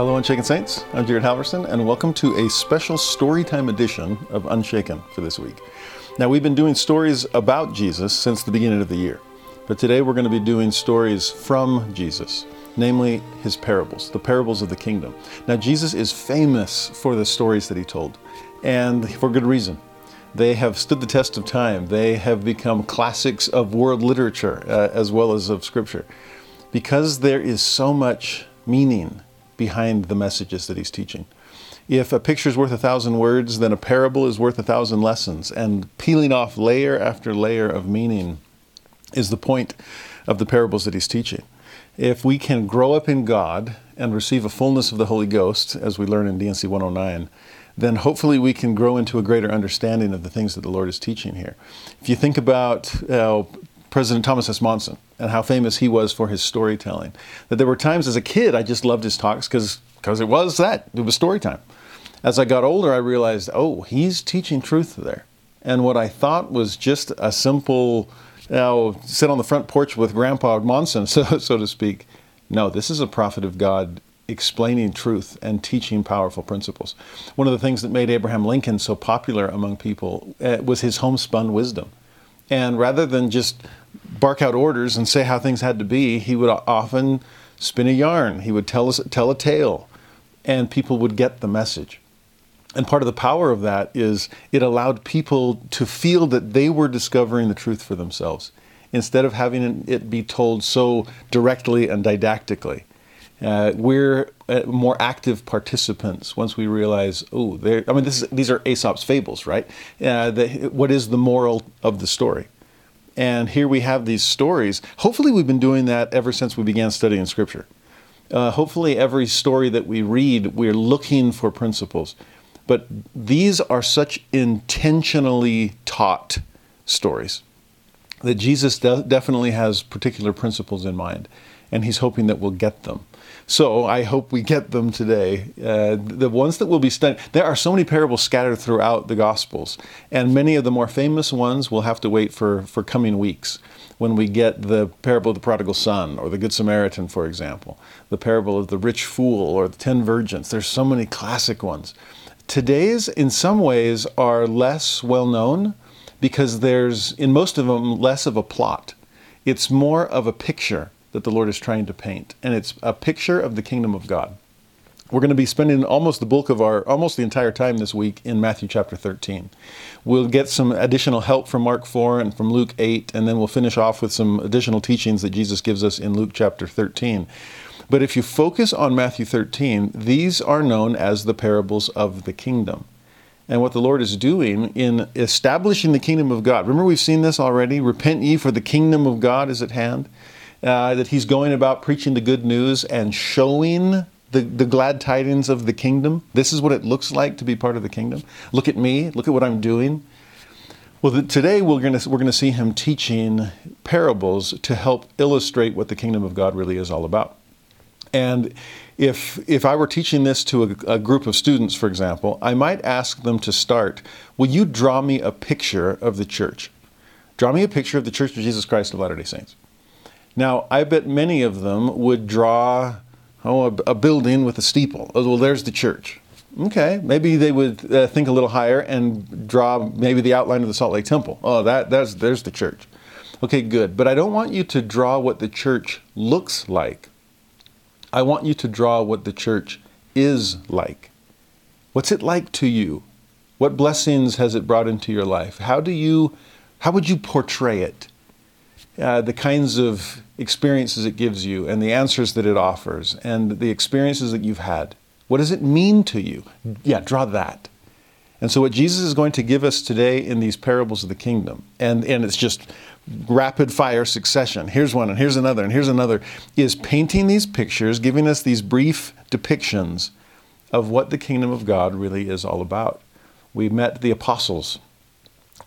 Hello, Unshaken Saints. I'm Jared Halverson, and welcome to a special storytime edition of Unshaken for this week. Now, we've been doing stories about Jesus since the beginning of the year, but today we're going to be doing stories from Jesus, namely his parables, the parables of the kingdom. Now, Jesus is famous for the stories that he told, and for good reason. They have stood the test of time. They have become classics of world literature uh, as well as of scripture because there is so much meaning behind the messages that he's teaching. If a picture is worth a thousand words, then a parable is worth a thousand lessons. And peeling off layer after layer of meaning is the point of the parables that he's teaching. If we can grow up in God and receive a fullness of the Holy Ghost, as we learn in D&C 109, then hopefully we can grow into a greater understanding of the things that the Lord is teaching here. If you think about uh, President Thomas S. Monson and how famous he was for his storytelling. That there were times as a kid I just loved his talks because it was that it was story time. As I got older, I realized, oh, he's teaching truth there. And what I thought was just a simple, you know, sit on the front porch with Grandpa Monson, so so to speak. No, this is a prophet of God explaining truth and teaching powerful principles. One of the things that made Abraham Lincoln so popular among people uh, was his homespun wisdom. And rather than just bark out orders and say how things had to be, he would often spin a yarn. He would tell us tell a tale, and people would get the message. And part of the power of that is it allowed people to feel that they were discovering the truth for themselves instead of having it be told so directly and didactically. Uh, we're uh, more active participants once we realize, oh, I mean, is, these are Aesop's fables, right? Uh, the, what is the moral of the story? And here we have these stories. Hopefully, we've been doing that ever since we began studying Scripture. Uh, hopefully, every story that we read, we're looking for principles. But these are such intentionally taught stories that Jesus de- definitely has particular principles in mind, and he's hoping that we'll get them. So I hope we get them today. Uh, the ones that we'll be studying, there are so many parables scattered throughout the Gospels, and many of the more famous ones will have to wait for, for coming weeks when we get the parable of the prodigal son or the Good Samaritan, for example, the parable of the rich fool or the ten virgins. There's so many classic ones. Today's, in some ways, are less well known because there's, in most of them, less of a plot. It's more of a picture that the Lord is trying to paint, and it's a picture of the kingdom of God. We're going to be spending almost the bulk of our, almost the entire time this week in Matthew chapter 13. We'll get some additional help from Mark 4 and from Luke 8, and then we'll finish off with some additional teachings that Jesus gives us in Luke chapter 13. But if you focus on Matthew 13, these are known as the parables of the kingdom. And what the Lord is doing in establishing the kingdom of God. Remember, we've seen this already. Repent ye, for the kingdom of God is at hand uh, that he's going about preaching the good news and showing the, the glad tidings of the kingdom. This is what it looks like to be part of the kingdom. Look at me, look at what I'm doing. Well, the, today we're going we're to see him teaching parables to help illustrate what the kingdom of God really is all about. And if, if I were teaching this to a, a, group of students, for example, I might ask them to start Will you draw me a picture of the church? Draw me a picture of the Church of Jesus Christ of Latter day Saints. Now, I bet many of them would draw oh, a, a building with a steeple. Oh, well, there's the church. Okay, maybe they would uh, think a little higher and draw maybe the outline of the Salt Lake Temple. Oh, that, that's, there's the church. Okay, good. But I don't want you to draw what the church looks like. I want you to draw what the church is like. What's it like to you? What blessings has it brought into your life? How do you, how would you portray it? Uh, the kinds of experiences it gives you and the answers that it offers and the experiences that you've had. What does it mean to you? Yeah, draw that. And so, what Jesus is going to give us today in these parables of the kingdom, and, and it's just rapid fire succession here's one, and here's another, and here's another is painting these pictures, giving us these brief depictions of what the kingdom of God really is all about. We met the apostles.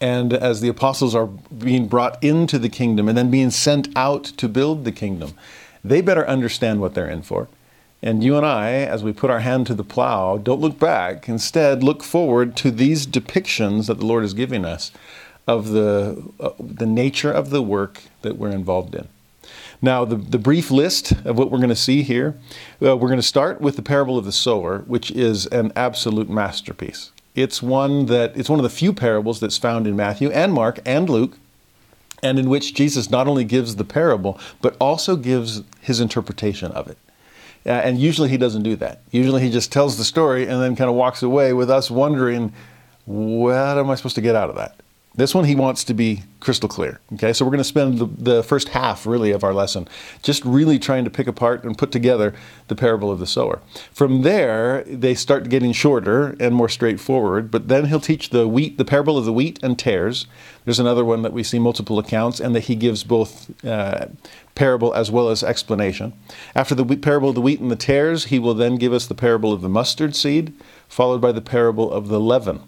And as the apostles are being brought into the kingdom and then being sent out to build the kingdom, they better understand what they're in for. And you and I, as we put our hand to the plow, don't look back. Instead, look forward to these depictions that the Lord is giving us of the, uh, the nature of the work that we're involved in. Now, the, the brief list of what we're going to see here, uh, we're going to start with the parable of the sower, which is an absolute masterpiece. It's one that it's one of the few parables that's found in Matthew and Mark and Luke, and in which Jesus not only gives the parable, but also gives his interpretation of it. Uh, and usually he doesn't do that. Usually he just tells the story and then kind of walks away with us wondering, what am I supposed to get out of that? This one he wants to be crystal clear. Okay, so we're going to spend the, the, first half really of our lesson just really trying to pick apart and put together the parable of the sower. From there, they start getting shorter and more straightforward, but then he'll teach the wheat, the parable of the wheat and tares. There's another one that we see multiple accounts, and that he gives both uh, parable as well as explanation. After the parable of the wheat and the tares, he will then give us the parable of the mustard seed, followed by the parable of the leaven.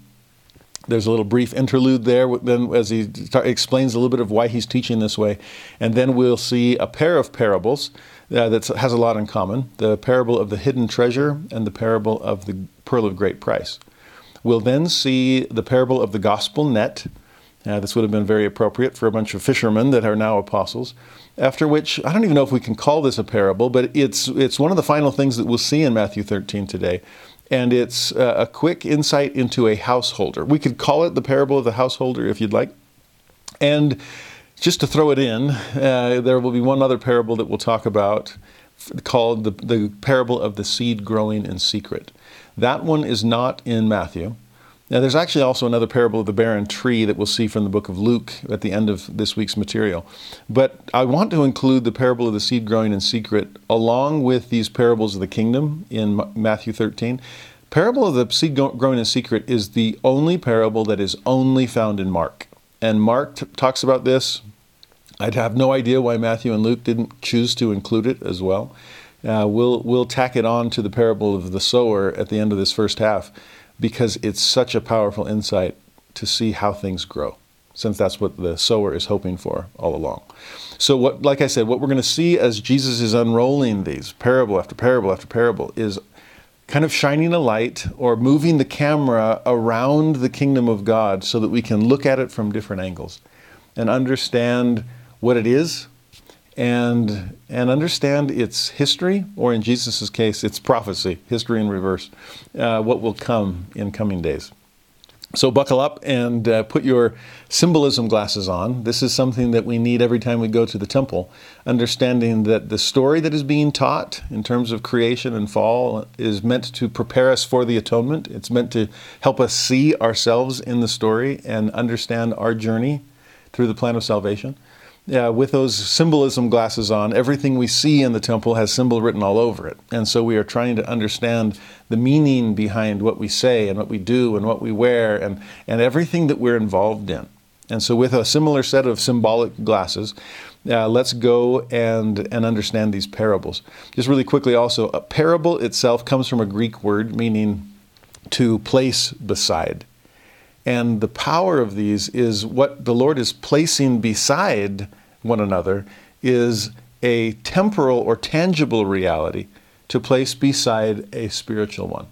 There's a little brief interlude there, then as he explains a little bit of why he's teaching this way, and then we'll see a pair of parables uh, that has a lot in common: the parable of the hidden treasure and the parable of the pearl of great price. We'll then see the parable of the gospel net. Uh, this would have been very appropriate for a bunch of fishermen that are now apostles. After which, I don't even know if we can call this a parable, but it's it's one of the final things that we'll see in Matthew 13 today and it's uh, a quick insight into a householder. We could call it the parable of the householder if you'd like. And just to throw it in, uh, there will be one other parable that we'll talk about called the, the parable of the seed growing in secret. That one is not in Matthew. Now, there's actually also another parable of the barren tree that we'll see from the book of Luke at the end of this week's material. But I want to include the parable of the seed growing in secret along with these parables of the kingdom in Matthew 13. Parable of the seed growing in secret is the only parable that is only found in Mark. And Mark t- talks about this. I'd have no idea why Matthew and Luke didn't choose to include it as well. Uh, we'll, we'll tack it on to the parable of the sower at the end of this first half because it's such a powerful insight to see how things grow, since that's what the sower is hoping for all along. So, what, like I said, what we're going to see as Jesus is unrolling these parable after parable after parable is kind of shining a light or moving the camera around the kingdom of God so that we can look at it from different angles and understand what it is and and understand its history, or in Jesus' case, its prophecy, history in reverse, uh, what will come in coming days. So buckle up and uh, put your symbolism glasses on. This is something that we need every time we go to the temple, understanding that the story that is being taught in terms of creation and fall is meant to prepare us for the atonement. It's meant to help us see ourselves in the story and understand our journey through the plan of salvation uh, with those symbolism glasses on, everything we see in the temple has symbol written all over it. And so we are trying to understand the meaning behind what we say and what we do and what we wear and, and everything that we're involved in. And so, with a similar set of symbolic glasses, uh, let's go and, and understand these parables. Just really quickly, also, a parable itself comes from a Greek word meaning to place beside. And the power of these is what the Lord is placing beside one another is a temporal or tangible reality to place beside a spiritual one.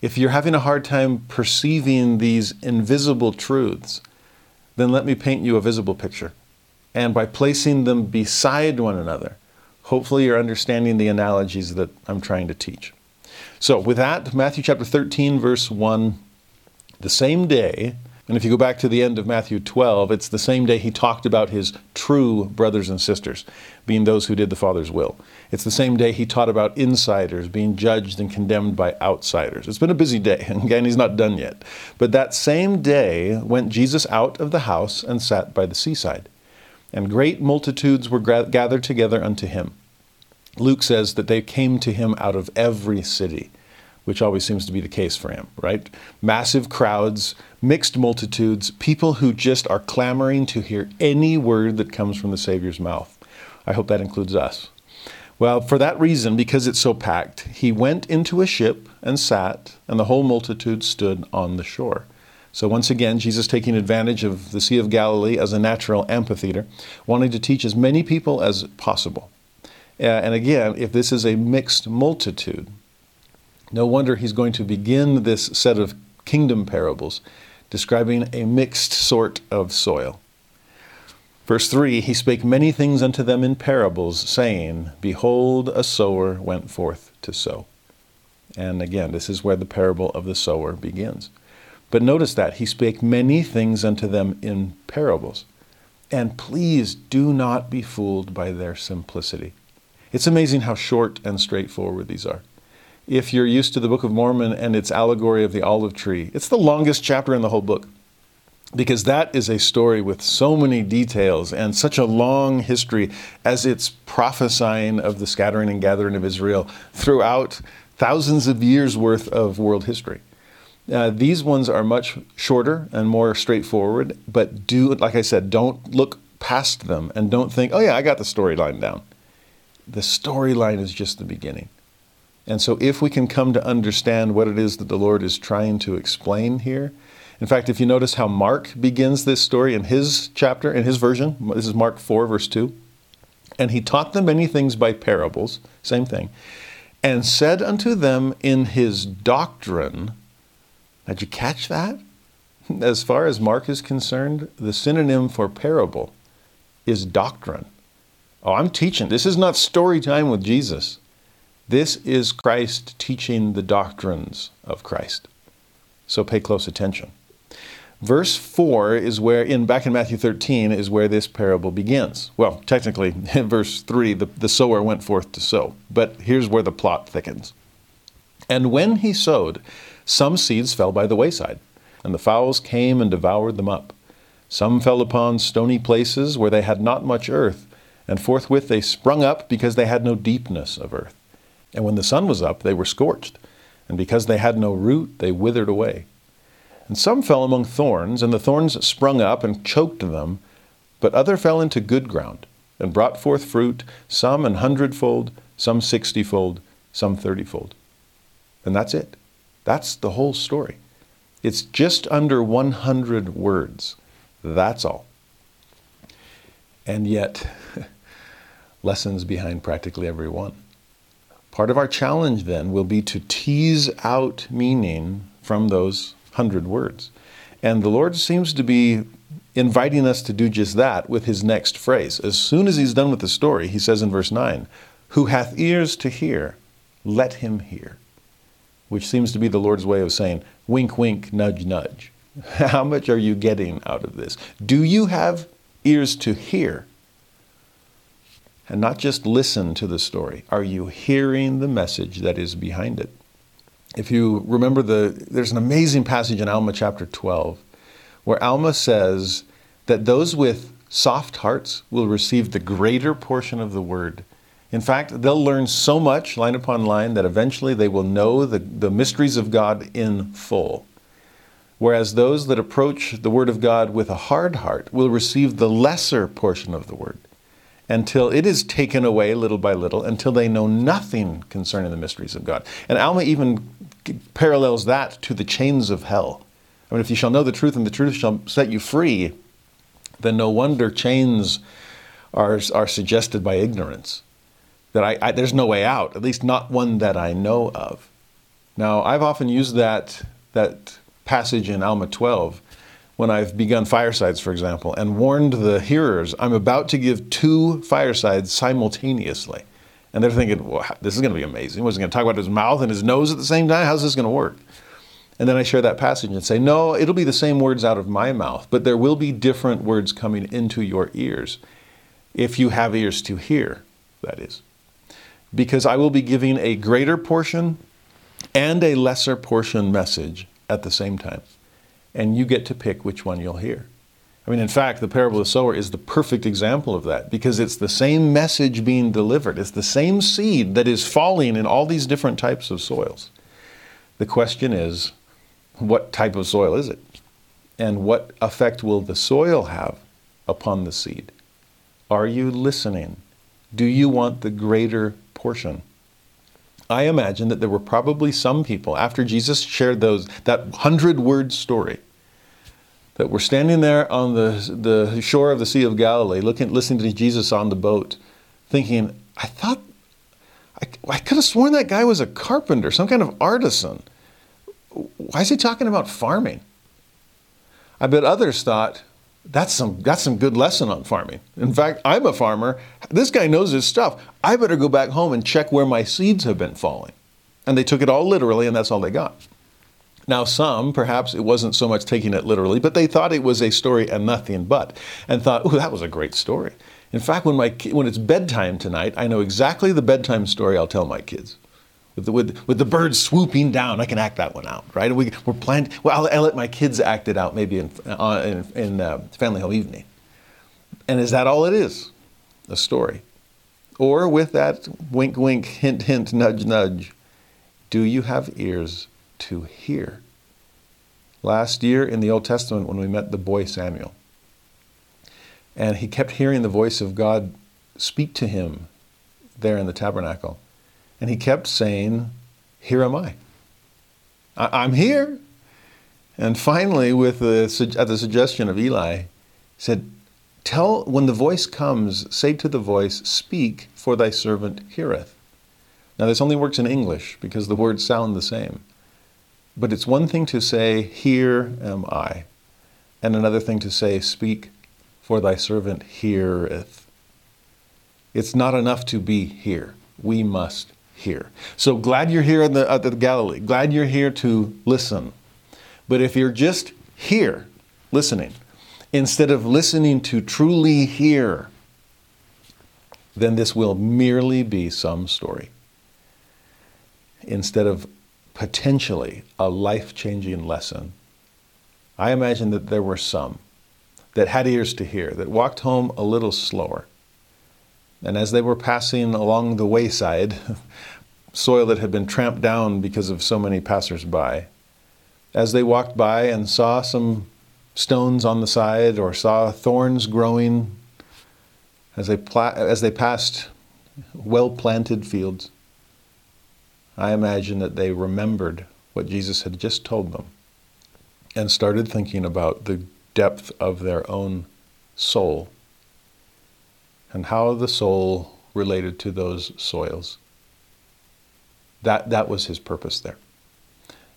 If you're having a hard time perceiving these invisible truths, then let me paint you a visible picture. And by placing them beside one another, hopefully you're understanding the analogies that I'm trying to teach. So, with that, Matthew chapter 13, verse 1 the same day, and if you go back to the end of Matthew 12, it's the same day he talked about his true brothers and sisters, being those who did the Father's will. It's the same day he taught about insiders being judged and condemned by outsiders. It's been a busy day, and again, he's not done yet. But that same day went Jesus out of the house and sat by the seaside, and great multitudes were gathered together unto him. Luke says that they came to him out of every city which always seems to be the case for him, right? Massive crowds, mixed multitudes, people who just are clamoring to hear any word that comes from the Savior's mouth. I hope that includes us. Well, for that reason, because it's so packed, he went into a ship and sat, and the whole multitude stood on the shore. So, once again, Jesus taking advantage of the Sea of Galilee as a natural amphitheater, wanting to teach as many people as possible. Uh, and again, if this is a mixed multitude, no wonder he's going to begin this set of kingdom parables describing a mixed sort of soil. Verse 3 He spake many things unto them in parables, saying, Behold, a sower went forth to sow. And again, this is where the parable of the sower begins. But notice that he spake many things unto them in parables. And please do not be fooled by their simplicity. It's amazing how short and straightforward these are. If you're used to the Book of Mormon and its allegory of the olive tree, it's the longest chapter in the whole book because that is a story with so many details and such a long history as it's prophesying of the scattering and gathering of Israel throughout thousands of years worth of world history. Uh, these ones are much shorter and more straightforward, but do, like I said, don't look past them and don't think, oh, yeah, I got the storyline down. The storyline is just the beginning. And so, if we can come to understand what it is that the Lord is trying to explain here, in fact, if you notice how Mark begins this story in his chapter, in his version, this is Mark 4, verse 2, and he taught them many things by parables, same thing, and said unto them in his doctrine, did you catch that? As far as Mark is concerned, the synonym for parable is doctrine. Oh, I'm teaching. This is not story time with Jesus. This is Christ teaching the doctrines of Christ. So pay close attention. Verse 4 is where, in back in Matthew 13, is where this parable begins. Well, technically, in verse 3, the, the sower went forth to sow. But here's where the plot thickens. And when he sowed, some seeds fell by the wayside, and the fowls came and devoured them up. Some fell upon stony places where they had not much earth, and forthwith they sprung up because they had no deepness of earth. And when the sun was up, they were scorched, and because they had no root, they withered away. And some fell among thorns, and the thorns sprung up and choked them, but other fell into good ground, and brought forth fruit, some an hundredfold, some sixtyfold, some thirtyfold. And that's it. That's the whole story. It's just under 100 words. That's all. And yet, lessons behind practically every one. Part of our challenge then will be to tease out meaning from those hundred words. And the Lord seems to be inviting us to do just that with his next phrase. As soon as he's done with the story, he says in verse 9, Who hath ears to hear, let him hear which seems to be the Lord's way of saying, wink, wink, nudge, nudge. How much are you getting out of this? Do you have ears to hear? And not just listen to the story. Are you hearing the message that is behind it? If you remember the there's an amazing passage in Alma chapter 12 where Alma says that those with soft hearts will receive the greater portion of the word in fact, they'll learn so much line upon line that eventually they will know the, the mysteries of God in full. Whereas those that approach the Word of God with a hard heart will receive the lesser portion of the Word until it is taken away little by little until they know nothing concerning the mysteries of God. And Alma even parallels that to the chains of hell. I mean, if you shall know the truth and the truth shall set you free, then no wonder chains are, are suggested by ignorance that I, I, there's no way out, at least not one that I know of. Now, I've often used that, that passage in Alma 12 when I've begun firesides, for example, and warned the hearers I'm about to give two firesides simultaneously. And they're thinking, well, this is going to be amazing. Was he going to talk about his mouth and his nose at the same time? How's this going to work? And then I share that passage and say, no, it'll be the same words out of my mouth, but there will be different words coming into your ears if you have ears to hear, that is because I will be giving a greater portion and a lesser portion message at the same time. And you get to pick which one you'll hear. I mean, in fact, the parable of the sower is the perfect example of that because it's the same message being delivered. It's the same seed that is falling in all these different types of soils. The question is, what type of soil is it? And what effect will the soil have upon the seed? Are you listening? Do you want the greater portion? I imagine that there were probably some people after Jesus shared those that hundred word story that were standing there on the, the shore of the Sea of Galilee, looking, listening to Jesus on the boat, thinking, I thought, I, I could have sworn that guy was a carpenter, some kind of artisan. Why is he talking about farming? I bet others thought, that's some, that's some good lesson on farming. In fact, I'm a farmer. This guy knows his stuff. I better go back home and check where my seeds have been falling. And they took it all literally, and that's all they got. Now, some, perhaps it wasn't so much taking it literally, but they thought it was a story and nothing but, and thought, oh, that was a great story. In fact, when, my, when it's bedtime tonight, I know exactly the bedtime story I'll tell my kids the, with, with the birds swooping down. I can act that one out, right? We, we're planning, well, I'll, I'll, let my kids act it out maybe in, uh, in, in uh, family home evening. And is that all it is? A story. Or with that wink, wink, hint, hint, nudge, nudge, do you have ears to hear? Last year in the Old Testament, when we met the boy Samuel, and he kept hearing the voice of God speak to him there in the tabernacle and he kept saying, Here am I. I- am here. And finally, with the, at the suggestion of Eli, said, Tell when the voice comes, say to the voice, Speak, for thy servant heareth. Now, this only works in English because the words sound the same. But it's one thing to say, Here am I, and another thing to say, Speak, for thy servant heareth. It's not enough to be here. We must here. So glad you're here at the, at the Galilee. Glad you're here to listen. But if you're just here listening, instead of listening to truly hear, then this will merely be some story instead of potentially a life changing lesson. I imagine that there were some that had ears to hear, that walked home a little slower, and as they were passing along the wayside, soil that had been tramped down because of so many passersby, as they walked by and saw some stones on the side or saw thorns growing, as they, pla- as they passed well planted fields, I imagine that they remembered what Jesus had just told them and started thinking about the depth of their own soul and how the soul related to those soils. That, that was his purpose there.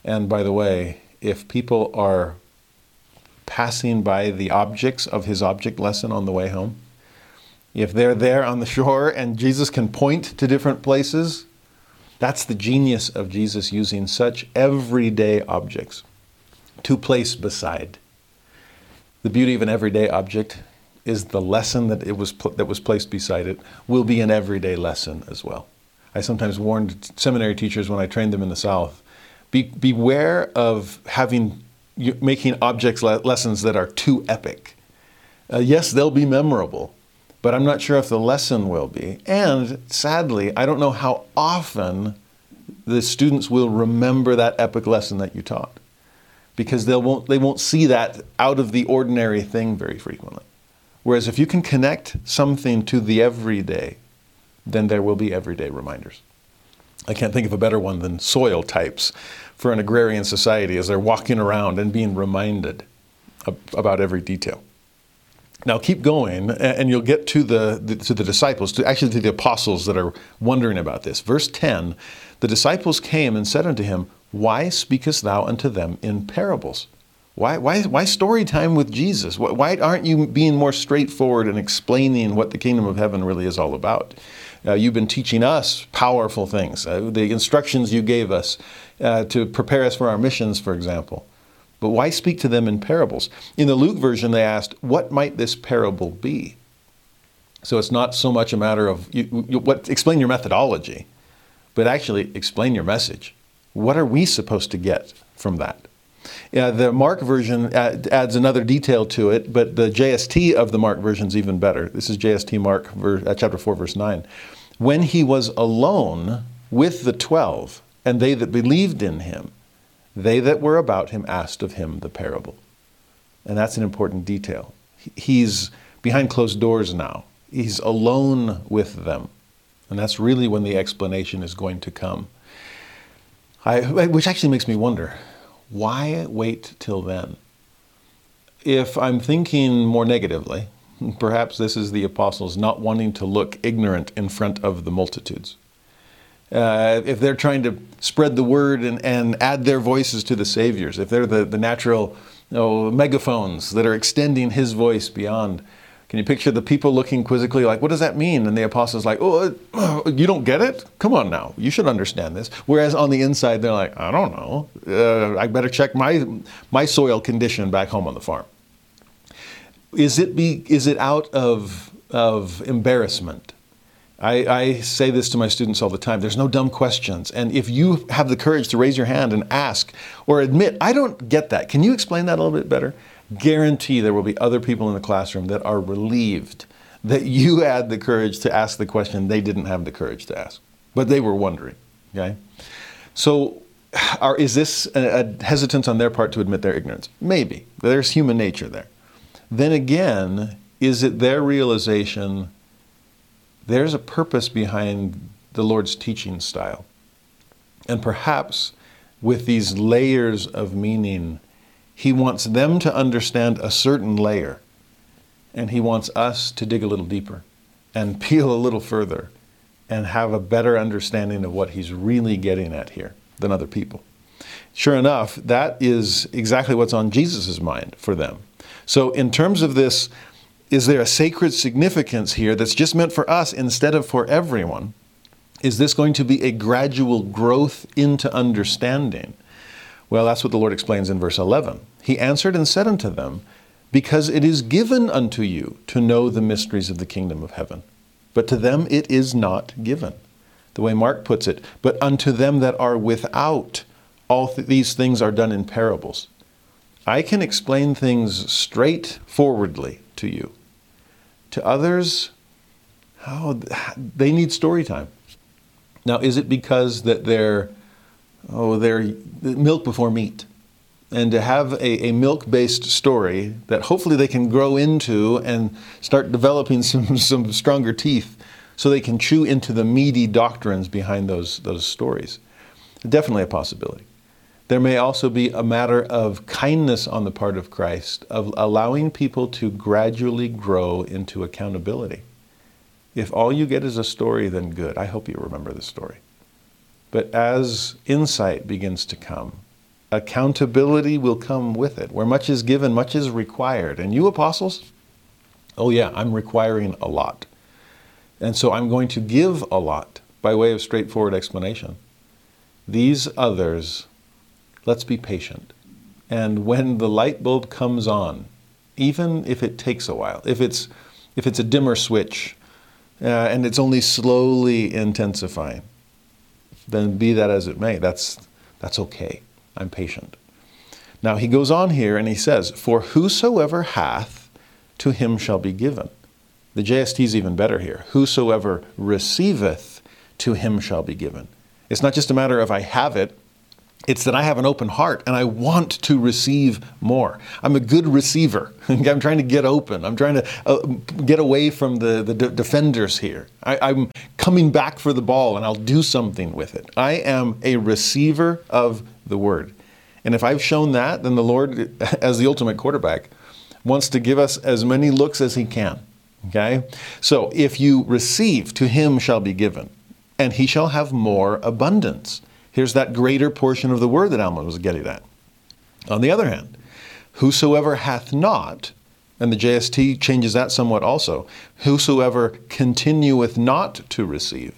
And by the way, if people are passing by the objects of his object lesson on the way home, if they're there on the shore and Jesus can point to different places, that's the genius of Jesus using such everyday objects to place beside. The beauty of an everyday object is the lesson that it was pl- that was placed beside it will be an everyday lesson as well. I sometimes warned seminary teachers when I trained them in the South, be, beware of having making objects le- lessons that are too epic. Uh, yes, they'll be memorable, but I'm not sure if the lesson will be. And sadly, I don't know how often the students will remember that epic lesson that you taught because they won't, they won't see that out of the ordinary thing very frequently. Whereas if you can connect something to the everyday, then there will be everyday reminders. I can't think of a better one than soil types for an agrarian society as they're walking around and being reminded about every detail. Now keep going, and you'll get to the, to the disciples, to actually to the apostles that are wondering about this. Verse 10 The disciples came and said unto him, Why speakest thou unto them in parables? Why, why, why story time with Jesus? Why aren't you being more straightforward and explaining what the kingdom of heaven really is all about? Uh, you've been teaching us powerful things, uh, the instructions you gave us uh, to prepare us for our missions, for example. But why speak to them in parables? In the Luke version, they asked, What might this parable be? So it's not so much a matter of you, you, what, explain your methodology, but actually explain your message. What are we supposed to get from that? Yeah, the Mark version adds another detail to it, but the JST of the Mark version is even better. This is JST Mark verse, uh, chapter 4, verse 9. When he was alone with the twelve and they that believed in him, they that were about him asked of him the parable. And that's an important detail. He's behind closed doors now, he's alone with them. And that's really when the explanation is going to come. I, which actually makes me wonder why wait till then? If I'm thinking more negatively, perhaps this is the apostles not wanting to look ignorant in front of the multitudes. Uh, if they're trying to spread the word and, and add their voices to the Savior's, if they're the, the natural you know, megaphones that are extending his voice beyond, can you picture the people looking quizzically like, what does that mean? And the apostles like, oh, uh, you don't get it? Come on now, you should understand this. Whereas on the inside, they're like, I don't know. Uh, I better check my, my soil condition back home on the farm. Is it, be, is it out of, of embarrassment? I, I, say this to my students all the time there's no dumb questions. And if you have the courage to raise your hand and ask or admit, I don't get that, can you explain that a little bit better? Guarantee there will be other people in the classroom that are relieved that you had the courage to ask the question they didn't have the courage to ask, but they were wondering. Okay? So, are, is this a, a hesitance on their part to admit their ignorance? Maybe. There's human nature there. Then again, is it their realization there's a purpose behind the Lord's teaching style. And perhaps with these layers of meaning, He wants them to understand a certain layer, and He wants us to dig a little deeper and peel a little further and have a better understanding of what He's really getting at here than other people. Sure enough, that is exactly what's on Jesus' mind for them. So, in terms of this is there a sacred significance here that's just meant for us instead of for everyone? Is this going to be a gradual growth into understanding? Well, that's what the Lord explains in verse 11. He answered and said unto them, Because it is given unto you to know the mysteries of the kingdom of heaven, but to them it is not given. The way Mark puts it, but unto them that are without, all th- these things are done in parables. I can explain things straightforwardly to you. To others, oh, they need story time. Now, is it because that they're, oh, they're milk before meat? And to have a, a milk based story that hopefully they can grow into and start developing some, some stronger teeth so they can chew into the meaty doctrines behind those, those stories. Definitely a possibility. There may also be a matter of kindness on the part of Christ, of allowing people to gradually grow into accountability. If all you get is a story, then good. I hope you remember the story. But as insight begins to come, accountability will come with it. Where much is given, much is required. And you apostles, oh yeah, I'm requiring a lot. And so I'm going to give a lot by way of straightforward explanation. These others let's be patient. And when the light bulb comes on, even if it takes a while, if it's, if it's a dimmer switch uh, and it's only slowly intensifying, then be that as it may, that's, that's okay. I'm patient. Now he goes on here and he says, For whosoever hath, to him shall be given. The JST is even better here. Whosoever receiveth, to him shall be given. It's not just a matter of I have it it's that I have an open heart and I want to receive more. I'm a good receiver. I'm trying to get open. I'm trying to uh, get away from the, the d- defenders here. I, am coming back for the ball and I'll do something with it. I am a receiver of the word. And if I've shown that, then the Lord, as the ultimate quarterback, wants to give us as many looks as He can. Okay? So if you receive, to Him shall be given, and He shall have more abundance. Here's that greater portion of the word that Alma was getting at. On the other hand, whosoever hath not, and the JST changes that somewhat also, whosoever continueth not to receive.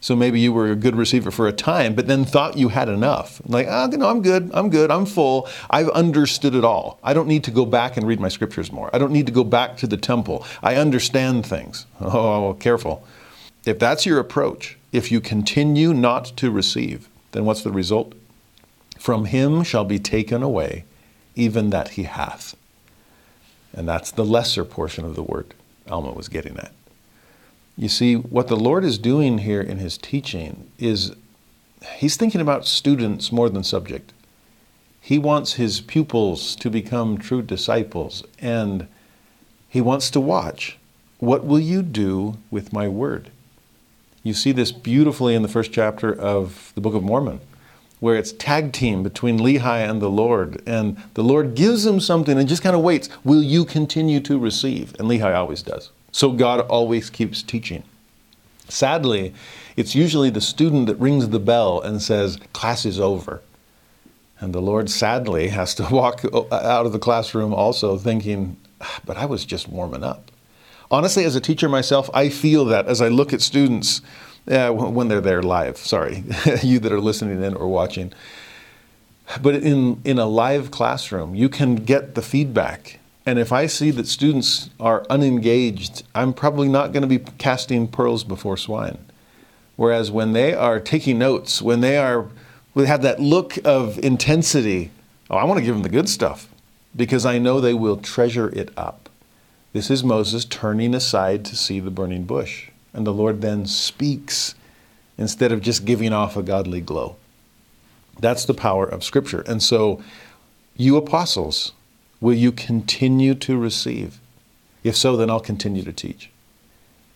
So maybe you were a good receiver for a time, but then thought you had enough. Like, ah, oh, no, I'm good, I'm good, I'm full. I've understood it all. I don't need to go back and read my scriptures more. I don't need to go back to the temple. I understand things. Oh, careful. If that's your approach, if you continue not to receive, then what's the result? From him shall be taken away even that he hath. And that's the lesser portion of the word Alma was getting at. You see, what the Lord is doing here in his teaching is he's thinking about students more than subject. He wants his pupils to become true disciples, and he wants to watch. What will you do with my word? You see this beautifully in the first chapter of the Book of Mormon, where it's tag team between Lehi and the Lord, and the Lord gives him something and just kind of waits. Will you continue to receive? And Lehi always does. So God always keeps teaching. Sadly, it's usually the student that rings the bell and says, Class is over. And the Lord sadly has to walk out of the classroom also thinking, but I was just warming up. Honestly, as a teacher myself, I feel that as I look at students uh, when they're there live. Sorry, you that are listening in or watching. But in, in a live classroom, you can get the feedback. And if I see that students are unengaged, I'm probably not going to be casting pearls before swine. Whereas when they are taking notes, when they are have that look of intensity, oh, I want to give them the good stuff because I know they will treasure it up. This is Moses turning aside to see the burning bush. And the Lord then speaks instead of just giving off a godly glow. That's the power of Scripture. And so, you apostles, will you continue to receive? If so, then I'll continue to teach.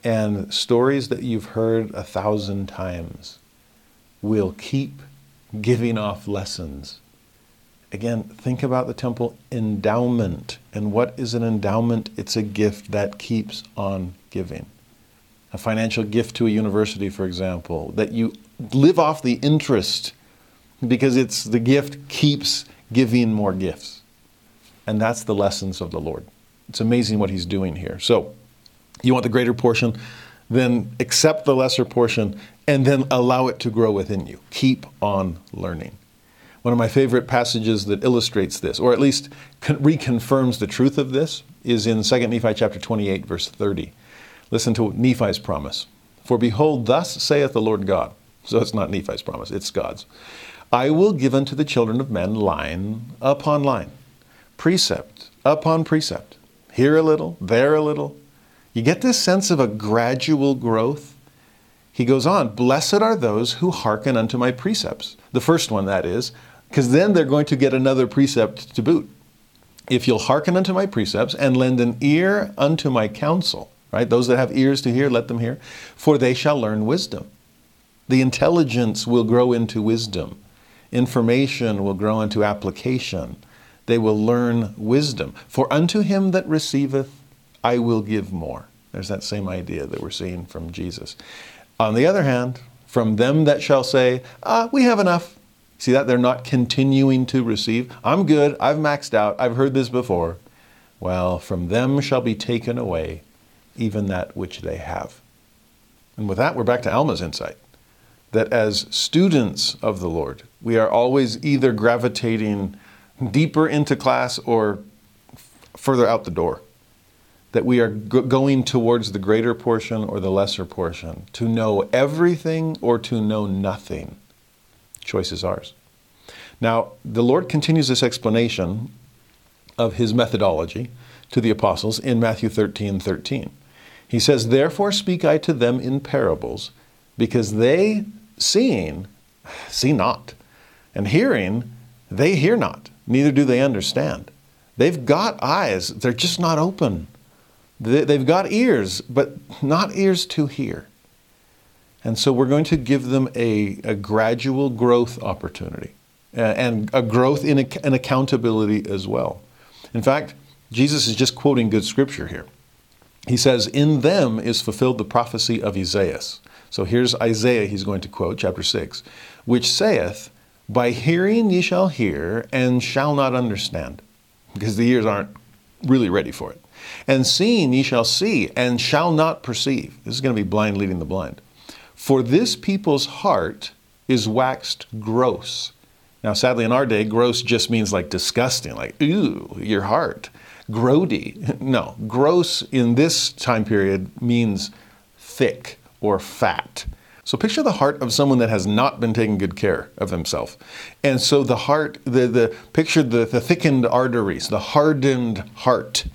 And stories that you've heard a thousand times will keep giving off lessons. Again, think about the temple endowment. And what is an endowment? It's a gift that keeps on giving. A financial gift to a university, for example, that you live off the interest because it's the gift keeps giving more gifts. And that's the lessons of the Lord. It's amazing what he's doing here. So, you want the greater portion, then accept the lesser portion and then allow it to grow within you. Keep on learning. One of my favorite passages that illustrates this, or at least reconfirms the truth of this, is in 2 Nephi chapter 28, verse 30. Listen to Nephi's promise. For behold, thus saith the Lord God. So it's not Nephi's promise, it's God's. I will give unto the children of men line upon line, precept upon precept, here a little, there a little. You get this sense of a gradual growth he goes on, Blessed are those who hearken unto my precepts. The first one, that is, because then they're going to get another precept to boot. If you'll hearken unto my precepts and lend an ear unto my counsel, right? Those that have ears to hear, let them hear, for they shall learn wisdom. The intelligence will grow into wisdom. Information will grow into application. They will learn wisdom. For unto him that receiveth, I will give more. There's that same idea that we're seeing from Jesus. On the other hand, from them that shall say, ah, we have enough. See that? They're not continuing to receive. I'm good. I've maxed out. I've heard this before. Well, from them shall be taken away even that which they have. And with that, we're back to Alma's insight that as students of the Lord, we are always either gravitating deeper into class or further out the door that we are going towards the greater portion or the lesser portion, to know everything or to know nothing. Choice is ours. Now, the Lord continues this explanation of his methodology to the apostles in Matthew 13 13. He says, Therefore speak I to them in parables, because they, seeing, see not, and hearing, they hear not, neither do they understand. They've got eyes, they're just not open. They've got ears, but not ears to hear. And so we're going to give them a, a gradual growth opportunity and a growth in an accountability as well. In fact, Jesus is just quoting good scripture here. He says, In them is fulfilled the prophecy of Isaiah. So here's Isaiah, he's going to quote, chapter 6, which saith, By hearing ye shall hear and shall not understand, because the ears aren't really ready for it. And seeing ye shall see and shall not perceive. This is going to be blind leading the blind. For this people's heart is waxed gross. Now, sadly, in our day, gross just means like disgusting, like, ooh, your heart. Grody. No, gross in this time period means thick or fat. So picture the heart of someone that has not been taking good care of himself. And so the heart, the, the picture the, the thickened arteries, the hardened heart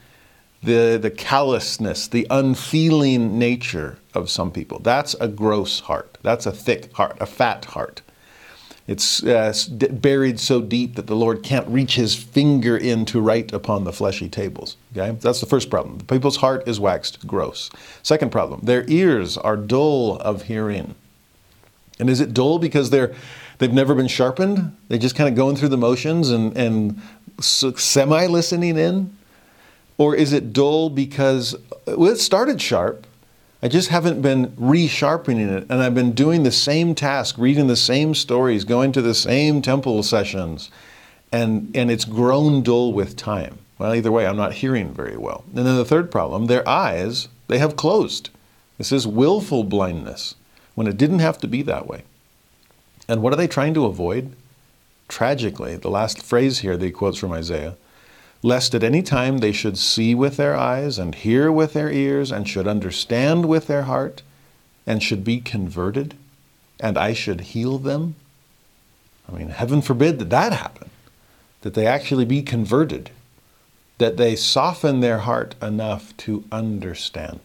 the, the callousness, the unfeeling nature of some people. That's a gross heart. That's a thick heart, a fat heart. It's uh, buried so deep that the Lord can't reach his finger in to write upon the fleshy tables. Okay? That's the first problem. The people's heart is waxed gross. Second problem, their ears are dull of hearing. And is it dull because they're they've never been sharpened? They're just kind of going through the motions and, and semi listening in? Or is it dull because well, it started sharp, I just haven't been resharpening it. And I've been doing the same task, reading the same stories, going to the same temple sessions. And, and it's grown dull with time. Well, either way, I'm not hearing very well. And then the third problem their eyes, they have closed. This is willful blindness when it didn't have to be that way. And what are they trying to avoid? Tragically, the last phrase here that he quotes from Isaiah lest at any time they should see with their eyes and hear with their ears and should understand with their heart and should be converted and I should heal them. I mean, heaven forbid that that happen, that they actually be converted, that they soften their heart enough to understand,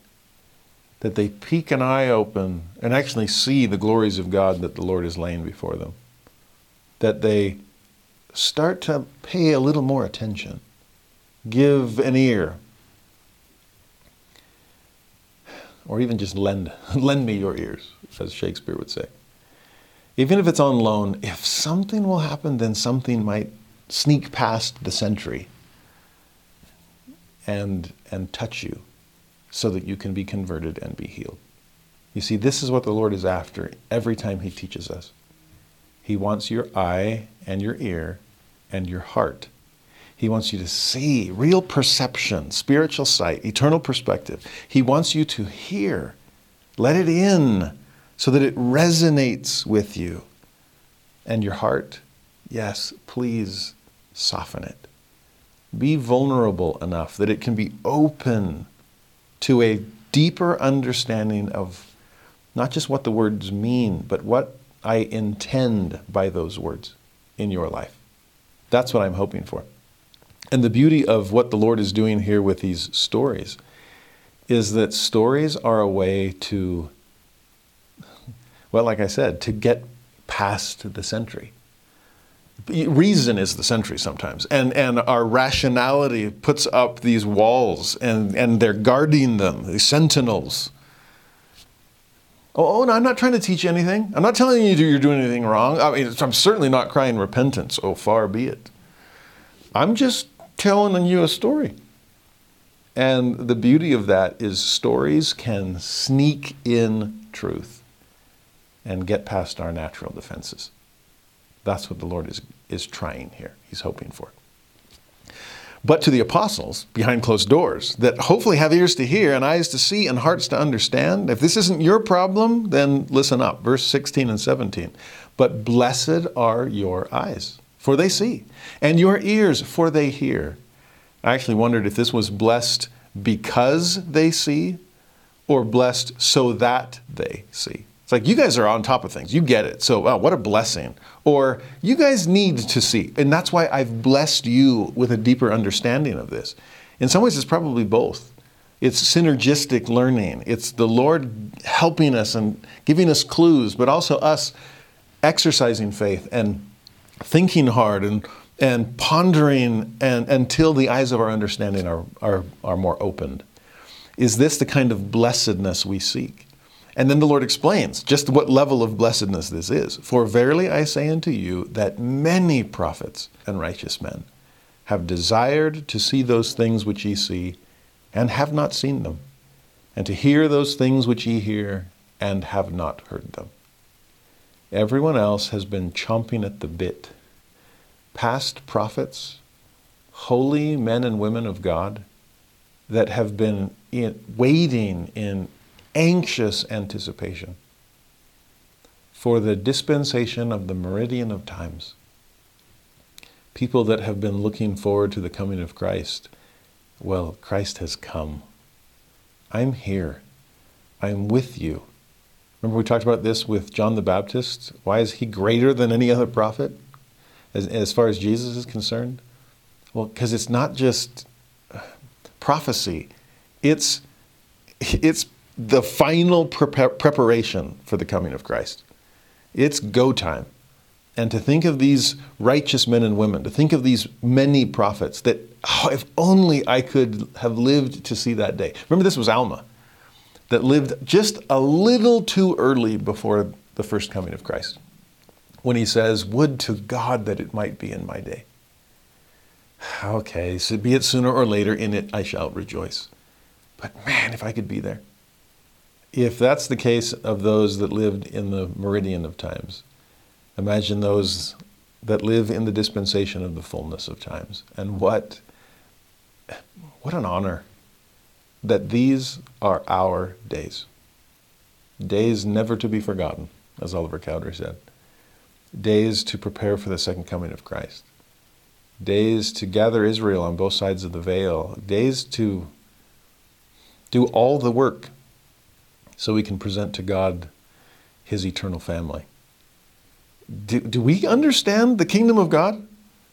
that they peek an eye open and actually see the glories of God that the Lord is laying before them, that they start to pay a little more attention give an ear, or even just lend, lend me your ears, as Shakespeare would say. Even if it's on loan, if something will happen, then something might sneak past the sentry and, and touch you so that you can be converted and be healed. You see, this is what the Lord is after every time He teaches us. He wants your eye and your ear and your heart he wants you to see real perception, spiritual sight, eternal perspective. He wants you to hear. Let it in so that it resonates with you. And your heart, yes, please soften it. Be vulnerable enough that it can be open to a deeper understanding of not just what the words mean, but what I intend by those words in your life. That's what I'm hoping for. And the beauty of what the Lord is doing here with these stories is that stories are a way to, well, like I said, to get past the sentry. Reason is the sentry sometimes, and, and our rationality puts up these walls, and, and they're guarding them, these sentinels. Oh, oh, no, I'm not trying to teach anything. I'm not telling you you're doing anything wrong. I mean, I'm certainly not crying repentance. Oh, far be it. I'm just telling you a story. And the beauty of that is stories can sneak in truth and get past our natural defenses. That's what the Lord is, is trying here. He's hoping for. But to the apostles behind closed doors that hopefully have ears to hear and eyes to see and hearts to understand, if this isn't your problem, then listen up. Verse 16 and 17. But blessed are your eyes for they see, and your ears, for they hear. I actually wondered if this was blessed because they see or blessed so that they see. It's like you guys are on top of things. You get it. So, wow, what a blessing. Or you guys need to see. And that's why I've blessed you with a deeper understanding of this. In some ways, it's probably both. It's synergistic learning. It's the Lord helping us and giving us clues, but also us exercising faith and thinking hard and, and pondering and, until the eyes of our understanding are, are, are more opened. Is this the kind of blessedness we seek? And then the Lord explains just what level of blessedness this is. For verily I say unto you that many prophets and righteous men have desired to see those things which ye see, and have not seen them, and to hear those things which ye hear, and have not heard them. Everyone else has been chomping at the bit. Past prophets, holy men and women of God that have been in, waiting in anxious anticipation for the dispensation of the meridian of times. People that have been looking forward to the coming of Christ. Well, Christ has come. I'm here. I'm with you. Remember, we talked about this with John the Baptist. Why is he greater than any other prophet as, as far as Jesus is concerned? Well, because it's not just prophecy, it's, it's the final pre- preparation for the coming of Christ. It's go time. And to think of these righteous men and women, to think of these many prophets, that oh, if only I could have lived to see that day. Remember, this was Alma, that lived just a little too early before the first coming of Christ, when he says, Would to God that it might be in my day. Okay, so be it sooner or later, in it I shall rejoice. But man, if I could be there. If that's the case of those that lived in the meridian of times, imagine those that live in the dispensation of the fullness of times. And what, what an honor that these are our days. Days never to be forgotten, as Oliver Cowdery said. Days to prepare for the second coming of Christ. Days to gather Israel on both sides of the veil. Days to do all the work so we can present to God his eternal family. Do, do we understand the kingdom of God?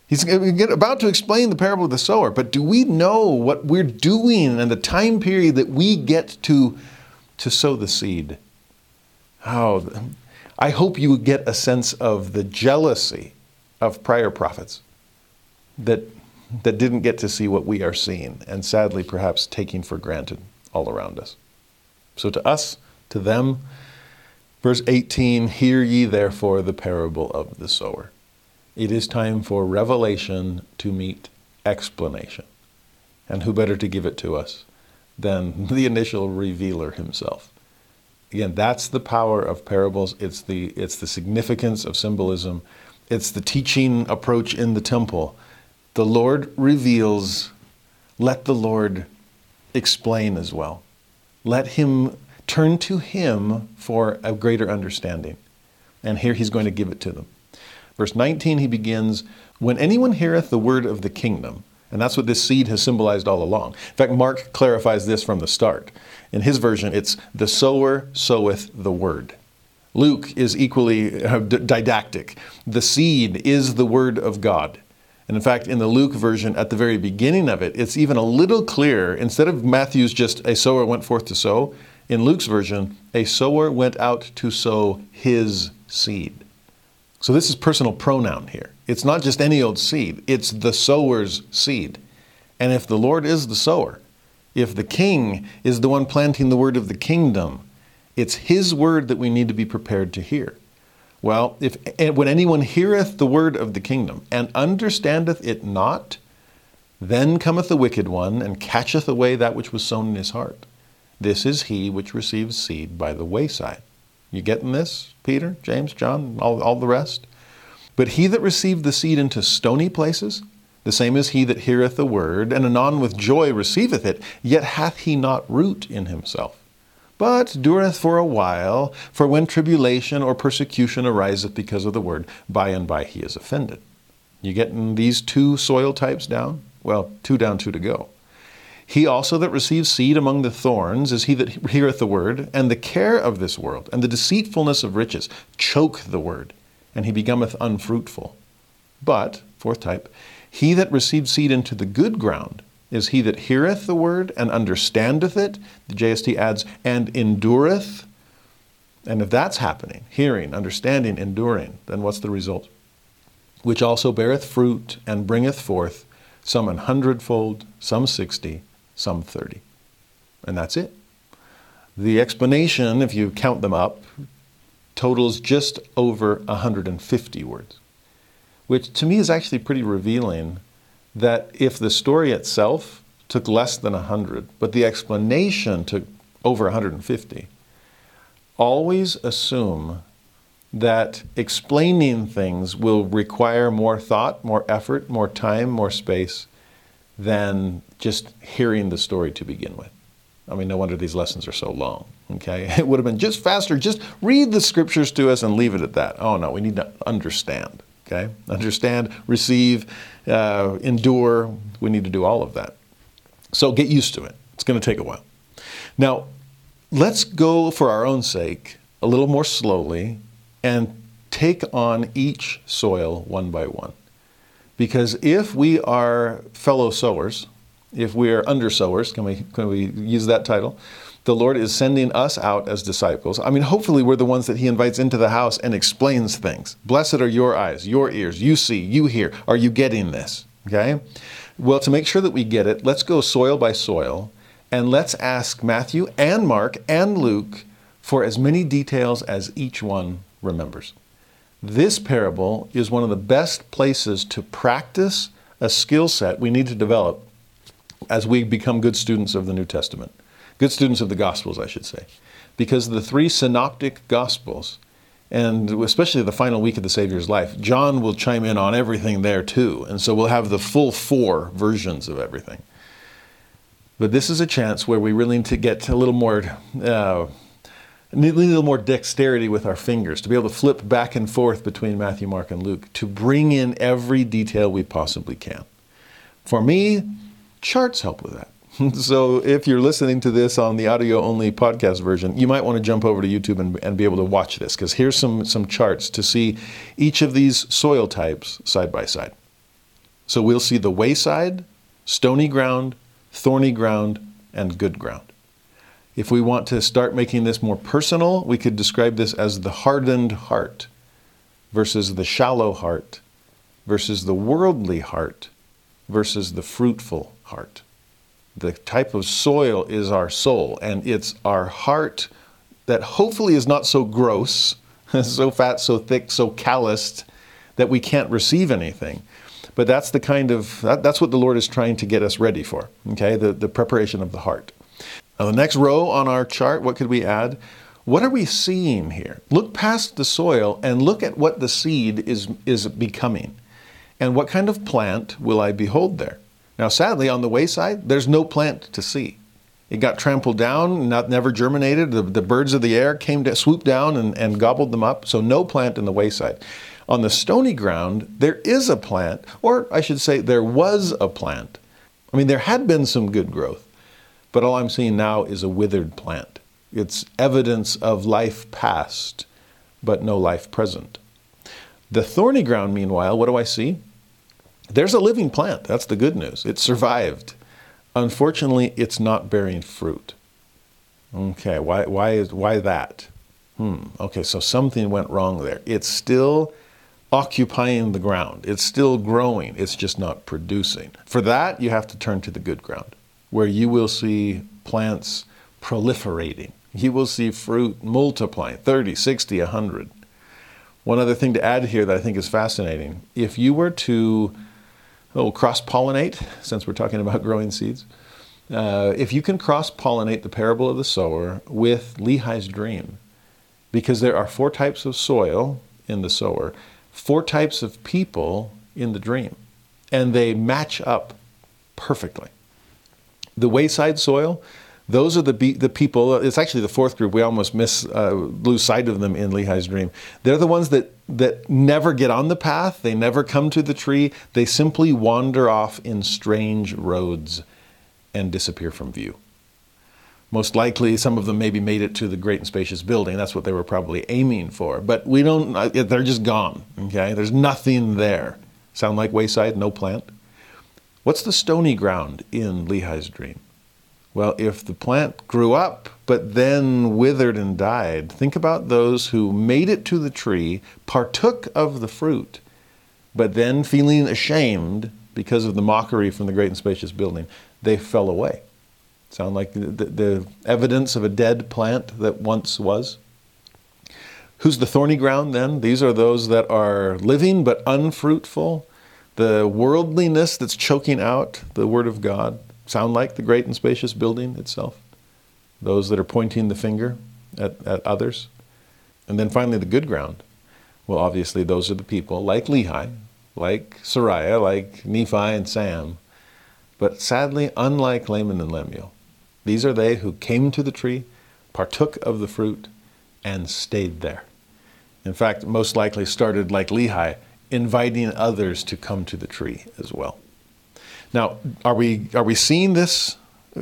He's uh, about to explain the parable of the sower, but do we know what we're doing and the time period that we get to, to sow the seed? Oh, I hope you get a sense of the jealousy of prior prophets that, that didn't get to see what we are seeing, and sadly, perhaps taking for granted all around us. So to us, to them, verse 18 Hear ye therefore the parable of the sower. It is time for revelation to meet explanation. And who better to give it to us than the initial revealer himself? Again, that's the power of parables. It's the, it's the significance of symbolism. It's the teaching approach in the temple. The Lord reveals, let the Lord explain as well. Let him turn to him for a greater understanding. And here he's going to give it to them. Verse 19, he begins, When anyone heareth the word of the kingdom, and that's what this seed has symbolized all along. In fact, Mark clarifies this from the start. In his version, it's the sower soweth the word. Luke is equally uh, didactic. The seed is the word of God. And in fact, in the Luke version, at the very beginning of it, it's even a little clearer. Instead of Matthew's just a sower went forth to sow, in Luke's version, a sower went out to sow his seed. So this is personal pronoun here. It's not just any old seed, it's the sower's seed. And if the Lord is the sower, if the king is the one planting the word of the kingdom, it's his word that we need to be prepared to hear. Well, if when anyone heareth the word of the kingdom and understandeth it not, then cometh the wicked one and catcheth away that which was sown in his heart. This is he which receives seed by the wayside. You getting this, Peter, James, John, all, all the rest? But he that received the seed into stony places, the same is he that heareth the word, and anon with joy receiveth it, yet hath he not root in himself but dureth for a while, for when tribulation or persecution ariseth because of the word, by and by he is offended. You getting these two soil types down? Well, two down, two to go. He also that receives seed among the thorns is he that heareth the word, and the care of this world, and the deceitfulness of riches choke the word, and he becometh unfruitful. But, fourth type, he that receives seed into the good ground is he that heareth the word and understandeth it. The JST adds, and endureth. And if that's happening, hearing, understanding, enduring, then what's the result? Which also beareth fruit and bringeth forth some an hundredfold, some sixty, some thirty. And that's it. The explanation, if you count them up, totals just over 150 words, which to me is actually pretty revealing that if the story itself took less than 100, but the explanation took over 150, always assume that explaining things will require more thought, more effort, more time, more space than just hearing the story to begin with. I mean, no wonder these lessons are so long. Okay, it would have been just faster. Just read the scriptures to us and leave it at that. Oh no, we need to understand. Okay, understand, receive, uh, endure. We need to do all of that. So get used to it. It's going to take a while. Now, let's go for our own sake a little more slowly and take on each soil one by one. Because if we are fellow sowers, if we are under sowers, can we, can we use that title? the Lord is sending us out as disciples. I mean, hopefully, we're the ones that He invites into the house and explains things. Blessed are your eyes, your ears. You see, you hear. Are you getting this? Okay? Well, to make sure that we get it, let's go soil by soil and let's ask Matthew and Mark and Luke for as many details as each one remembers. This parable is one of the best places to practice a skill set we need to develop as we become good students of the New Testament good students of the Gospels, I should say, because the three synoptic Gospels, and especially the final week of the Savior's life, John will chime in on everything there too. And so we'll have the full four versions of everything. But this is a chance where we really need to get a little more. Uh, need a little more dexterity with our fingers to be able to flip back and forth between Matthew, Mark, and Luke to bring in every detail we possibly can. For me, charts help with that. so if you're listening to this on the audio only podcast version, you might want to jump over to YouTube and, and be able to watch this because here's some, some charts to see each of these soil types side by side. So we'll see the wayside, stony ground, thorny ground, and good ground. If we want to start making this more personal, we could describe this as the hardened heart versus the shallow heart versus the worldly heart versus the fruitful heart the type of soil is our soul, and it's our heart that hopefully is not so gross, so fat, so thick, so calloused that we can't receive anything. But that's the kind of that, that's what the Lord is trying to get us ready for. Okay, the, the preparation of the heart. Now the next row on our chart, what could we add? What are we seeing here? Look past the soil and look at what the seed is is becoming. And what kind of plant will I behold there? Now, sadly, on the wayside, there's no plant to see. It got trampled down, not never germinated. The, the birds of the air came to swoop down and, and gobbled them up. So no plant in the wayside. On the stony ground, there is a plant, or I should say, there was a plant. I mean, there had been some good growth, but all I'm seeing now is a withered plant. It's evidence of life past, but no life present. The thorny ground, meanwhile, what do I see? There's a living plant. That's the good news. It survived. Unfortunately, it's not bearing fruit. Okay, why, why, is, why that? Hmm, okay, so something went wrong there. It's still occupying the ground, it's still growing, it's just not producing. For that, you have to turn to the good ground, where you will see plants proliferating. You will see fruit multiplying 30, 60, 100. One other thing to add here that I think is fascinating if you were to oh, cross pollinate, since we're talking about growing seeds. Uh, if you can cross pollinate the parable of the sower with Lehi's dream, because there are four types of soil in the sower, four types of people in the dream, and they match up perfectly. The wayside soil, those are the, be- the people, it's actually the fourth group, we almost miss, uh, lose sight of them in Lehi's dream. They're the ones that, that never get on the path, they never come to the tree, they simply wander off in strange roads and disappear from view. Most likely, some of them maybe made it to the great and spacious building. That's what they were probably aiming for. But we don't, uh, they're just gone, okay? There's nothing there. Sound like wayside, no plant? What's the stony ground in Lehi's dream? Well, if the plant grew up but then withered and died, think about those who made it to the tree, partook of the fruit, but then feeling ashamed because of the mockery from the great and spacious building, they fell away. Sound like the, the, the evidence of a dead plant that once was? Who's the thorny ground then? These are those that are living but unfruitful, the worldliness that's choking out the Word of God sound like the great and spacious building itself? Those that are pointing the finger at, at others? And then finally, the good ground. Well, obviously, those are the people like Lehi, like Sariah, like Nephi and Sam, but sadly, unlike Laman and Lemuel. These are they who came to the tree, partook of the fruit, and stayed there. In fact, most likely started like Lehi, inviting others to come to the tree as well. Now, are we are we seeing this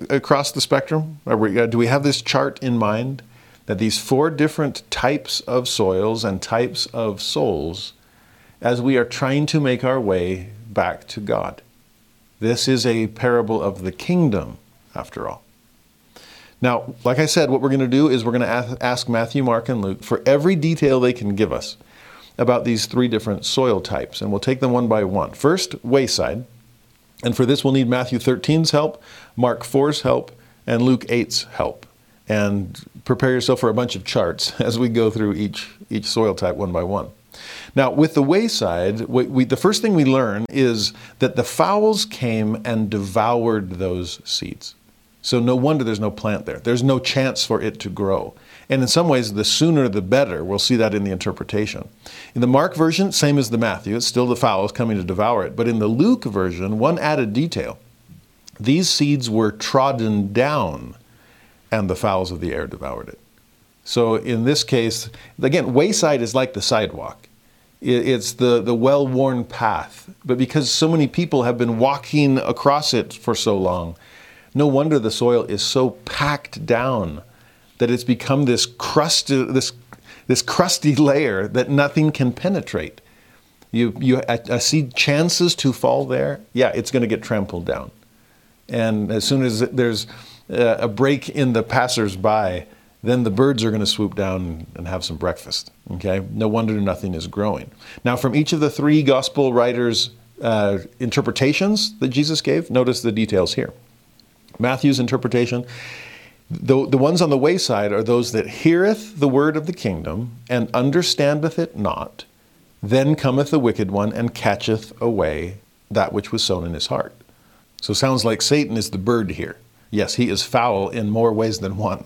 across the spectrum? We, uh, do we have this chart in mind that these four different types of soils and types of souls, as we are trying to make our way back to God? This is a parable of the kingdom, after all. Now, like I said, what we're going to do is we're going to ask Matthew, Mark, and Luke for every detail they can give us about these three different soil types, and we'll take them one by one. First, wayside. And for this, we'll need Matthew 13's help, Mark 4's help, and Luke 8's help. And prepare yourself for a bunch of charts as we go through each, each soil type one by one. Now, with the wayside, we, we, the first thing we learn is that the fowls came and devoured those seeds. So, no wonder there's no plant there. There's no chance for it to grow. And in some ways, the sooner the better. We'll see that in the interpretation. In the Mark version, same as the Matthew, it's still the fowls coming to devour it. But in the Luke version, one added detail these seeds were trodden down, and the fowls of the air devoured it. So in this case, again, wayside is like the sidewalk. It's the, the well worn path. But because so many people have been walking across it for so long, no wonder the soil is so packed down that it's become this crusty, this, this crusty layer that nothing can penetrate. You, you I, see chances to fall there, yeah, it's going to get trampled down. And as soon as there's a break in the passersby, then the birds are going to swoop down and have some breakfast. Okay? No wonder nothing is growing. Now, from each of the three gospel writers' uh, interpretations that Jesus gave, notice the details here. Matthew's interpretation the, the ones on the wayside are those that heareth the word of the kingdom and understandeth it not. Then cometh the wicked one and catcheth away that which was sown in his heart. So sounds like Satan is the bird here. Yes, he is foul in more ways than one.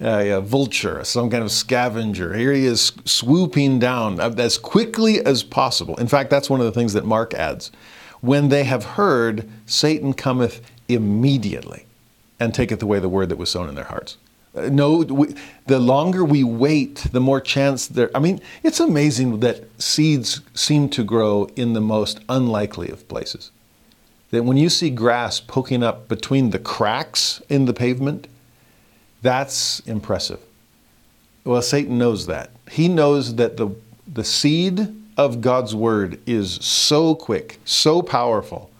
a vulture, some kind of scavenger. Here he is swooping down uh, as quickly as possible. In fact, that's one of the things that Mark adds. When they have heard, Satan cometh immediately and taketh away the word that was sown in their hearts. Uh, no, we, the longer we wait, the more chance there. I mean, it's amazing that seeds seem to grow in the most unlikely of places. That when you see grass poking up between the cracks in the pavement, that's impressive. Well, Satan knows that. He knows that the, the seed of God's word is so quick, so powerful,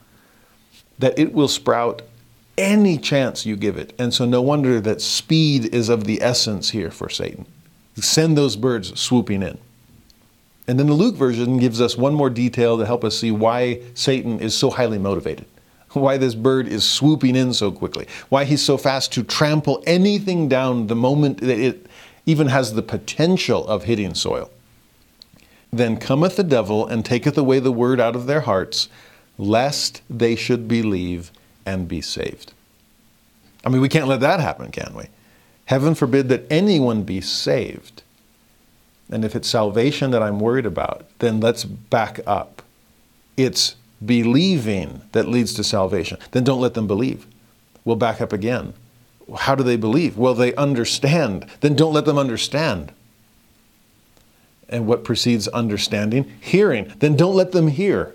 that it will sprout any chance you give it. And so, no wonder that speed is of the essence here for Satan. Send those birds swooping in. And then the Luke version gives us one more detail to help us see why Satan is so highly motivated, why this bird is swooping in so quickly, why he's so fast to trample anything down the moment that it even has the potential of hitting soil. Then cometh the devil and taketh away the word out of their hearts, lest they should believe and be saved. I mean, we can't let that happen, can we? Heaven forbid that anyone be saved. And if it's salvation that I'm worried about, then let's back up. It's believing that leads to salvation. Then don't let them believe. We'll back up again. How do they believe? Well, they understand. Then don't let them understand. And what precedes understanding? Hearing. Then don't let them hear.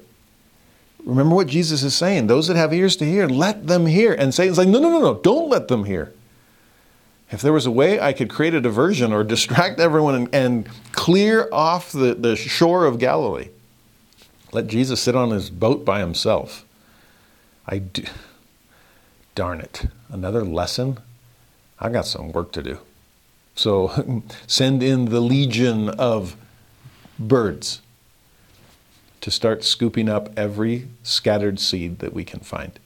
Remember what Jesus is saying. Those that have ears to hear, let them hear. And Satan's like, no, no, no, no, don't let them hear. If there was a way I could create a diversion or distract everyone and, and clear off the, the shore of Galilee, let Jesus sit on his boat by himself. I do. Darn it. Another lesson? I got some work to do. So send in the legion of birds to start scooping up every scattered seed that we can find.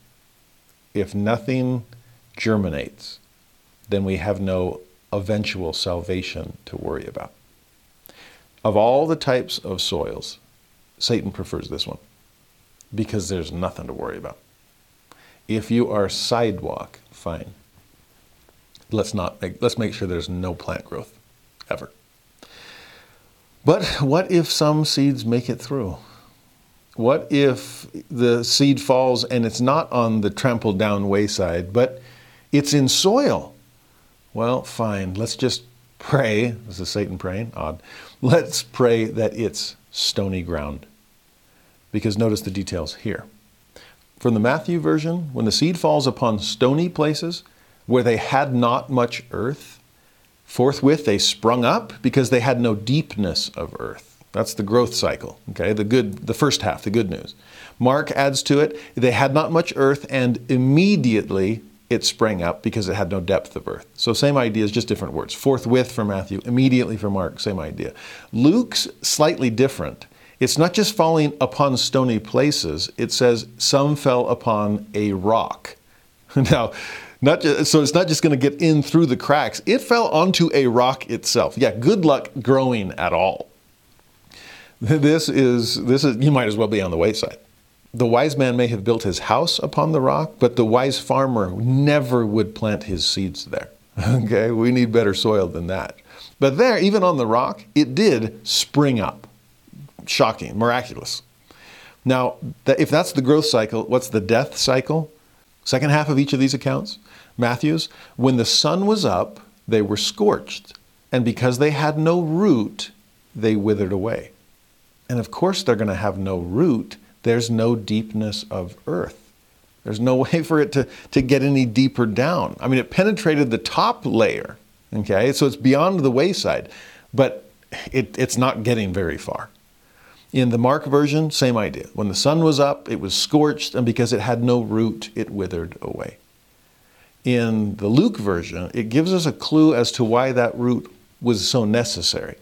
If nothing germinates, then we have no eventual salvation to worry about. Of all the types of soils, Satan prefers this one because there's nothing to worry about. If you are sidewalk, fine. Let's not make, let's make sure there's no plant growth ever. But what if some seeds make it through? What if the seed falls and it's not on the trampled down wayside, but it's in soil? Well, fine. Let's just pray. This is Satan praying. Odd. Let's pray that it's stony ground. Because notice the details here. From the Matthew version, when the seed falls upon stony places where they had not much earth, forthwith they sprung up because they had no deepness of earth. That's the growth cycle, okay? The good the first half, the good news. Mark adds to it, they had not much earth and immediately it sprang up because it had no depth of earth. So, same idea, just different words. Forthwith for Matthew, immediately for Mark, same idea. Luke's slightly different. It's not just falling upon stony places, it says some fell upon a rock. now, not just, so it's not just going to get in through the cracks, it fell onto a rock itself. Yeah, good luck growing at all. This is, this is, you might as well be on the wayside. The wise man may have built his house upon the rock, but the wise farmer never would plant his seeds there. Okay, we need better soil than that. But there, even on the rock, it did spring up. Shocking, miraculous. Now, if that's the growth cycle, what's the death cycle? Second half of each of these accounts, Matthew's, when the sun was up, they were scorched. And because they had no root, they withered away. And of course, they're going to have no root. There's no deepness of earth. There's no way for it to, to get any deeper down. I mean, it penetrated the top layer, okay? So it's beyond the wayside, but it, it's not getting very far. In the Mark version, same idea. When the sun was up, it was scorched, and because it had no root, it withered away. In the Luke version, it gives us a clue as to why that root was so necessary.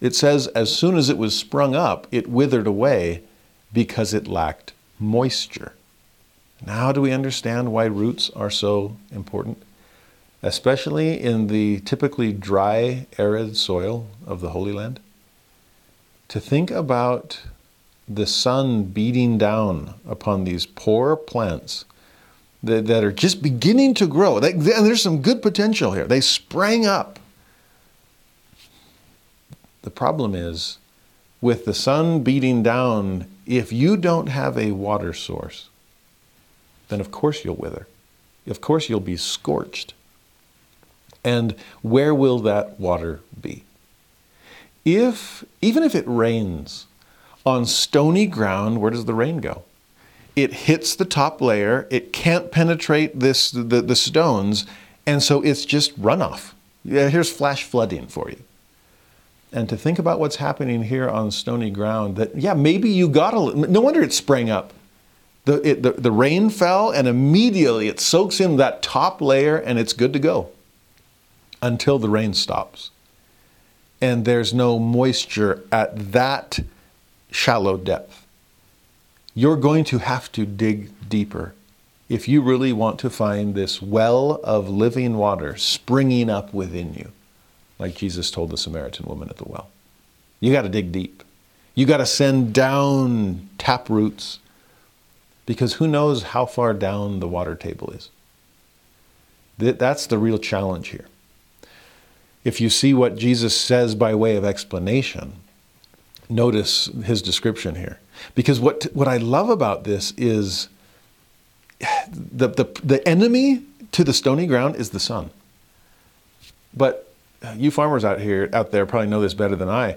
It says, as soon as it was sprung up, it withered away because it lacked moisture. Now, do we understand why roots are so important? Especially in the typically dry, arid soil of the Holy Land? To think about the sun beating down upon these poor plants that, that are just beginning to grow. They, and there's some good potential here. They sprang up the problem is, with the sun beating down, if you don't have a water source, then of course you'll wither. Of course you'll be scorched. And where will that water be? If, even if it rains on stony ground, where does the rain go? It hits the top layer, it can't penetrate this, the, the stones, and so it's just runoff. Yeah, here's flash flooding for you and to think about what's happening here on stony ground that yeah maybe you got a no wonder it sprang up. The, it, the, the rain fell and immediately it soaks in that top layer and it's good to go until the rain stops. And there's no moisture at that shallow depth. You're going to have to dig deeper if you really want to find this well of living water springing up within you like Jesus told the Samaritan woman at the well. You got to dig deep. You got to send down tap roots because who knows how far down the water table is. That's the real challenge here. If you see what Jesus says by way of explanation, notice his description here. Because what, what I love about this is the, the, the enemy to the stony ground is the sun. But Uh, you farmers out here out there probably know this better than I.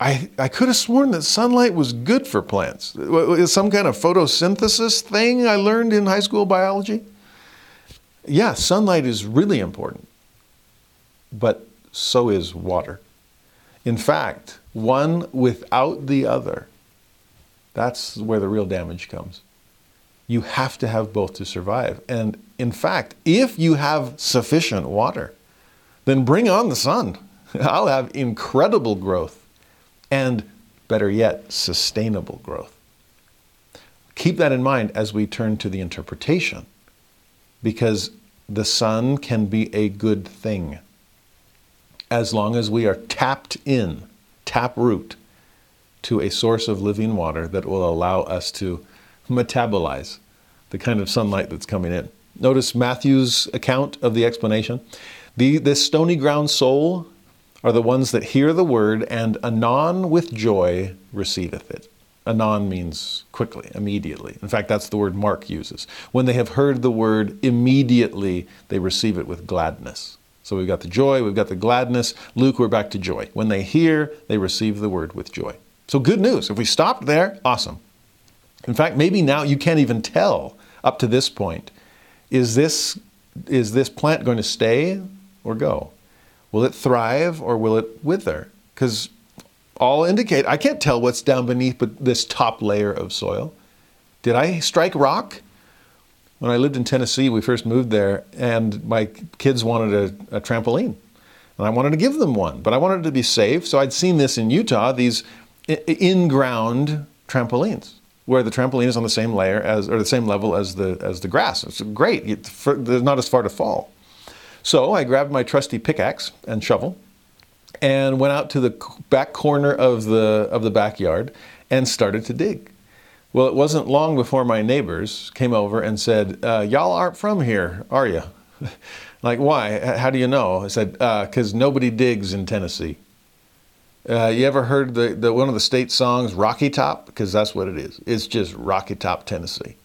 I, I could have sworn that sunlight was good for plants. Is some kind of photosynthesis thing I learned in high school biology? Yeah, sunlight is really important, but so is water. In fact, one without the other, that's where the real damage comes. You have to have both to survive. And in fact, if you have sufficient water, then bring on the sun. I'll have incredible growth and, better yet, sustainable growth. Keep that in mind as we turn to the interpretation, because the sun can be a good thing as long as we are tapped in, tap root, to a source of living water that will allow us to metabolize the kind of sunlight that's coming in. Notice Matthew's account of the explanation. The, this stony ground soul are the ones that hear the word and anon with joy receiveth it. Anon means quickly, immediately. In fact, that's the word Mark uses. When they have heard the word, immediately they receive it with gladness. So we've got the joy, we've got the gladness. Luke, we're back to joy. When they hear, they receive the word with joy. So good news. If we stopped there, awesome. In fact, maybe now you can't even tell up to this point. Is this, is this plant going to stay or go? Will it thrive or will it wither? Because all indicate, I can't tell what's down beneath but this top layer of soil. Did I strike rock? When I lived in Tennessee, we first moved there, and my kids wanted a, a trampoline. And I wanted to give them one, but I wanted it to be safe. So I'd seen this in Utah, these in ground trampolines where the trampoline is on the same layer as or the same level as the as the grass. It's great. There's not as far to fall. So I grabbed my trusty pickaxe and shovel and went out to the back corner of the of the backyard and started to dig. Well, it wasn't long before my neighbors came over and said, uh, "Y'all aren't from here, are you?" like, why? How do you know? I said, "Because uh, nobody digs in Tennessee." Uh, you ever heard the, the one of the state songs, Rocky Top? Because that's what it is. It's just Rocky Top, Tennessee.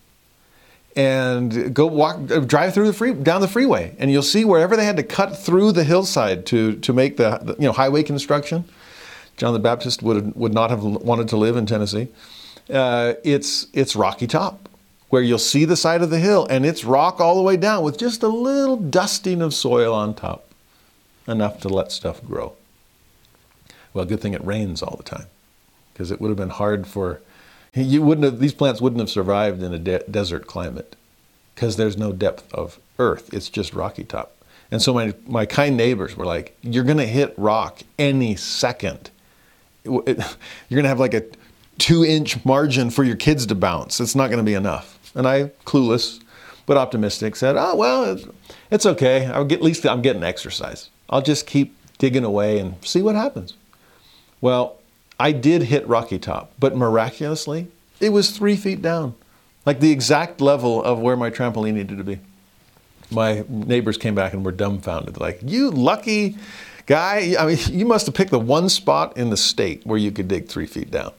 And go walk, drive through the free, down the freeway, and you'll see wherever they had to cut through the hillside to to make the, the you know highway construction. John the Baptist would would not have wanted to live in Tennessee. Uh, it's it's Rocky Top, where you'll see the side of the hill, and it's rock all the way down with just a little dusting of soil on top, enough to let stuff grow. Well, good thing it rains all the time, because it would have been hard for you wouldn't have these plants wouldn't have survived in a de- desert climate, because there's no depth of earth. It's just rocky top. And so my my kind neighbors were like, "You're going to hit rock any second. It, you're going to have like a two inch margin for your kids to bounce. It's not going to be enough." And I, clueless but optimistic, said, "Oh well, it's okay. I'll get, at least I'm getting exercise. I'll just keep digging away and see what happens." Well, I did hit Rocky Top, but miraculously, it was three feet down, like the exact level of where my trampoline needed to be. My neighbors came back and were dumbfounded, like, You lucky guy. I mean, you must have picked the one spot in the state where you could dig three feet down.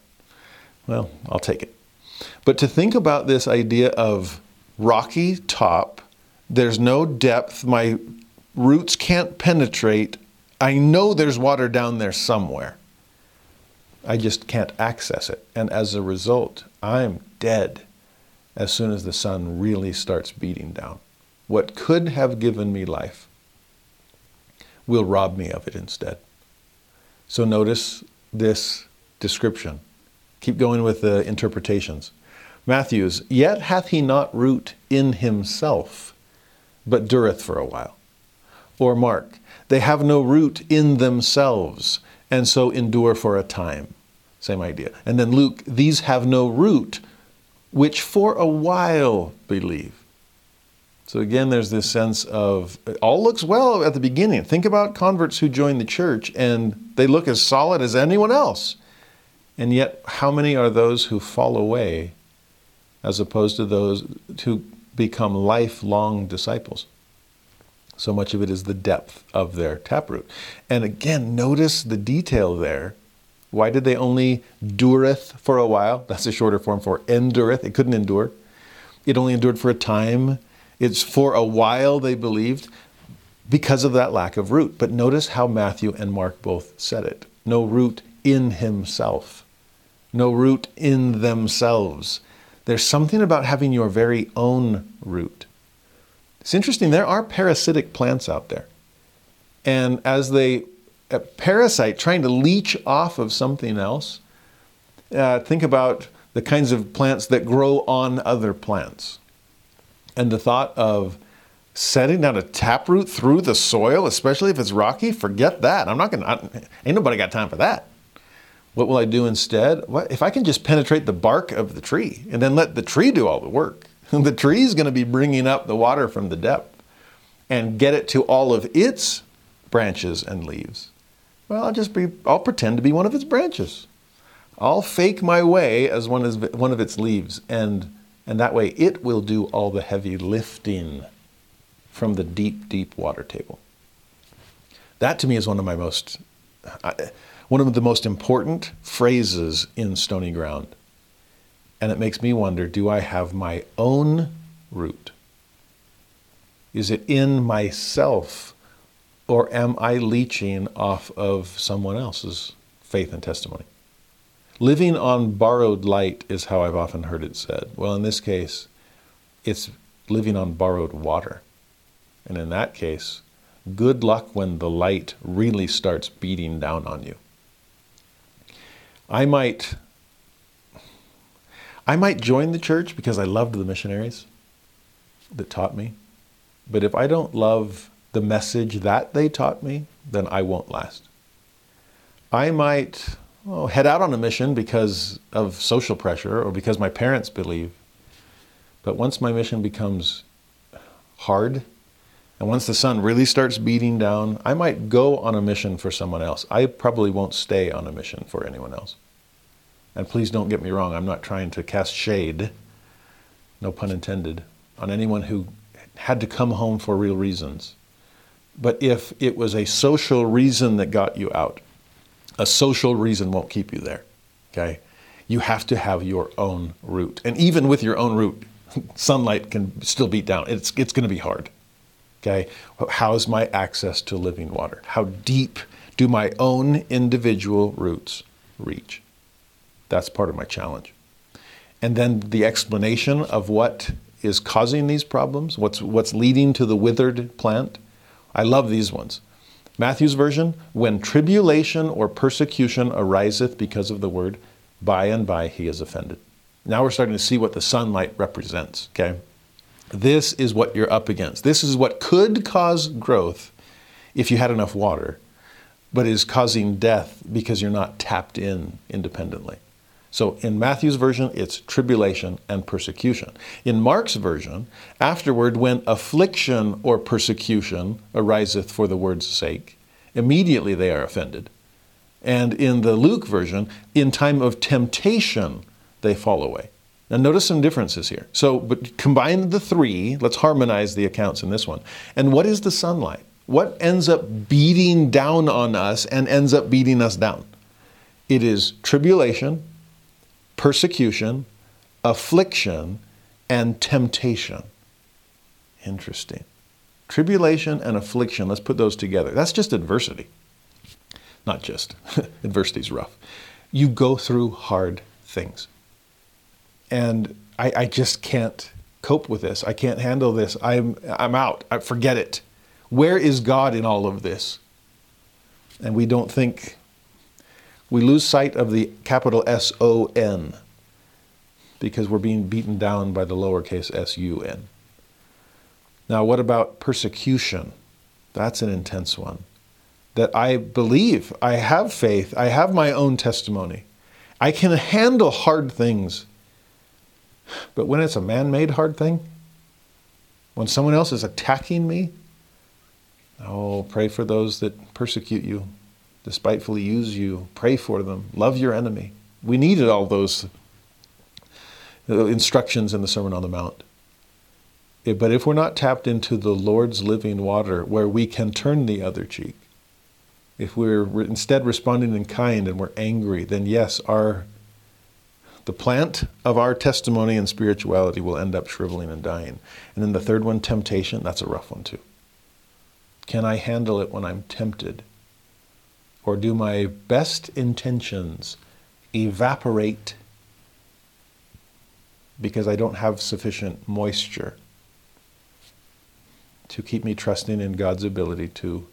Well, I'll take it. But to think about this idea of rocky top, there's no depth, my roots can't penetrate. I know there's water down there somewhere. I just can't access it. And as a result, I'm dead as soon as the sun really starts beating down. What could have given me life will rob me of it instead. So notice this description. Keep going with the interpretations. Matthew's, yet hath he not root in himself, but dureth for a while. Or Mark, they have no root in themselves, and so endure for a time. Same idea. And then Luke, these have no root, which for a while believe. So again, there's this sense of all looks well at the beginning. Think about converts who join the church and they look as solid as anyone else. And yet, how many are those who fall away as opposed to those who become lifelong disciples? So much of it is the depth of their taproot. And again, notice the detail there why did they only dureth for a while? That's a shorter form for endureth. It couldn't endure. It only endured for a time. It's for a while they believed because of that lack of root. But notice how Matthew and Mark both said it no root in himself, no root in themselves. There's something about having your very own root. It's interesting, there are parasitic plants out there. And as they a parasite trying to leech off of something else. Uh, think about the kinds of plants that grow on other plants. And the thought of setting down a taproot through the soil, especially if it's rocky, forget that. I'm not going to, ain't nobody got time for that. What will I do instead? What, if I can just penetrate the bark of the tree and then let the tree do all the work, the tree is going to be bringing up the water from the depth and get it to all of its branches and leaves. Well, I'll just be, I'll pretend to be one of its branches. I'll fake my way as one of, one of its leaves, and, and that way it will do all the heavy lifting from the deep, deep water table. That to me is one of my most, uh, one of the most important phrases in Stony Ground. And it makes me wonder do I have my own root? Is it in myself or am I leeching off of someone else's faith and testimony? Living on borrowed light is how I've often heard it said. Well, in this case, it's living on borrowed water. And in that case, good luck when the light really starts beating down on you. I might I might join the church because I loved the missionaries. that taught me. But if I don't love the message that they taught me, then I won't last. I might oh, head out on a mission because of social pressure or because my parents believe. But once my mission becomes hard, and once the sun really starts beating down, I might go on a mission for someone else. I probably won't stay on a mission for anyone else. And please don't get me wrong, I'm not trying to cast shade, no pun intended, on anyone who had to come home for real reasons. But if it was a social reason that got you out, a social reason won't keep you there. Okay? You have to have your own root. And even with your own root, sunlight can still beat down. It's, it's going to be hard. Okay? How's my access to living water? How deep do my own individual roots reach? That's part of my challenge. And then the explanation of what is causing these problems, what's, what's leading to the withered plant. I love these ones. Matthew's version, when tribulation or persecution ariseth because of the word, by and by he is offended. Now we're starting to see what the sunlight represents, okay? This is what you're up against. This is what could cause growth if you had enough water, but is causing death because you're not tapped in independently. So in Matthew's version, it's tribulation and persecution. In Mark's version, afterward, when affliction or persecution ariseth for the word's sake, immediately they are offended. And in the Luke version, in time of temptation, they fall away. Now, notice some differences here. So, but combine the three, let's harmonize the accounts in this one. And what is the sunlight? What ends up beating down on us and ends up beating us down? It is tribulation, persecution, affliction, and temptation. Interesting. Tribulation and affliction, let's put those together. That's just adversity. Not just. adversity is rough. You go through hard things. And I, I, just can't cope with this. I can't handle this. I'm, I'm out. I forget it. Where is God in all of this? And we don't think we lose sight of the capital S O N because we're being beaten down by the lowercase s u n. Now, what about persecution? That's an intense one. That I believe, I have faith, I have my own testimony. I can handle hard things. But when it's a man made hard thing, when someone else is attacking me, oh, pray for those that persecute you despitefully use you. Pray for them. Love your enemy. We needed all those uh, instructions in the Sermon on the Mount. But if we're not tapped into the Lord's living water where we can turn the other cheek, if we're instead responding in kind and we're angry, then yes, our the plant of our testimony and spirituality will end up shriveling and dying. And then the third one, temptation, that's a rough one too. Can I handle it when I'm tempted? Or do my best intentions evaporate because I don't have sufficient moisture to keep me trusting in God's ability to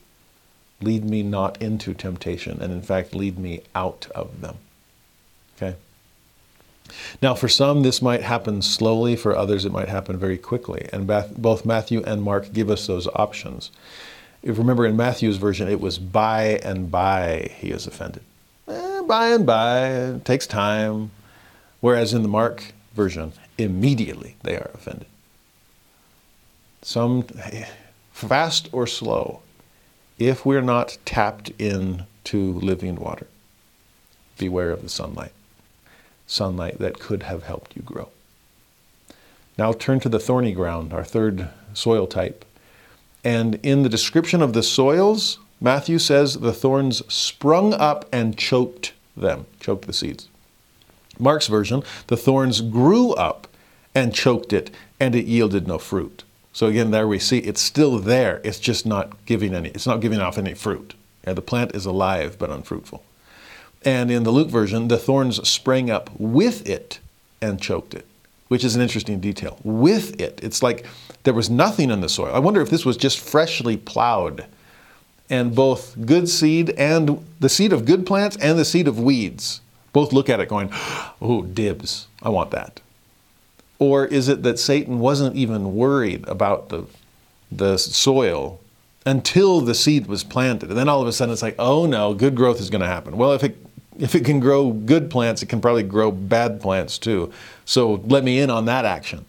lead me not into temptation and, in fact, lead me out of them? Okay? Now, for some, this might happen slowly. For others, it might happen very quickly. And both Matthew and Mark give us those options. If remember in Matthew's version, it was by and by he is offended. Eh, by and by, it takes time. Whereas in the Mark version, immediately they are offended. Some fast or slow, if we're not tapped in to living water, beware of the sunlight. Sunlight that could have helped you grow. Now turn to the thorny ground, our third soil type. And in the description of the soils, Matthew says the thorns sprung up and choked them, choked the seeds. Mark's version, the thorns grew up and choked it, and it yielded no fruit. So again, there we see it's still there. It's just not giving any. It's not giving off any fruit. Yeah, the plant is alive but unfruitful. And in the Luke version, the thorns sprang up with it and choked it which is an interesting detail. With it, it's like there was nothing in the soil. I wonder if this was just freshly plowed and both good seed and the seed of good plants and the seed of weeds both look at it going, oh, dibs, I want that. Or is it that Satan wasn't even worried about the, the soil until the seed was planted? And then all of a sudden it's like, oh no, good growth is going to happen. Well, if it, if it can grow good plants, it can probably grow bad plants too. So let me in on that action.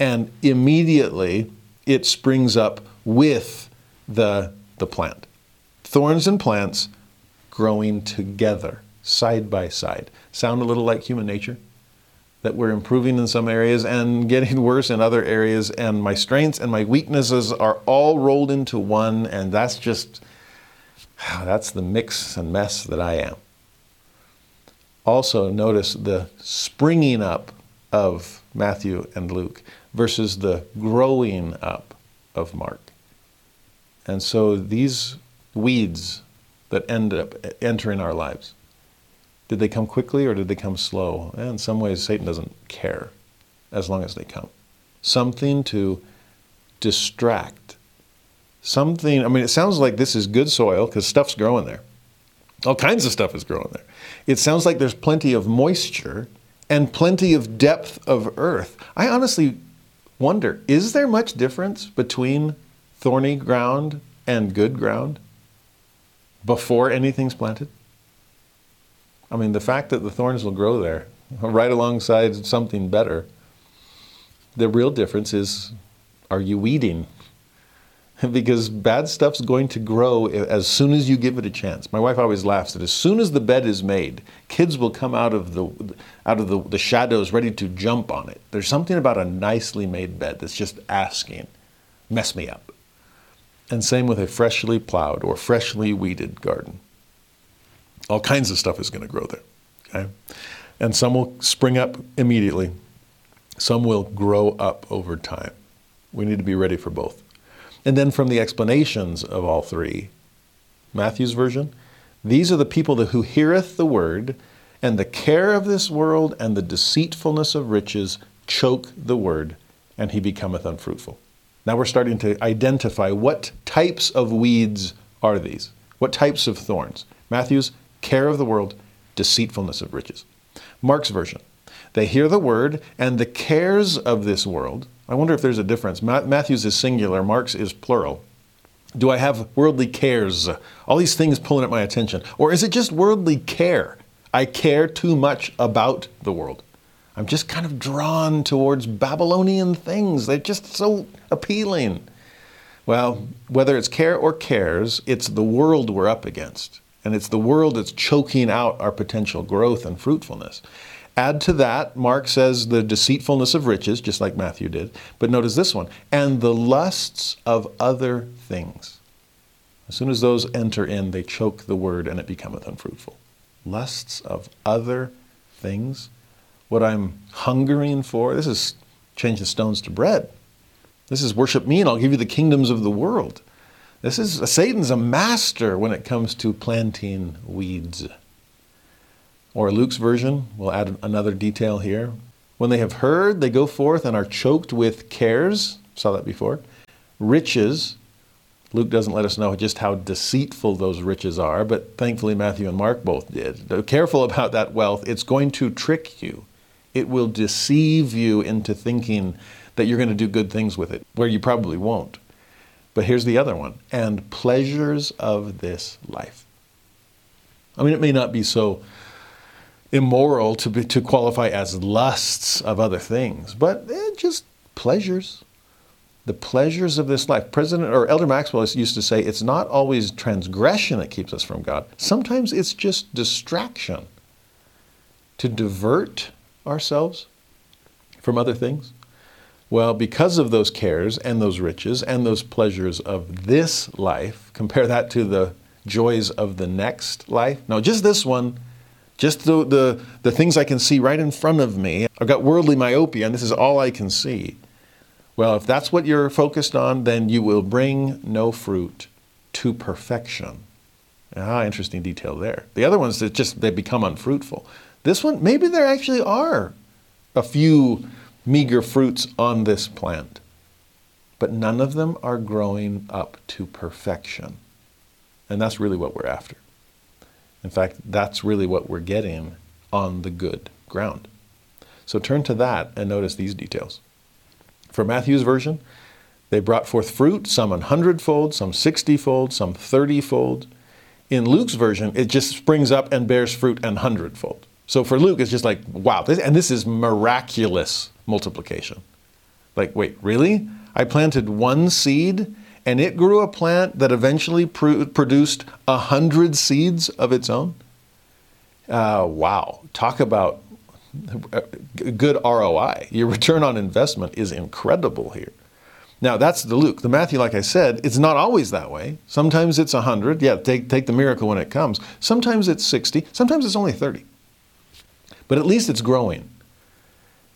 And immediately it springs up with the, the plant. Thorns and plants growing together, side by side. Sound a little like human nature? That we're improving in some areas and getting worse in other areas, and my strengths and my weaknesses are all rolled into one, and that's just, that's the mix and mess that I am. Also, notice the springing up of Matthew and Luke versus the growing up of Mark. And so these weeds that end up entering our lives, did they come quickly or did they come slow? Eh, in some ways, Satan doesn't care as long as they come. Something to distract. Something, I mean, it sounds like this is good soil because stuff's growing there. All kinds of stuff is growing there. It sounds like there's plenty of moisture and plenty of depth of earth. I honestly wonder is there much difference between thorny ground and good ground before anything's planted? I mean, the fact that the thorns will grow there right alongside something better, the real difference is are you weeding? because bad stuff's going to grow as soon as you give it a chance. My wife always laughs that as soon as the bed is made, kids will come out of the out of the, the shadows ready to jump on it. There's something about a nicely made bed that's just asking, mess me up. And same with a freshly plowed or freshly weeded garden. All kinds of stuff is going to grow there. Okay? And some will spring up immediately. Some will grow up over time. We need to be ready for both. And then from the explanations of all three, Matthew's version, these are the people that, who heareth the word, and the care of this world and the deceitfulness of riches choke the word, and he becometh unfruitful. Now we're starting to identify what types of weeds are these? What types of thorns? Matthew's care of the world, deceitfulness of riches. Mark's version, they hear the word, and the cares of this world, I wonder if there's a difference. Matthew's is singular, Mark's is plural. Do I have worldly cares? All these things pulling at my attention. Or is it just worldly care? I care too much about the world. I'm just kind of drawn towards Babylonian things. They're just so appealing. Well, whether it's care or cares, it's the world we're up against. And it's the world that's choking out our potential growth and fruitfulness. Add to that, Mark says the deceitfulness of riches, just like Matthew did. But notice this one and the lusts of other things. As soon as those enter in, they choke the word and it becometh unfruitful. Lusts of other things. What I'm hungering for, this is change the stones to bread. This is worship me and I'll give you the kingdoms of the world. This is Satan's a master when it comes to planting weeds. Or Luke's version, we'll add another detail here. When they have heard, they go forth and are choked with cares. Saw that before. Riches. Luke doesn't let us know just how deceitful those riches are, but thankfully Matthew and Mark both did. Careful about that wealth. It's going to trick you, it will deceive you into thinking that you're going to do good things with it, where you probably won't. But here's the other one and pleasures of this life. I mean, it may not be so immoral to, be, to qualify as lusts of other things, but eh, just pleasures. The pleasures of this life. President or Elder Maxwell used to say it's not always transgression that keeps us from God. Sometimes it's just distraction to divert ourselves from other things. Well, because of those cares and those riches and those pleasures of this life, compare that to the joys of the next life. No, just this one just the, the, the things I can see right in front of me. I've got worldly myopia, and this is all I can see. Well, if that's what you're focused on, then you will bring no fruit to perfection. Ah, interesting detail there. The other ones that just they become unfruitful. This one, maybe there actually are a few meager fruits on this plant, but none of them are growing up to perfection. And that's really what we're after. In fact, that's really what we're getting on the good ground. So turn to that and notice these details. For Matthew's version, they brought forth fruit, some an hundredfold, some sixtyfold, some thirtyfold. In Luke's version, it just springs up and bears fruit an hundredfold. So for Luke, it's just like, wow, this, and this is miraculous multiplication. Like, wait, really? I planted one seed and it grew a plant that eventually pr- produced a hundred seeds of its own? Uh, wow. Talk about good ROI. Your return on investment is incredible here. Now, that's the Luke. The Matthew, like I said, it's not always that way. Sometimes it's 100. Yeah, take, take the miracle when it comes. Sometimes it's 60. Sometimes it's only 30. But at least it's growing.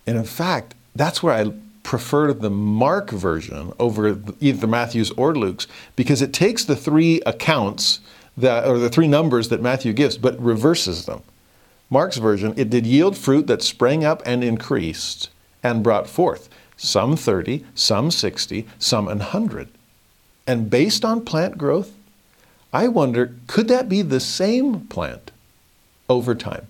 And in fact, that's where I prefer the Mark version over either Matthew's or Luke's because it takes the three accounts that, or the three numbers that Matthew gives, but reverses them. Mark's version, it did yield fruit that sprang up and increased and brought forth some 30, some 60, some 100. And based on plant growth, I wonder could that be the same plant over time?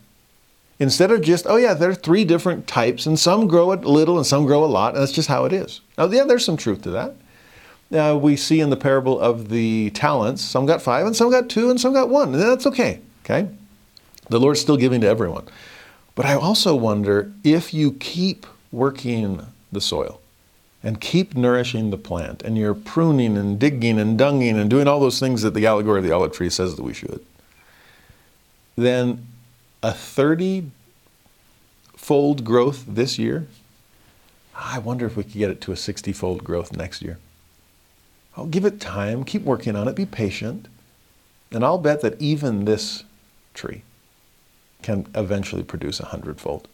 Instead of just, oh yeah, there are three different types, and some grow a little and some grow a lot, and that's just how it is. Now, yeah, there's some truth to that. Uh, we see in the parable of the talents, some got five, and some got two, and some got one, and that's okay. Okay? The Lord's still giving to everyone. But I also wonder if you keep working the soil and keep nourishing the plant, and you're pruning and digging and dunging and doing all those things that the allegory of the olive tree says that we should, then a 30 fold growth this year, I wonder if we could get it to a 60 fold growth next year. I'll give it time, keep working on it, be patient, and I'll bet that even this tree can eventually produce a hundredfold.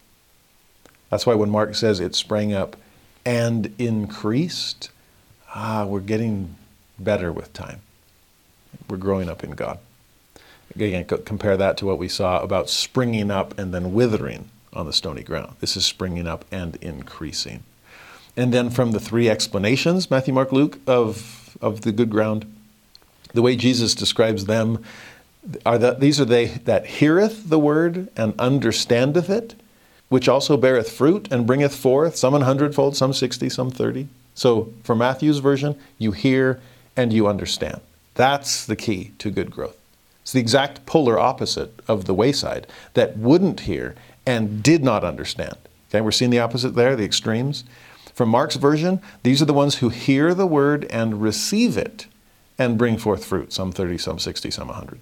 That's why when Mark says it sprang up and increased, ah, we're getting better with time. We're growing up in God. Again, compare that to what we saw about springing up and then withering on the stony ground. This is springing up and increasing. And then from the three explanations, Matthew, Mark, Luke, of, of the good ground, the way Jesus describes them are that these are they that heareth the word and understandeth it, which also beareth fruit and bringeth forth, some an hundredfold, some sixty, some thirty. So for Matthew's version, you hear and you understand. That's the key to good growth. It's the exact polar opposite of the wayside that wouldn't hear and did not understand. Okay, we're seeing the opposite there, the extremes. From Mark's version, these are the ones who hear the word and receive it and bring forth fruit, some 30, some 60, some 100.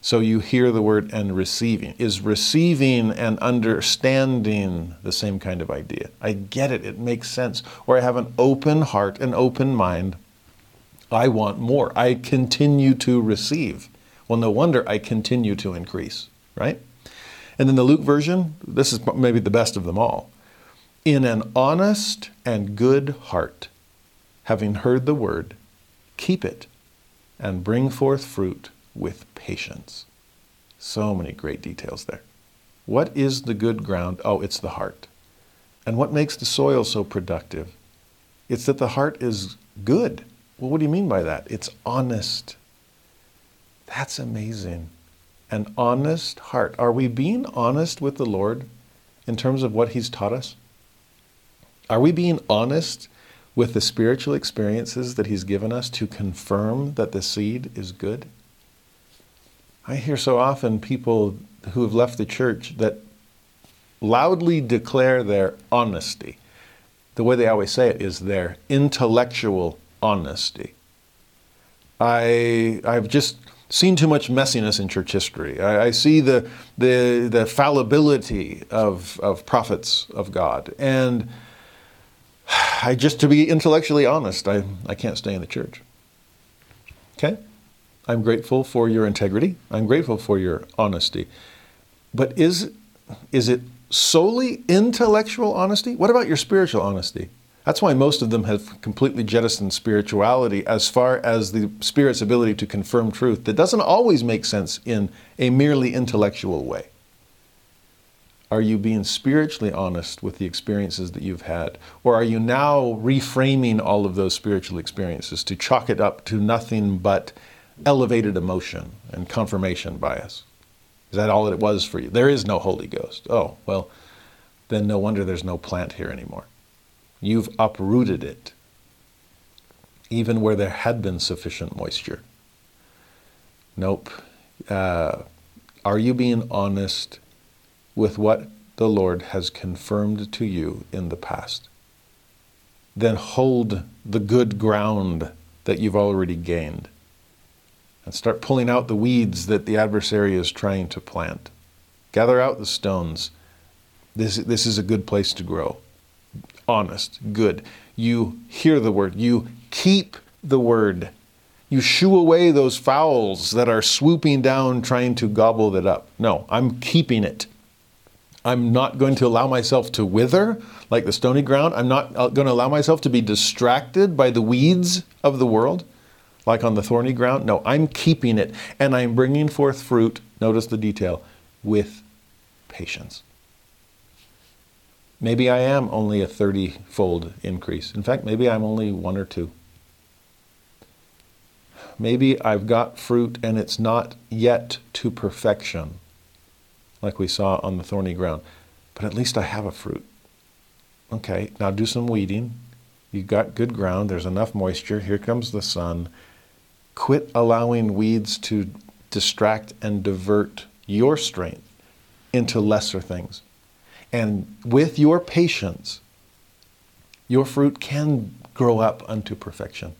So you hear the word and receiving. Is receiving and understanding the same kind of idea? I get it, it makes sense. Or I have an open heart, an open mind. I want more. I continue to receive. Well, no wonder I continue to increase, right? And then the Luke version, this is maybe the best of them all. In an honest and good heart, having heard the word, keep it and bring forth fruit with patience. So many great details there. What is the good ground? Oh, it's the heart. And what makes the soil so productive? It's that the heart is good. Well, what do you mean by that? It's honest. That's amazing. An honest heart. Are we being honest with the Lord in terms of what He's taught us? Are we being honest with the spiritual experiences that He's given us to confirm that the seed is good? I hear so often people who have left the church that loudly declare their honesty. The way they always say it is their intellectual honesty. I, I've just seen too much messiness in church history. I, I see the, the, the fallibility of, of prophets of God. And I just, to be intellectually honest, I, I can't stay in the church. Okay? I'm grateful for your integrity. I'm grateful for your honesty. But is, is it solely intellectual honesty? What about your spiritual honesty? That's why most of them have completely jettisoned spirituality as far as the Spirit's ability to confirm truth that doesn't always make sense in a merely intellectual way. Are you being spiritually honest with the experiences that you've had? Or are you now reframing all of those spiritual experiences to chalk it up to nothing but elevated emotion and confirmation bias? Is that all that it was for you? There is no Holy Ghost. Oh, well, then no wonder there's no plant here anymore. You've uprooted it, even where there had been sufficient moisture. Nope. Uh, are you being honest with what the Lord has confirmed to you in the past? Then hold the good ground that you've already gained and start pulling out the weeds that the adversary is trying to plant. Gather out the stones. This, this is a good place to grow. Honest, good. You hear the word, you keep the word. You shoo away those fowls that are swooping down trying to gobble it up. No, I'm keeping it. I'm not going to allow myself to wither like the stony ground. I'm not uh, going to allow myself to be distracted by the weeds of the world like on the thorny ground. No, I'm keeping it and I'm bringing forth fruit. Notice the detail with patience. Maybe I am only a 30 fold increase. In fact, maybe I'm only one or two. Maybe I've got fruit and it's not yet to perfection, like we saw on the thorny ground, but at least I have a fruit. Okay, now do some weeding. You've got good ground, there's enough moisture. Here comes the sun. Quit allowing weeds to distract and divert your strength into lesser things. And with your patience, your fruit can grow up unto perfection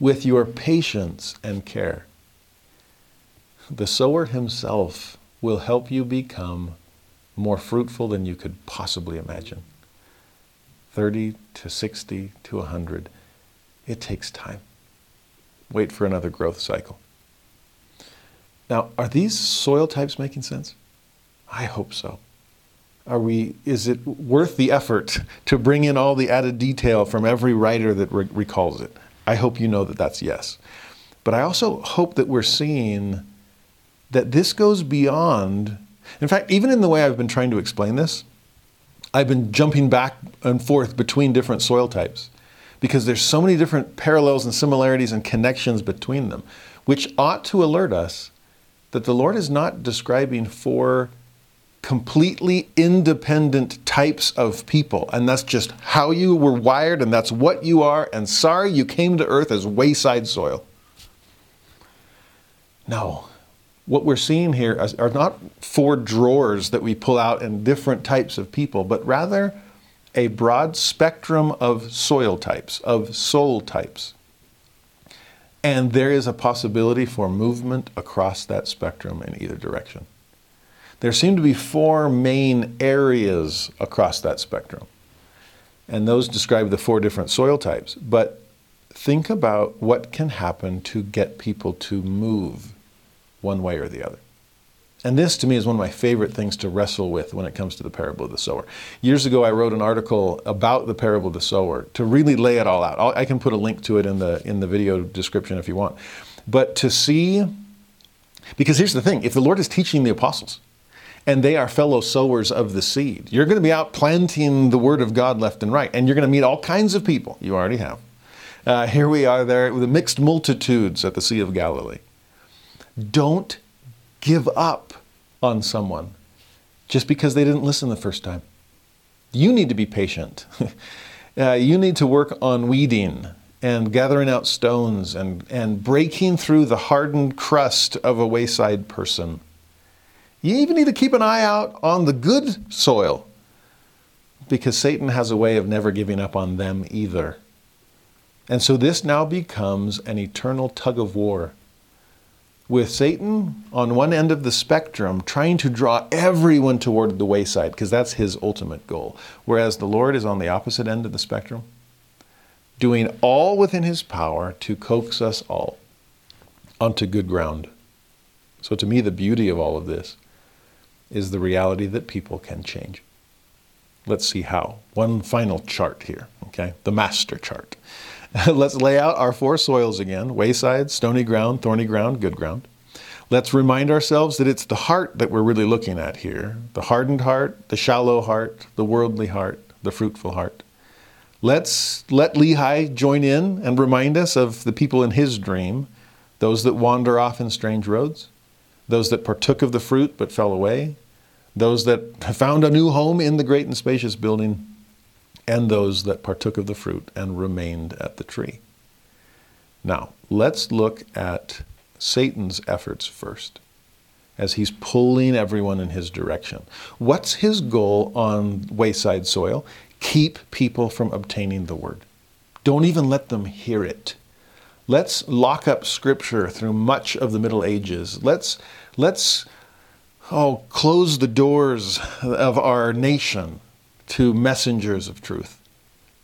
with your patience and care. The sower himself will help you become more fruitful than you could possibly imagine. 30 to 60 to 100. It takes time. Wait for another growth cycle. Now, are these soil types making sense? I hope so. Are we, is it worth the effort to bring in all the added detail from every writer that re- recalls it? I hope you know that that's yes. But I also hope that we're seeing that this goes beyond, in fact, even in the way I've been trying to explain this, I've been jumping back and forth between different soil types because there's so many different parallels and similarities and connections between them, which ought to alert us that the Lord is not describing four completely independent types of people. And that's just how you were wired, and that's what you are. And sorry, you came to earth as wayside soil. No. What we're seeing here are not four drawers that we pull out in different types of people, but rather a broad spectrum of soil types, of soul types. And there is a possibility for movement across that spectrum in either direction there seem to be four main areas across that spectrum. And those describe the four different soil types. But think about what can happen to get people to move one way or the other. And this, to me, is one of my favorite things to wrestle with when it comes to the parable of the sower. Years ago, I wrote an article about the parable of the sower to really lay it all out. I can put a link to it in the, in the video description if you want. But to see, because here's the thing if the Lord is teaching the apostles, and they are fellow sowers of the seed. You're going to be out planting the word of God left and right, and you're going to meet all kinds of people. You already have. Uh, here we are there with the mixed multitudes at the Sea of Galilee. Don't give up on someone just because they didn't listen the first time. You need to be patient. uh, you need to work on weeding and gathering out stones and, and breaking through the hardened crust of a wayside person. You even need to keep an eye out on the good soil because Satan has a way of never giving up on them either. And so this now becomes an eternal tug of war with Satan on one end of the spectrum trying to draw everyone toward the wayside because that's his ultimate goal. Whereas the Lord is on the opposite end of the spectrum, doing all within his power to coax us all onto good ground. So, to me, the beauty of all of this is the reality that people can change. Let's see how. One final chart here, okay? The master chart. Let's lay out our four soils again wayside, stony ground, thorny ground, good ground. Let's remind ourselves that it's the heart that we're really looking at here the hardened heart, the shallow heart, the worldly heart, the fruitful heart. Let's let Lehi join in and remind us of the people in his dream, those that wander off in strange roads, those that partook of the fruit but fell away, those that found a new home in the great and spacious building, and those that partook of the fruit and remained at the tree. Now, let's look at Satan's efforts first as he's pulling everyone in his direction. What's his goal on wayside soil? Keep people from obtaining the word. Don't even let them hear it. Let's lock up scripture through much of the Middle Ages. Let's let's oh close the doors of our nation to messengers of truth.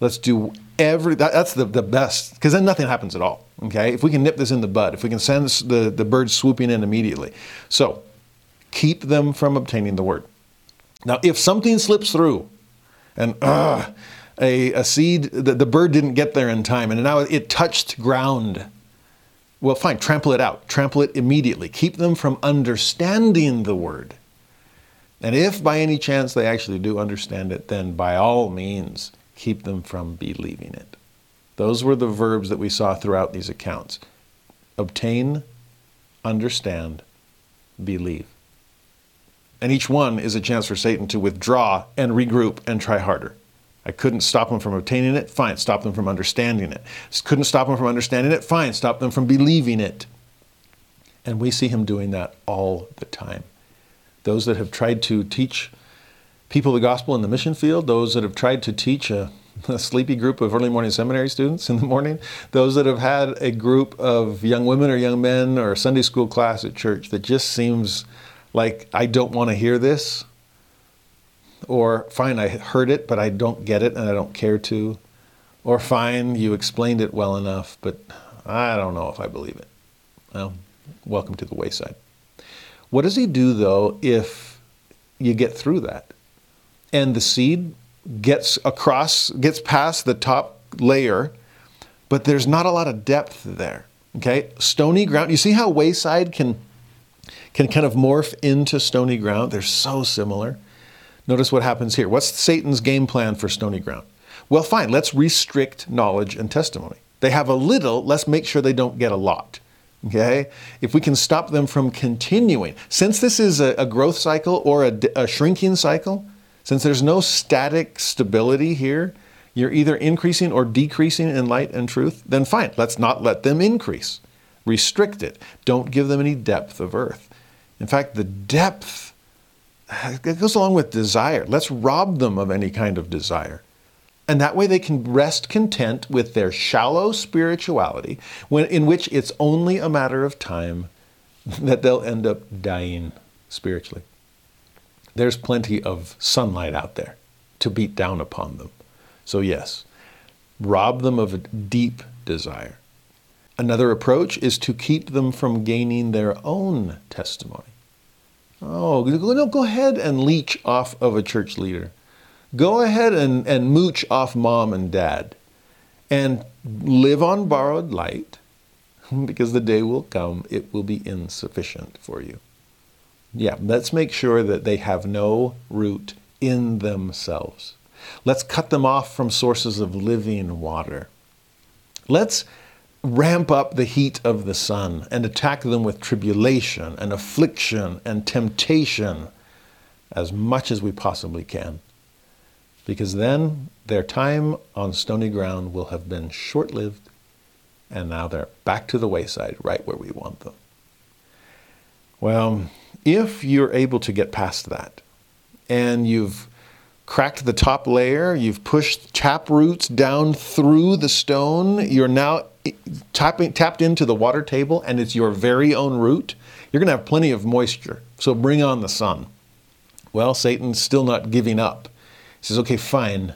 Let's do every that, that's the, the best because then nothing happens at all. Okay? If we can nip this in the bud, if we can send the, the birds swooping in immediately. So keep them from obtaining the word. Now, if something slips through and uh, a, a seed, the, the bird didn't get there in time and now it touched ground, well, fine, trample it out. Trample it immediately. Keep them from understanding the word. And if by any chance they actually do understand it, then by all means, keep them from believing it. Those were the verbs that we saw throughout these accounts obtain, understand, believe. And each one is a chance for Satan to withdraw and regroup and try harder. I couldn't stop them from obtaining it. Fine, stop them from understanding it. Couldn't stop them from understanding it. Fine, stop them from believing it. And we see him doing that all the time. Those that have tried to teach people the gospel in the mission field, those that have tried to teach a a sleepy group of early morning seminary students in the morning, those that have had a group of young women or young men or Sunday school class at church that just seems like I don't want to hear this, or fine, I heard it, but I don't get it and I don't care to, or fine, you explained it well enough, but I don't know if I believe it. Well, welcome to the wayside. What does he do though if you get through that? And the seed gets across, gets past the top layer, but there's not a lot of depth there. Okay, stony ground. You see how wayside can can kind of morph into stony ground. They're so similar. Notice what happens here. What's Satan's game plan for stony ground? Well, fine. Let's restrict knowledge and testimony. They have a little. Let's make sure they don't get a lot. Okay? If we can stop them from continuing, since this is a, a growth cycle or a, a shrinking cycle, since there's no static stability here, you're either increasing or decreasing in light and truth, then fine, let's not let them increase. Restrict it. Don't give them any depth of earth. In fact, the depth it goes along with desire. Let's rob them of any kind of desire. And that way they can rest content with their shallow spirituality, when, in which it's only a matter of time that they'll end up dying spiritually there's plenty of sunlight out there to beat down upon them. So, yes, rob them of a deep desire. Another approach is to keep them from gaining their own testimony. Oh, no, go ahead and leech off of a church leader. Go ahead and, and mooch off mom and dad and live on borrowed light because the day will come it will be insufficient for you. Yeah, let's make sure that they have no root in themselves. Let's cut them off from sources of living water. Let's ramp up the heat of the sun and attack them with tribulation and affliction and temptation as much as we possibly can. Because then their time on stony ground will have been short lived, and now they're back to the wayside, right where we want them. Well, if you're able to get past that and you've cracked the top layer, you've pushed tap roots down through the stone, you're now tapping, tapped into the water table and it's your very own root, you're going to have plenty of moisture. So bring on the sun. Well, Satan's still not giving up. He says, okay, fine.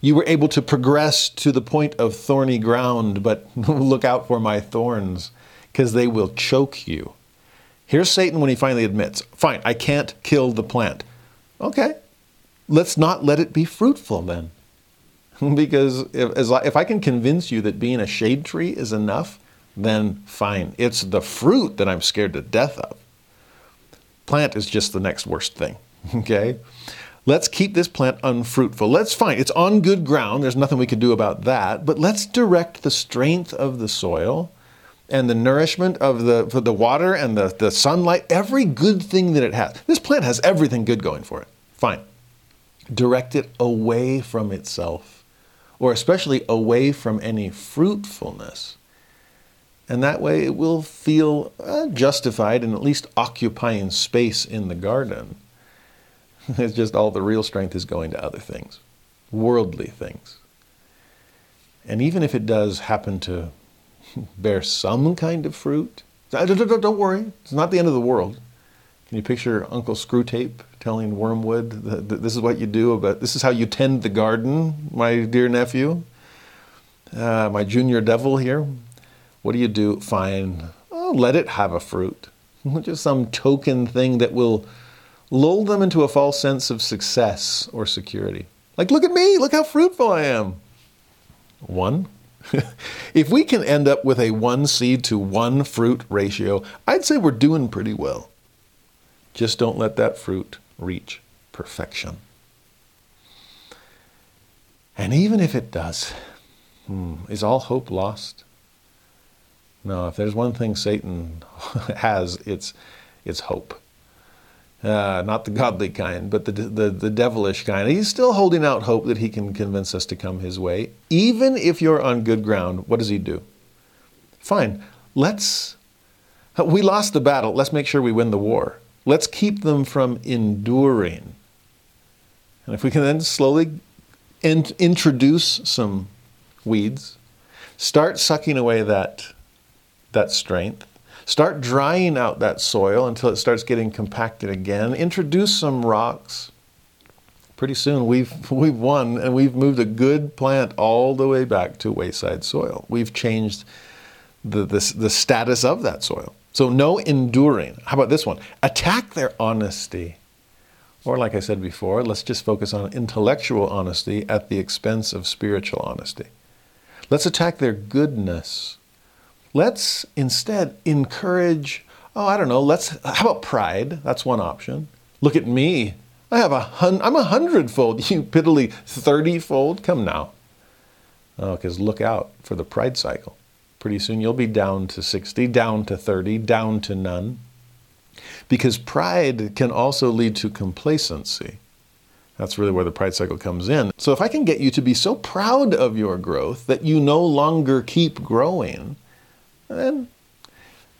You were able to progress to the point of thorny ground, but look out for my thorns, because they will choke you. Here's Satan when he finally admits, fine, I can't kill the plant. Okay, let's not let it be fruitful then. because if, if I can convince you that being a shade tree is enough, then fine. It's the fruit that I'm scared to death of. Plant is just the next worst thing. Okay? Let's keep this plant unfruitful. Let's fine. It's on good ground. There's nothing we can do about that. But let's direct the strength of the soil and the nourishment of the, the water and the, the sunlight, every good thing that it has. This plant has everything good going for it. Fine. Direct it away from itself, or especially away from any fruitfulness. And that way it will feel uh, justified in at least occupying space in the garden. it's just all the real strength is going to other things, worldly things. And even if it does happen to bear some kind of fruit, don't worry, it's not the end of the world. Can you picture Uncle Screwtape telling Wormwood that this is what you do, but this is how you tend the garden, my dear nephew, uh, my junior devil here? What do you do? Fine, oh, let it have a fruit. Just some token thing that will lull them into a false sense of success or security. Like, look at me, look how fruitful I am. One. if we can end up with a one seed to one fruit ratio, I'd say we're doing pretty well. Just don't let that fruit reach perfection. And even if it does, hmm, is all hope lost? No, if there's one thing Satan has, it's, it's hope. Uh, not the godly kind, but the, the, the devilish kind. He's still holding out hope that he can convince us to come his way. Even if you're on good ground, what does he do? Fine, let's, we lost the battle, let's make sure we win the war. Let's keep them from enduring. And if we can then slowly in, introduce some weeds, start sucking away that, that strength, Start drying out that soil until it starts getting compacted again. Introduce some rocks. Pretty soon we've, we've won and we've moved a good plant all the way back to wayside soil. We've changed the, the, the status of that soil. So, no enduring. How about this one? Attack their honesty. Or, like I said before, let's just focus on intellectual honesty at the expense of spiritual honesty. Let's attack their goodness Let's instead encourage, oh, I don't know, let's, how about pride? That's one option. Look at me. I have a hun- I'm a hundredfold. You piddly thirtyfold. Come now. Oh, because look out for the pride cycle. Pretty soon you'll be down to 60, down to 30, down to none. Because pride can also lead to complacency. That's really where the pride cycle comes in. So if I can get you to be so proud of your growth that you no longer keep growing, then,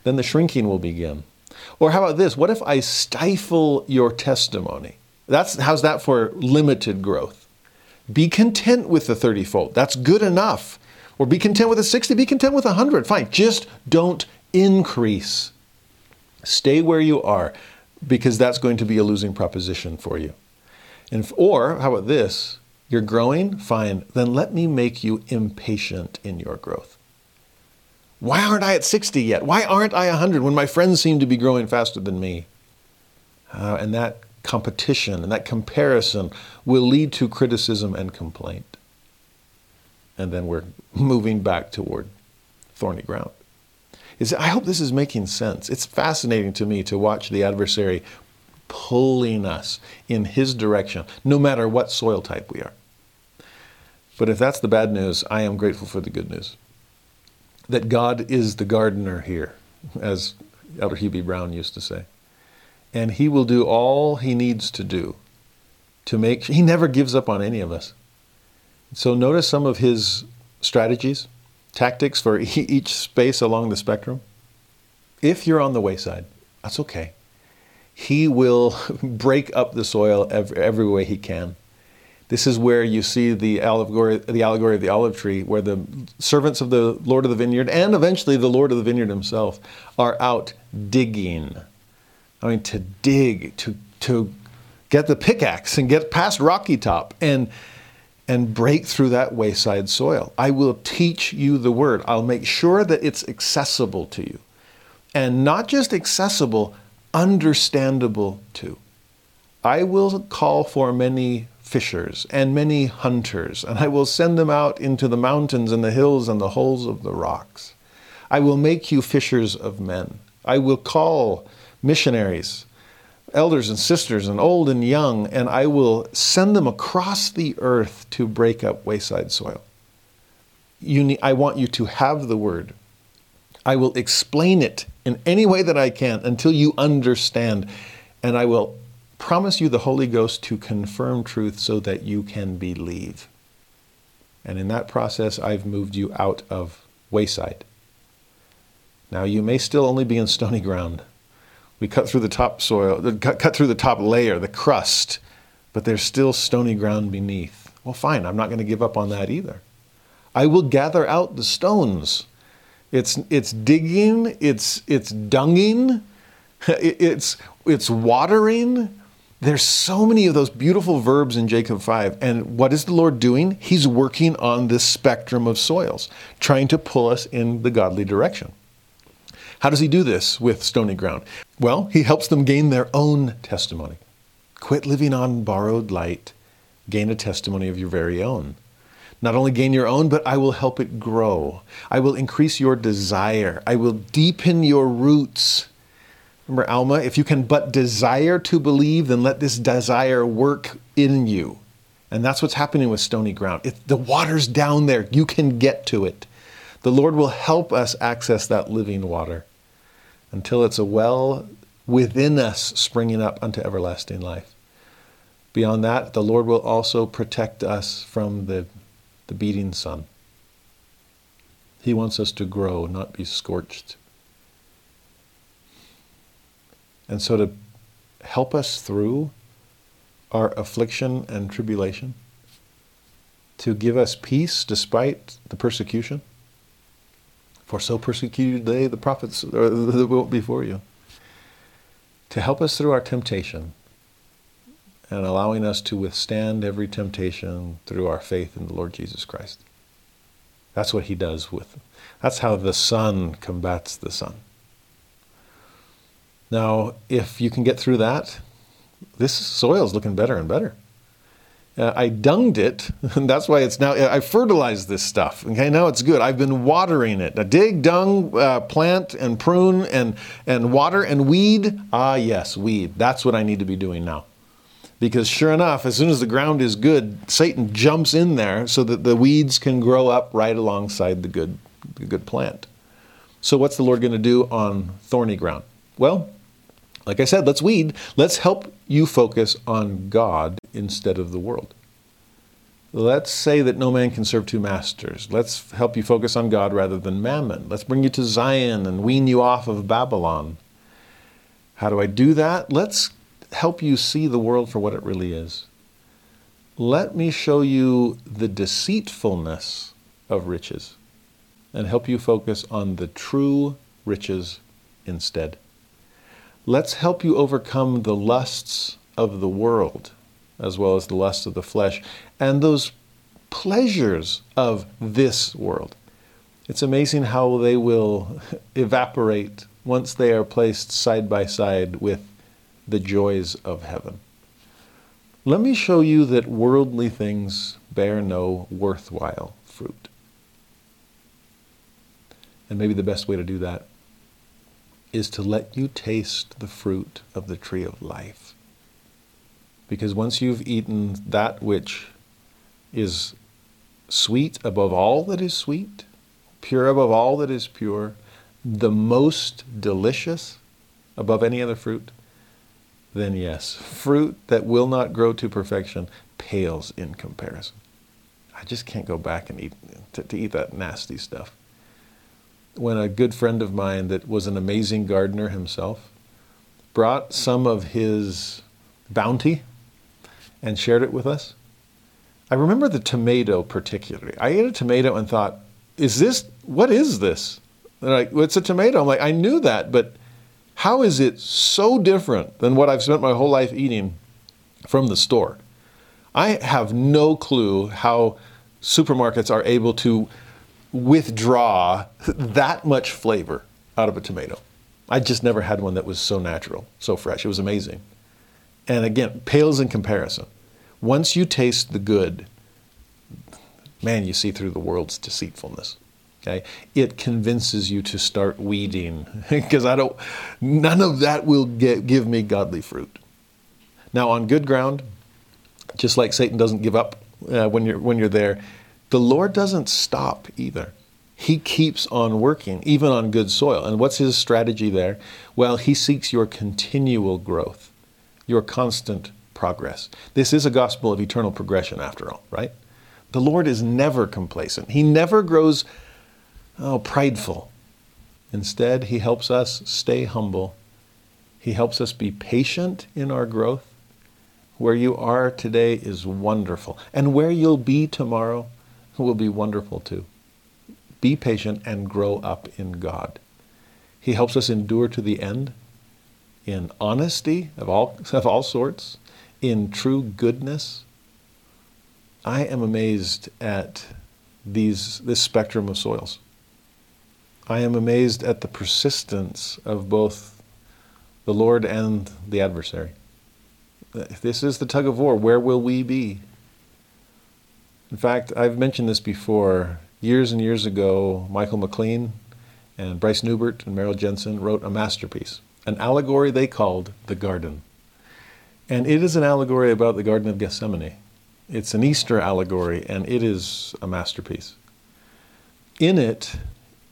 then the shrinking will begin. Or how about this? What if I stifle your testimony? That's how's that for limited growth? Be content with the 30 fold. That's good enough. Or be content with a 60, be content with a 100. Fine. Just don't increase. Stay where you are because that's going to be a losing proposition for you. And or how about this? You're growing? Fine. Then let me make you impatient in your growth. Why aren't I at 60 yet? Why aren't I 100 when my friends seem to be growing faster than me? Uh, and that competition and that comparison will lead to criticism and complaint. And then we're moving back toward thorny ground. Is, I hope this is making sense. It's fascinating to me to watch the adversary pulling us in his direction, no matter what soil type we are. But if that's the bad news, I am grateful for the good news that God is the gardener here, as Elder B. Brown used to say. And he will do all he needs to do to make he never gives up on any of us. So notice some of his strategies, tactics for each space along the spectrum. If you're on the wayside, that's okay. He will break up the soil every, every way he can. This is where you see the allegory, the allegory of the olive tree, where the servants of the Lord of the vineyard and eventually the Lord of the vineyard himself are out digging. I mean, to dig, to, to get the pickaxe and get past Rocky Top and, and break through that wayside soil. I will teach you the word. I'll make sure that it's accessible to you. And not just accessible, understandable too. I will call for many fishers and many hunters, and I will send them out into the mountains and the hills and the holes of the rocks. I will make you fishers of men. I will call missionaries, elders and sisters, and old and young, and I will send them across the earth to break up wayside soil. You I want you to have the word. I will explain it in any way that I can until you understand. And I will promise you the Holy Ghost to confirm truth so that you can believe. And in that process, I've moved you out of wayside. Now, you may still only be in stony ground. We cut through the topsoil, cut, cut through the top layer, the crust, but there's still stony ground beneath. Well, fine, I'm not going to give up on that either. I will gather out the stones. It's, it's digging, it's, it's dunging, it's, it's watering, there's so many of those beautiful verbs in Jacob 5. And what is the Lord doing? He's working on this spectrum of soils, trying to pull us in the godly direction. How does he do this with stony ground? Well, he helps them gain their own testimony. Quit living on borrowed light, gain a testimony of your very own. Not only gain your own, but I will help it grow. I will increase your desire. I will deepen your roots. Remember Alma, if you can but desire to believe, then let this desire work in you. And that's what's happening with stony ground. If the water's down there, you can get to it. The Lord will help us access that living water until it's a well within us springing up unto everlasting life. Beyond that, the Lord will also protect us from the, the beating sun. He wants us to grow, not be scorched. And so, to help us through our affliction and tribulation, to give us peace despite the persecution, for so persecuted they the prophets that went before you, to help us through our temptation and allowing us to withstand every temptation through our faith in the Lord Jesus Christ. That's what he does with. That's how the Son combats the sun. Now, if you can get through that, this soil is looking better and better. Uh, I dunged it, and that's why it's now, I fertilized this stuff. Okay, now it's good. I've been watering it. I dig, dung, uh, plant, and prune, and, and water, and weed. Ah, yes, weed. That's what I need to be doing now. Because sure enough, as soon as the ground is good, Satan jumps in there so that the weeds can grow up right alongside the good, the good plant. So, what's the Lord going to do on thorny ground? Well, like I said, let's weed. Let's help you focus on God instead of the world. Let's say that no man can serve two masters. Let's help you focus on God rather than mammon. Let's bring you to Zion and wean you off of Babylon. How do I do that? Let's help you see the world for what it really is. Let me show you the deceitfulness of riches and help you focus on the true riches instead. Let's help you overcome the lusts of the world, as well as the lusts of the flesh, and those pleasures of this world. It's amazing how they will evaporate once they are placed side by side with the joys of heaven. Let me show you that worldly things bear no worthwhile fruit. And maybe the best way to do that is to let you taste the fruit of the tree of life. Because once you've eaten that which is sweet above all that is sweet, pure above all that is pure, the most delicious above any other fruit, then yes, fruit that will not grow to perfection pales in comparison. I just can't go back and eat to, to eat that nasty stuff when a good friend of mine that was an amazing gardener himself brought some of his bounty and shared it with us. I remember the tomato particularly. I ate a tomato and thought, is this, what is this? They're like, well, it's a tomato. I'm like, I knew that, but how is it so different than what I've spent my whole life eating from the store? I have no clue how supermarkets are able to withdraw that much flavor out of a tomato. I just never had one that was so natural, so fresh. It was amazing. And again, pales in comparison. Once you taste the good, man, you see through the world's deceitfulness. Okay? It convinces you to start weeding because I don't none of that will get, give me godly fruit. Now on good ground, just like Satan doesn't give up uh, when you're when you're there, the Lord doesn't stop either. He keeps on working, even on good soil. And what's his strategy there? Well, he seeks your continual growth, your constant progress. This is a gospel of eternal progression, after all, right? The Lord is never complacent. He never grows oh, prideful. Instead, He helps us stay humble. He helps us be patient in our growth. Where you are today is wonderful. And where you'll be tomorrow will be wonderful too. Be patient and grow up in God. He helps us endure to the end in honesty of all, of all sorts, in true goodness. I am amazed at these, this spectrum of soils. I am amazed at the persistence of both the Lord and the adversary. This is the tug of war. Where will we be? In fact, I've mentioned this before. Years and years ago, Michael McLean and Bryce Neubert and Merrill Jenson wrote a masterpiece, an allegory they called The Garden. And it is an allegory about the Garden of Gethsemane. It's an Easter allegory, and it is a masterpiece. In it,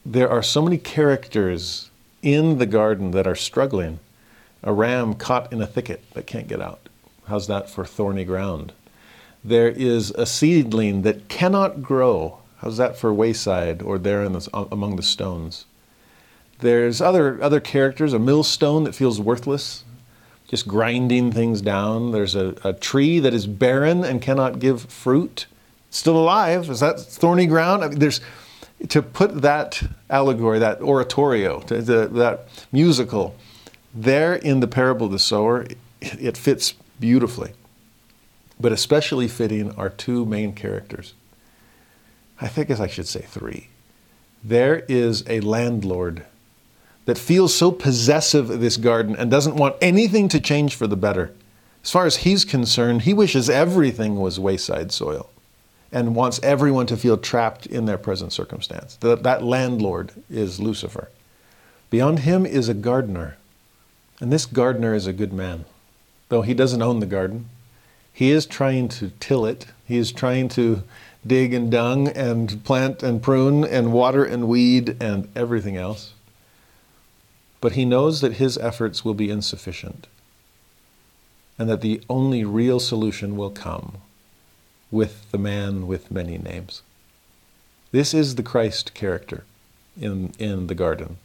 there are so many characters in the garden that are struggling. A ram caught in a thicket that can't get out. How's that for thorny ground? There is a seedling that cannot grow. How's that for wayside or there the, among the stones? There's other, other characters, a millstone that feels worthless, just grinding things down. There's a, a tree that is barren and cannot give fruit. Still alive. Is that thorny ground? I mean, there's, to put that allegory, that oratorio, the, that musical, there in the parable of the sower, it fits beautifully. But especially fitting are two main characters. I think as I should say three. There is a landlord that feels so possessive of this garden and doesn't want anything to change for the better. As far as he's concerned, he wishes everything was wayside soil and wants everyone to feel trapped in their present circumstance. That, that landlord is Lucifer. Beyond him is a gardener, and this gardener is a good man. Though he doesn't own the garden, he is trying to till it, he is trying to dig and dung and plant and prune and water and weed and everything else. But he knows that his efforts will be insufficient and that the only real solution will come with the man with many names. This is the Christ character in, in the garden.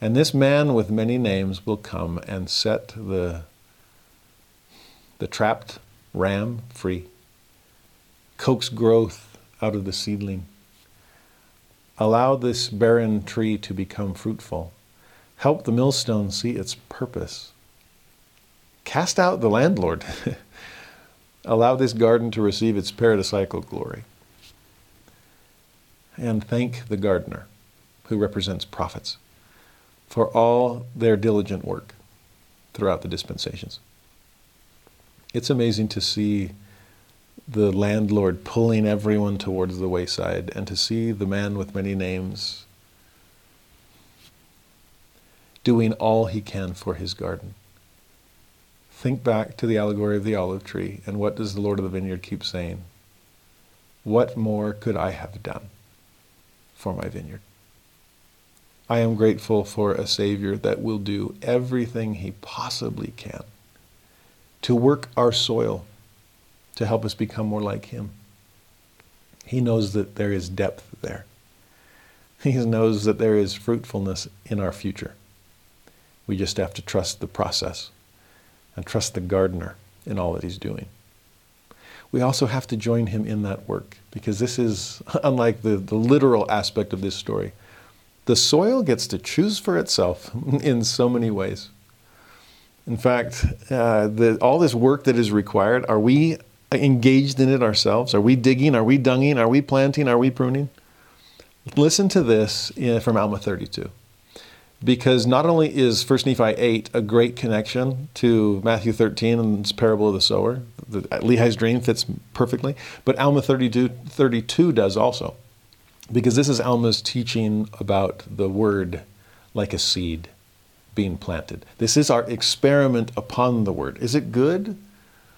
And this man with many names will come and set the, the trapped ram free, coax growth out of the seedling, allow this barren tree to become fruitful, help the millstone see its purpose, cast out the landlord. Allow this garden to receive its paradisiacal glory. And thank the gardener, who represents prophets, for all their diligent work throughout the dispensations. It's amazing to see the landlord pulling everyone towards the wayside and to see the man with many names doing all he can for his garden. Think back to the allegory of the olive tree, and what does the Lord of the vineyard keep saying? What more could I have done for my vineyard? I am grateful for a Savior that will do everything he possibly can to work our soil to help us become more like him. He knows that there is depth there. He knows that there is fruitfulness in our future. We just have to trust the process and trust the gardener in all that he's doing. We also have to join him in that work because this is, unlike the, the literal aspect of this story, the soil gets to choose for itself in so many ways. In fact, uh, the, all this work that is required, are we engaged in it ourselves? Are we digging? Are we dunging? Are we planting? Are we pruning? Listen to this uh, from Alma 32 because not only is 1 Nephi 8 a great connection to Matthew 13 and this parable of the sower, the, Lehi's dream fits perfectly, but Alma 32, 32 does also. Because this is Alma's teaching about the word like a seed being planted. This is our experiment upon the word. Is it good?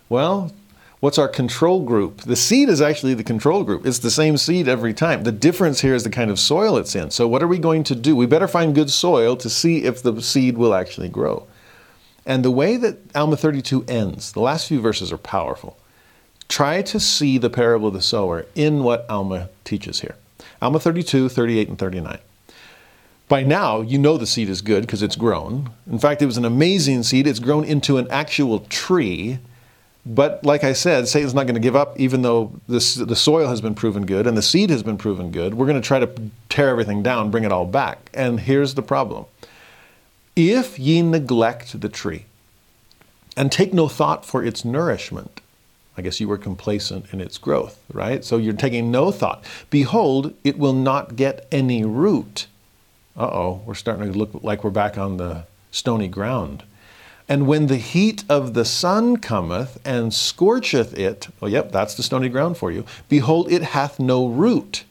Well, What's our control group? The seed is actually the control group. It's the same seed every time. The difference here is the kind of soil it's in. So, what are we going to do? We better find good soil to see if the seed will actually grow. And the way that Alma 32 ends, the last few verses are powerful. Try to see the parable of the sower in what Alma teaches here. Alma 32, 38, and 39. By now, you know the seed is good because it's grown. In fact, it was an amazing seed. It's grown into an actual tree. But like I said, Satan's not going to give up, even though this, the soil has been proven good and the seed has been proven good. We're going to try to tear everything down, bring it all back. And here's the problem If ye neglect the tree and take no thought for its nourishment, I guess you were complacent in its growth, right? So you're taking no thought. Behold, it will not get any root. Uh oh, we're starting to look like we're back on the stony ground. And when the heat of the sun cometh and scorcheth it, oh, yep, that's the stony ground for you. Behold, it hath no root.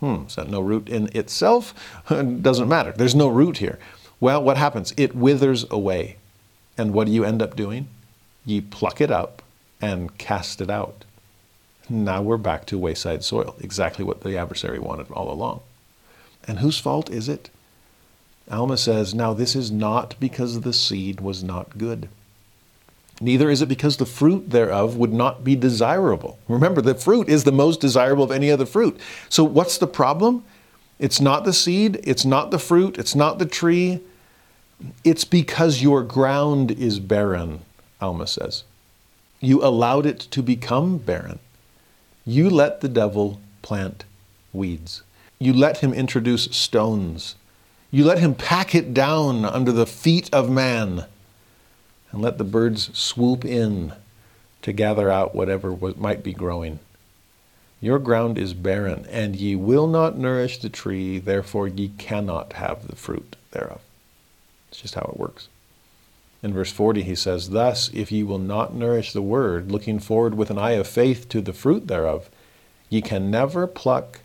Hmm, is that no root in itself? Doesn't matter. There's no root here. Well, what happens? It withers away. And what do you end up doing? Ye pluck it up and cast it out. Now we're back to wayside soil, exactly what the adversary wanted all along. And whose fault is it? Alma says, Now this is not because the seed was not good. Neither is it because the fruit thereof would not be desirable. Remember, the fruit is the most desirable of any other fruit. So, what's the problem? It's not the seed, it's not the fruit, it's not the tree. It's because your ground is barren, Alma says. You allowed it to become barren. You let the devil plant weeds. You let him introduce stones. You let him pack it down under the feet of man and let the birds swoop in to gather out whatever might be growing. Your ground is barren, and ye will not nourish the tree, therefore ye cannot have the fruit thereof. It's just how it works. In verse 40, he says, Thus, if ye will not nourish the word, looking forward with an eye of faith to the fruit thereof, ye can never pluck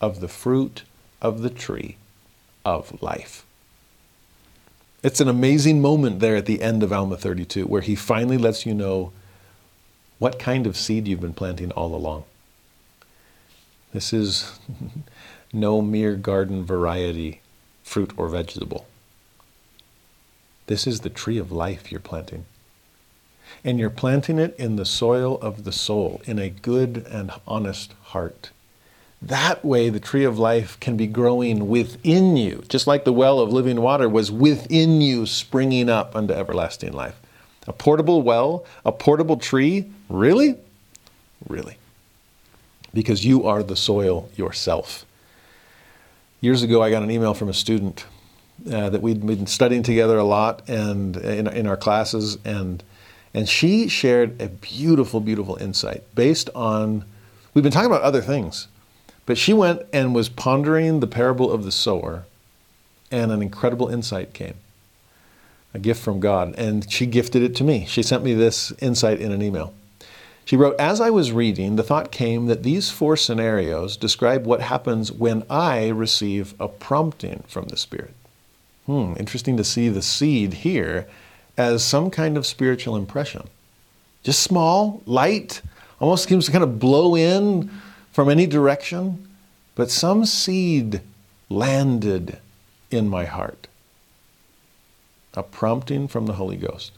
of the fruit of the tree of life. It's an amazing moment there at the end of Alma 32 where he finally lets you know what kind of seed you've been planting all along. This is no mere garden variety fruit or vegetable. This is the tree of life you're planting. And you're planting it in the soil of the soul, in a good and honest heart. That way, the tree of life can be growing within you, just like the well of living water was within you, springing up unto everlasting life. A portable well, a portable tree, really? Really. Because you are the soil yourself. Years ago, I got an email from a student uh, that we'd been studying together a lot and in, in our classes and and she shared a beautiful beautiful insight based on we've been talking about other things but she went and was pondering the parable of the sower and an incredible insight came a gift from god. And she gifted it to me. She sent me this insight in an email. She wrote as i was reading the thought came that these four scenarios describe what happens when i receive a prompting from the spirit. Hmm, interesting to see the seed here as some kind of spiritual impression. Just small, light, almost seems to kind of blow in from any direction, but some seed landed in my heart. A prompting from the Holy Ghost.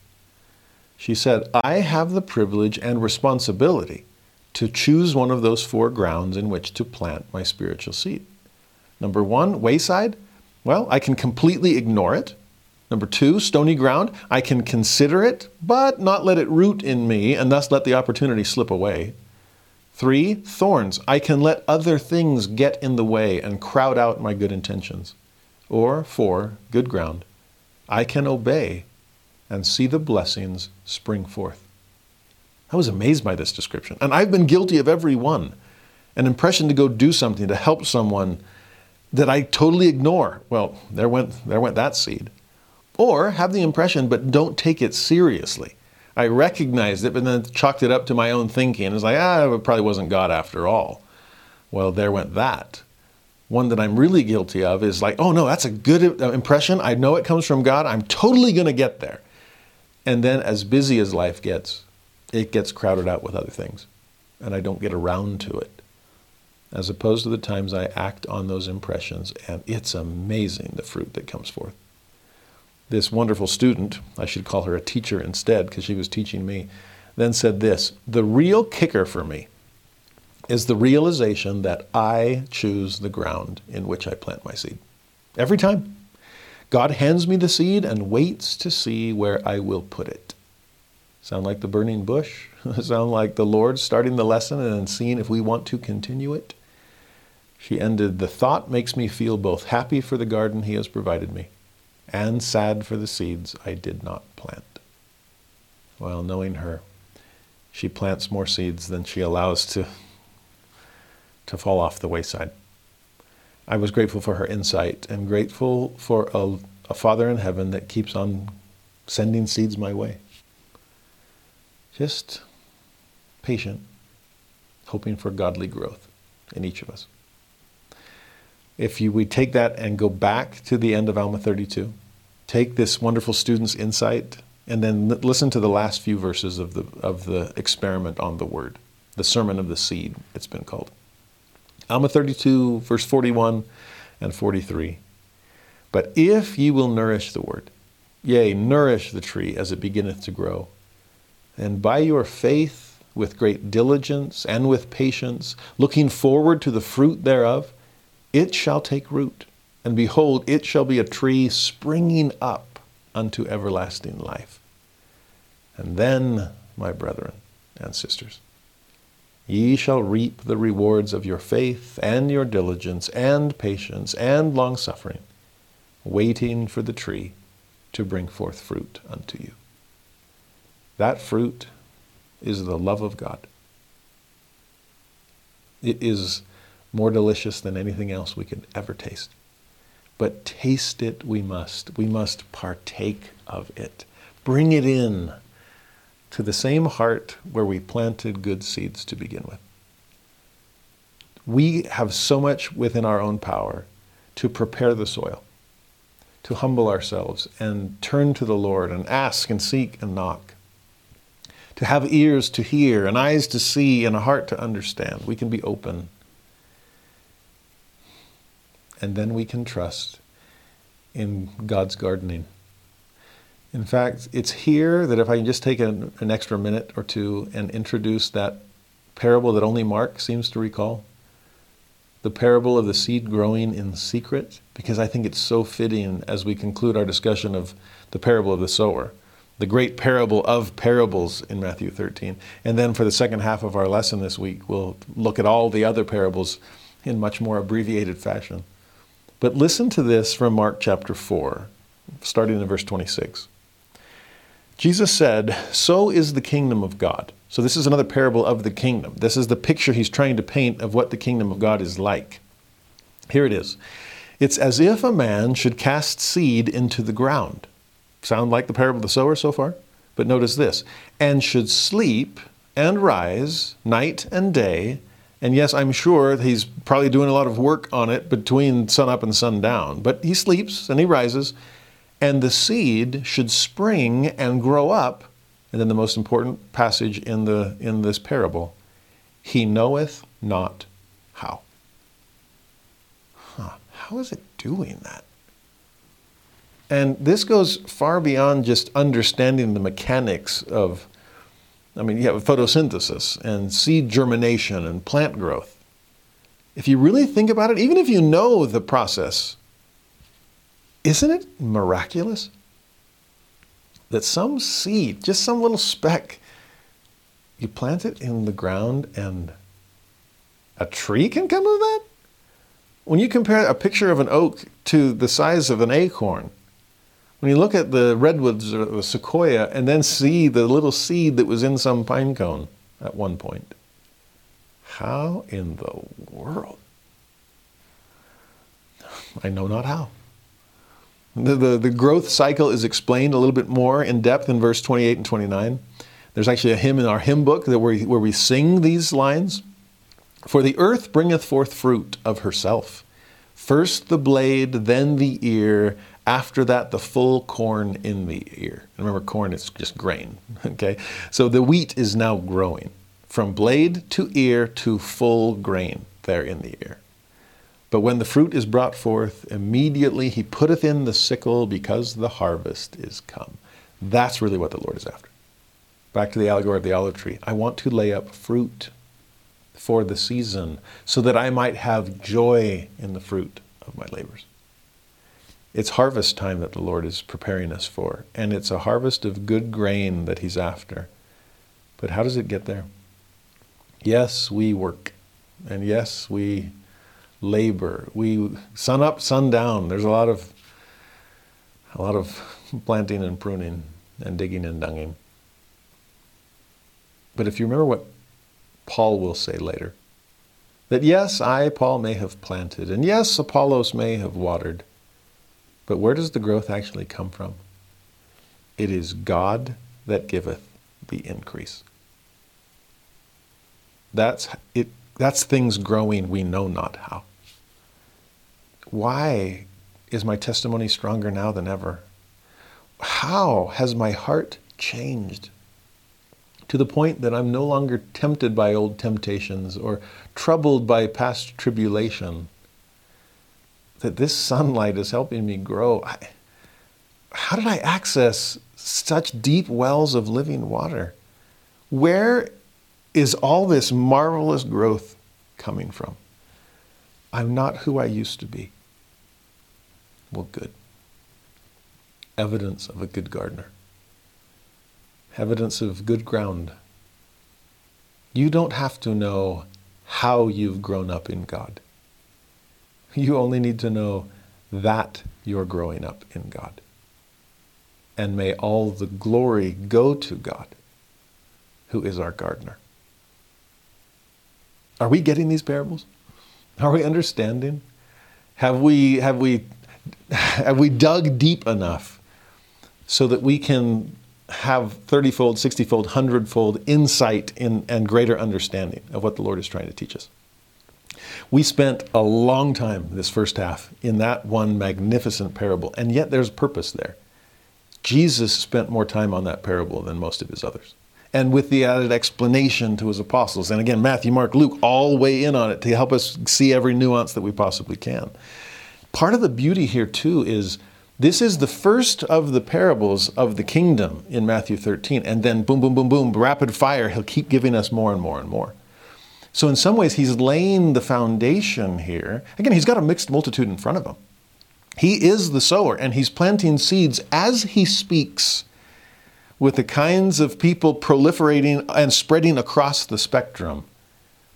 She said, I have the privilege and responsibility to choose one of those four grounds in which to plant my spiritual seed. Number one, wayside. Well, I can completely ignore it. Number two, stony ground. I can consider it, but not let it root in me and thus let the opportunity slip away. Three, thorns. I can let other things get in the way and crowd out my good intentions. Or four, good ground. I can obey and see the blessings spring forth. I was amazed by this description, and I've been guilty of every one. An impression to go do something to help someone that I totally ignore. Well, there went, there went that seed. Or have the impression, but don't take it seriously. I recognized it, but then chalked it up to my own thinking. It's like, ah, it probably wasn't God after all. Well, there went that. One that I'm really guilty of is like, oh no, that's a good uh, impression. I know it comes from God. I'm totally going to get there. And then, as busy as life gets, it gets crowded out with other things, and I don't get around to it. As opposed to the times I act on those impressions, and it's amazing the fruit that comes forth. This wonderful student, I should call her a teacher instead because she was teaching me, then said this The real kicker for me is the realization that I choose the ground in which I plant my seed. Every time. God hands me the seed and waits to see where I will put it. Sound like the burning bush? Sound like the Lord starting the lesson and seeing if we want to continue it? She ended, The thought makes me feel both happy for the garden He has provided me and sad for the seeds I did not plant. Well, knowing her, she plants more seeds than she allows to, to fall off the wayside. I was grateful for her insight and grateful for a, a Father in heaven that keeps on sending seeds my way. Just patient, hoping for godly growth in each of us. If you, we take that and go back to the end of Alma 32, take this wonderful student's insight, and then listen to the last few verses of the, of the experiment on the word, the sermon of the seed, it's been called. Alma 32, verse 41 and 43. But if ye will nourish the word, yea, nourish the tree as it beginneth to grow, and by your faith, with great diligence and with patience, looking forward to the fruit thereof, it shall take root, and behold, it shall be a tree springing up unto everlasting life. And then, my brethren and sisters, ye shall reap the rewards of your faith and your diligence and patience and longsuffering, waiting for the tree to bring forth fruit unto you. That fruit is the love of God. It is more delicious than anything else we could ever taste. But taste it we must. We must partake of it. Bring it in to the same heart where we planted good seeds to begin with. We have so much within our own power to prepare the soil, to humble ourselves and turn to the Lord and ask and seek and knock, to have ears to hear and eyes to see and a heart to understand. We can be open and then we can trust in God's gardening. In fact, it's here that if I can just take an, an, extra minute or two and introduce that parable that only Mark seems to recall the parable of the seed growing in secret, because I think it's so fitting as we conclude our discussion of the parable of the sower, the great parable of parables in Matthew 13. And then for the second half of our lesson this week, we'll look at all the other parables in much more abbreviated fashion. But listen to this from Mark chapter 4, starting in verse 26. Jesus said, So is the kingdom of God. So, this is another parable of the kingdom. This is the picture he's trying to paint of what the kingdom of God is like. Here it is It's as if a man should cast seed into the ground. Sound like the parable of the sower so far? But notice this and should sleep and rise night and day and yes, I'm sure he's probably doing a lot of work on it between sun up and sun down. But he sleeps and he rises, and the seed should spring and grow up. And then the most important passage in, the, in this parable He knoweth not how. Huh, how is it doing that? And this goes far beyond just understanding the mechanics of I mean, you have photosynthesis and seed germination and plant growth. If you really think about it, even if you know the process, isn't it miraculous that some seed, just some little speck, you plant it in the ground and a tree can come of that? When you compare a picture of an oak to the size of an acorn, when you look at the redwoods or the sequoia and then see the little seed that was in some pine cone at one point, how in the world? I know not how. The, the, the, growth cycle is explained a little bit more in depth in verse 28 and 29. There's actually a hymn in our hymn book that we, where we sing these lines. For the earth bringeth forth fruit of herself. First the blade, then the ear, After that, the full corn in the ear. Remember, corn is just grain. Okay? So the wheat is now growing from blade to ear to full grain there in the ear. But when the fruit is brought forth, immediately he putteth in the sickle because the harvest is come. That's really what the Lord is after. Back to the allegory of the olive tree. I want to lay up fruit for the season so that I might have joy in the fruit of my labors. It's harvest time that the Lord is preparing us for, and it's a harvest of good grain that He's after. But how does it get there? Yes, we work, and yes, we labor. We sun up, sun down. There's a lot of a lot of planting and pruning and digging and dunging. But if you remember what Paul will say later, that yes, I, Paul, may have planted, and yes, Apollos may have watered, but where does the growth actually come from? It is God that giveth the increase. That's it that's things growing we know not how. Why is my testimony stronger now than ever? How has my heart changed to the point that I'm no longer tempted by old temptations or troubled by past tribulation? That this sunlight is helping me grow. I, how did I access such deep wells of living water? Where is all this marvelous growth coming from? I'm not who I used to be. Well, good. Evidence of a good gardener. Evidence of good ground. You don't have to know how you've grown up in God. You only need to know that you're growing up in God. And may all the glory go to God, who is our gardener. Are we getting these parables? Are we understanding? Have we, have we have we dug deep enough so that we can have 30 fold, 60 fold, 100 fold insight in, and greater understanding of what the Lord is trying to teach us? We spent a long time this first half in that one magnificent parable, and yet there's purpose there. Jesus spent more time on that parable than most of his others. And with the added explanation to his apostles. And again, Matthew, Mark, Luke all weigh in on it to help us see every nuance that we possibly can. Part of the beauty here, too, is this is the first of the parables of the kingdom in Matthew 13. And then, boom, boom, boom, boom, rapid fire, he'll keep giving us more and more and more. So, in some ways, he's laying the foundation here. Again, he's got a mixed multitude in front of him. He is the sower, and he's planting seeds as he speaks with the kinds of people proliferating and spreading across the spectrum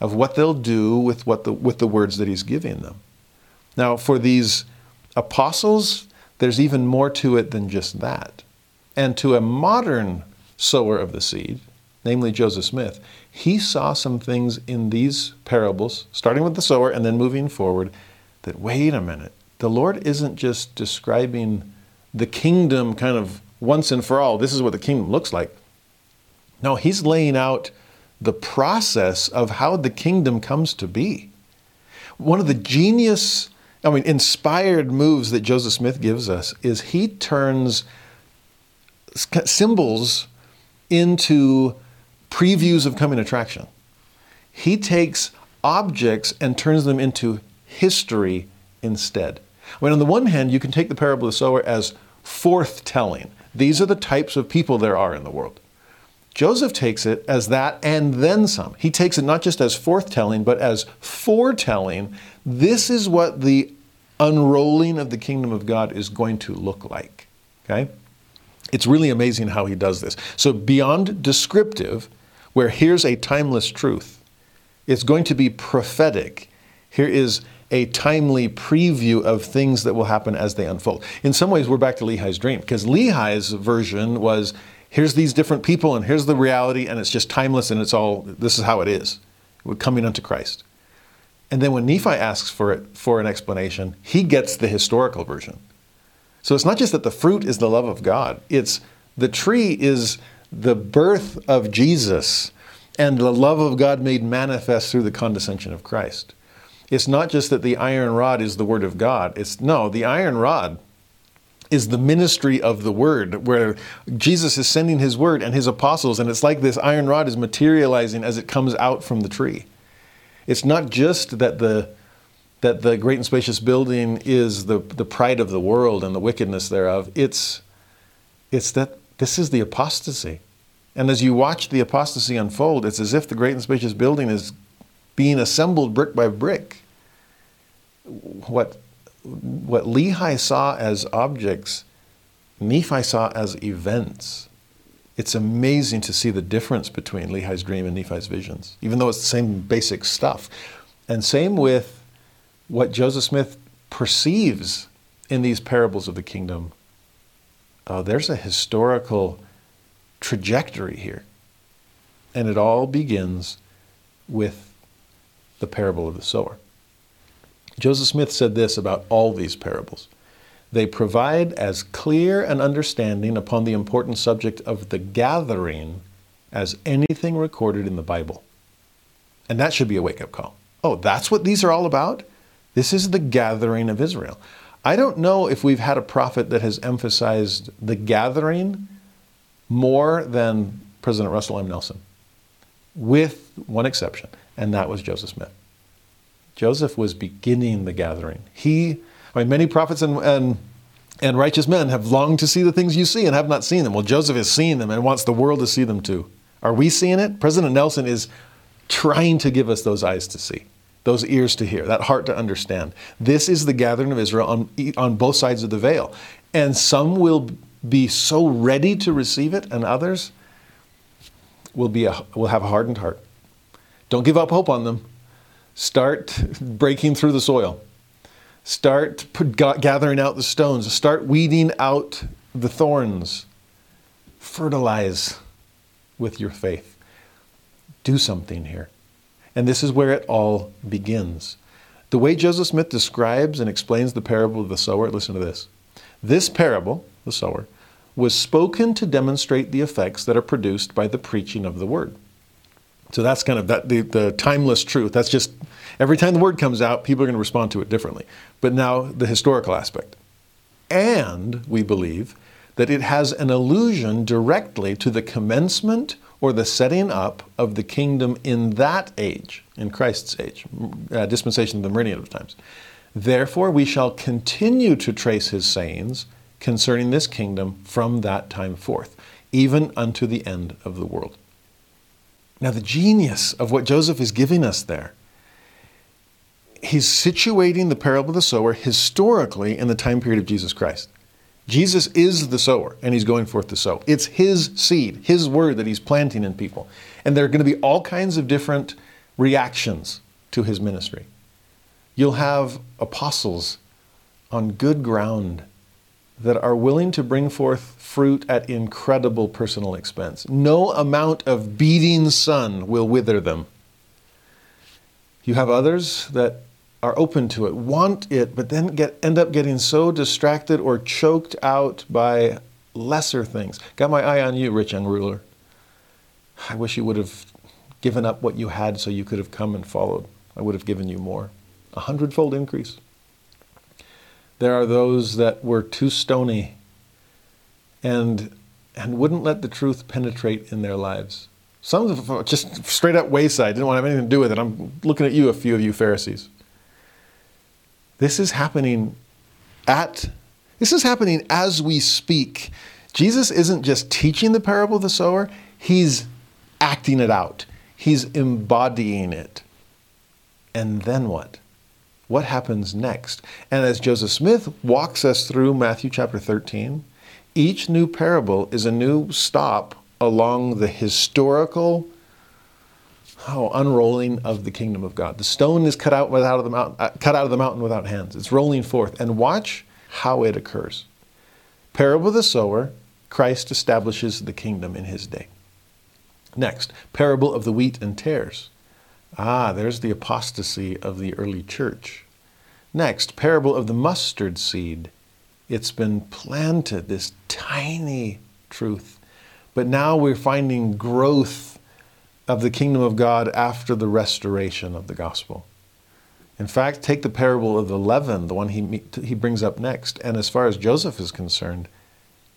of what they'll do with, what the, with the words that he's giving them. Now, for these apostles, there's even more to it than just that. And to a modern sower of the seed, namely Joseph Smith, he saw some things in these parables, starting with the sower and then moving forward, that wait a minute, the Lord isn't just describing the kingdom kind of once and for all, this is what the kingdom looks like. No, he's laying out the process of how the kingdom comes to be. One of the genius I mean, inspired moves that Joseph Smith gives us is he turns symbols into previews of coming attraction. He takes objects and turns them into history instead. I mean, on the one hand, you can take the parable of the sower as forthtelling. These are the types of people there are in the world. Joseph takes it as that and then some. He takes it not just as forthtelling, but as foretelling. This is what the unrolling of the kingdom of God is going to look like. Okay? It's really amazing how he does this. So, beyond descriptive, where here's a timeless truth, it's going to be prophetic. Here is a timely preview of things that will happen as they unfold. In some ways, we're back to Lehi's dream, because Lehi's version was here's these different people and here's the reality and it's just timeless and it's all this is how it is we're coming unto christ and then when nephi asks for it for an explanation he gets the historical version so it's not just that the fruit is the love of god it's the tree is the birth of jesus and the love of god made manifest through the condescension of christ it's not just that the iron rod is the word of god it's no the iron rod is the ministry of the word, where Jesus is sending his word and his apostles, and it's like this iron rod is materializing as it comes out from the tree. It's not just that the that the great and spacious building is the, the pride of the world and the wickedness thereof. It's it's that this is the apostasy. And as you watch the apostasy unfold, it's as if the great and spacious building is being assembled brick by brick. What what Lehi saw as objects, Nephi saw as events. It's amazing to see the difference between Lehi's dream and Nephi's visions, even though it's the same basic stuff. And same with what Joseph Smith perceives in these parables of the kingdom. Uh, there's a historical trajectory here. And it all begins with the parable of the sower. Joseph Smith said this about all these parables they provide as clear an understanding upon the important subject of the gathering as anything recorded in the Bible. And that should be a wake up call. Oh, that's what these are all about? This is the gathering of Israel. I don't know if we've had a prophet that has emphasized the gathering more than President Russell M. Nelson, with one exception, and that was Joseph Smith. Joseph was beginning the gathering. He, I mean, many prophets and, and, and righteous men have longed to see the things you see and have not seen them. Well, Joseph is seeing them and wants the world to see them too. Are we seeing it? President Nelson is trying to give us those eyes to see, those ears to hear, that heart to understand. This is the gathering of Israel on, on both sides of the veil. And some will be so ready to receive it, and others will, be a, will have a hardened heart. Don't give up hope on them. Start breaking through the soil. Start gathering out the stones. Start weeding out the thorns. Fertilize with your faith. Do something here. And this is where it all begins. The way Joseph Smith describes and explains the parable of the sower, listen to this. This parable, the sower, was spoken to demonstrate the effects that are produced by the preaching of the word. So that's kind of that the, the timeless truth. That's just every time the word comes out, people are going to respond to it differently. But now the historical aspect. And we believe that it has an allusion directly to the commencement or the setting up of the kingdom in that age, in Christ's age, uh, dispensation of the meridian of times. Therefore, we shall continue to trace his sayings concerning this kingdom from that time forth, even unto the end of the world. Now, the genius of what Joseph is giving us there, he's situating the parable of the sower historically in the time period of Jesus Christ. Jesus is the sower, and he's going forth to sow. It's his seed, his word that he's planting in people. And there are going to be all kinds of different reactions to his ministry. You'll have apostles on good ground that are willing to bring forth fruit at incredible personal expense. No amount of beating sun will wither them. You have others that are open to it, want it, but then get, end up getting so distracted or choked out by lesser things. Got my eye on you, rich young ruler. I wish you would have given up what you had so you could have come and followed. I would have given you more. A hundredfold increase. There are those that were too stony and, and wouldn't let the truth penetrate in their lives. Some of them just straight up wayside, didn't want to have anything to do with it. I'm looking at you, a few of you Pharisees. This is happening at this is happening as we speak. Jesus isn't just teaching the parable of the sower, he's acting it out. He's embodying it. And then what? what happens next? And as Joseph Smith walks us through Matthew chapter 13, each new parable is a new stop along the historical oh, unrolling of the kingdom of God. The stone is cut out, out of the mountain, uh, cut out of the mountain without hands. It's rolling forth. And watch how it occurs. Parable of the sower, Christ establishes the kingdom in his day. Next, parable of the wheat and tares. Ah, there's the apostasy of the early church. Next, parable of the mustard seed. It's been planted, this tiny truth. But now we're finding growth of the kingdom of God after the restoration of the gospel. In fact, take the parable of the leaven, the one he, he brings up next, and as far as Joseph is concerned,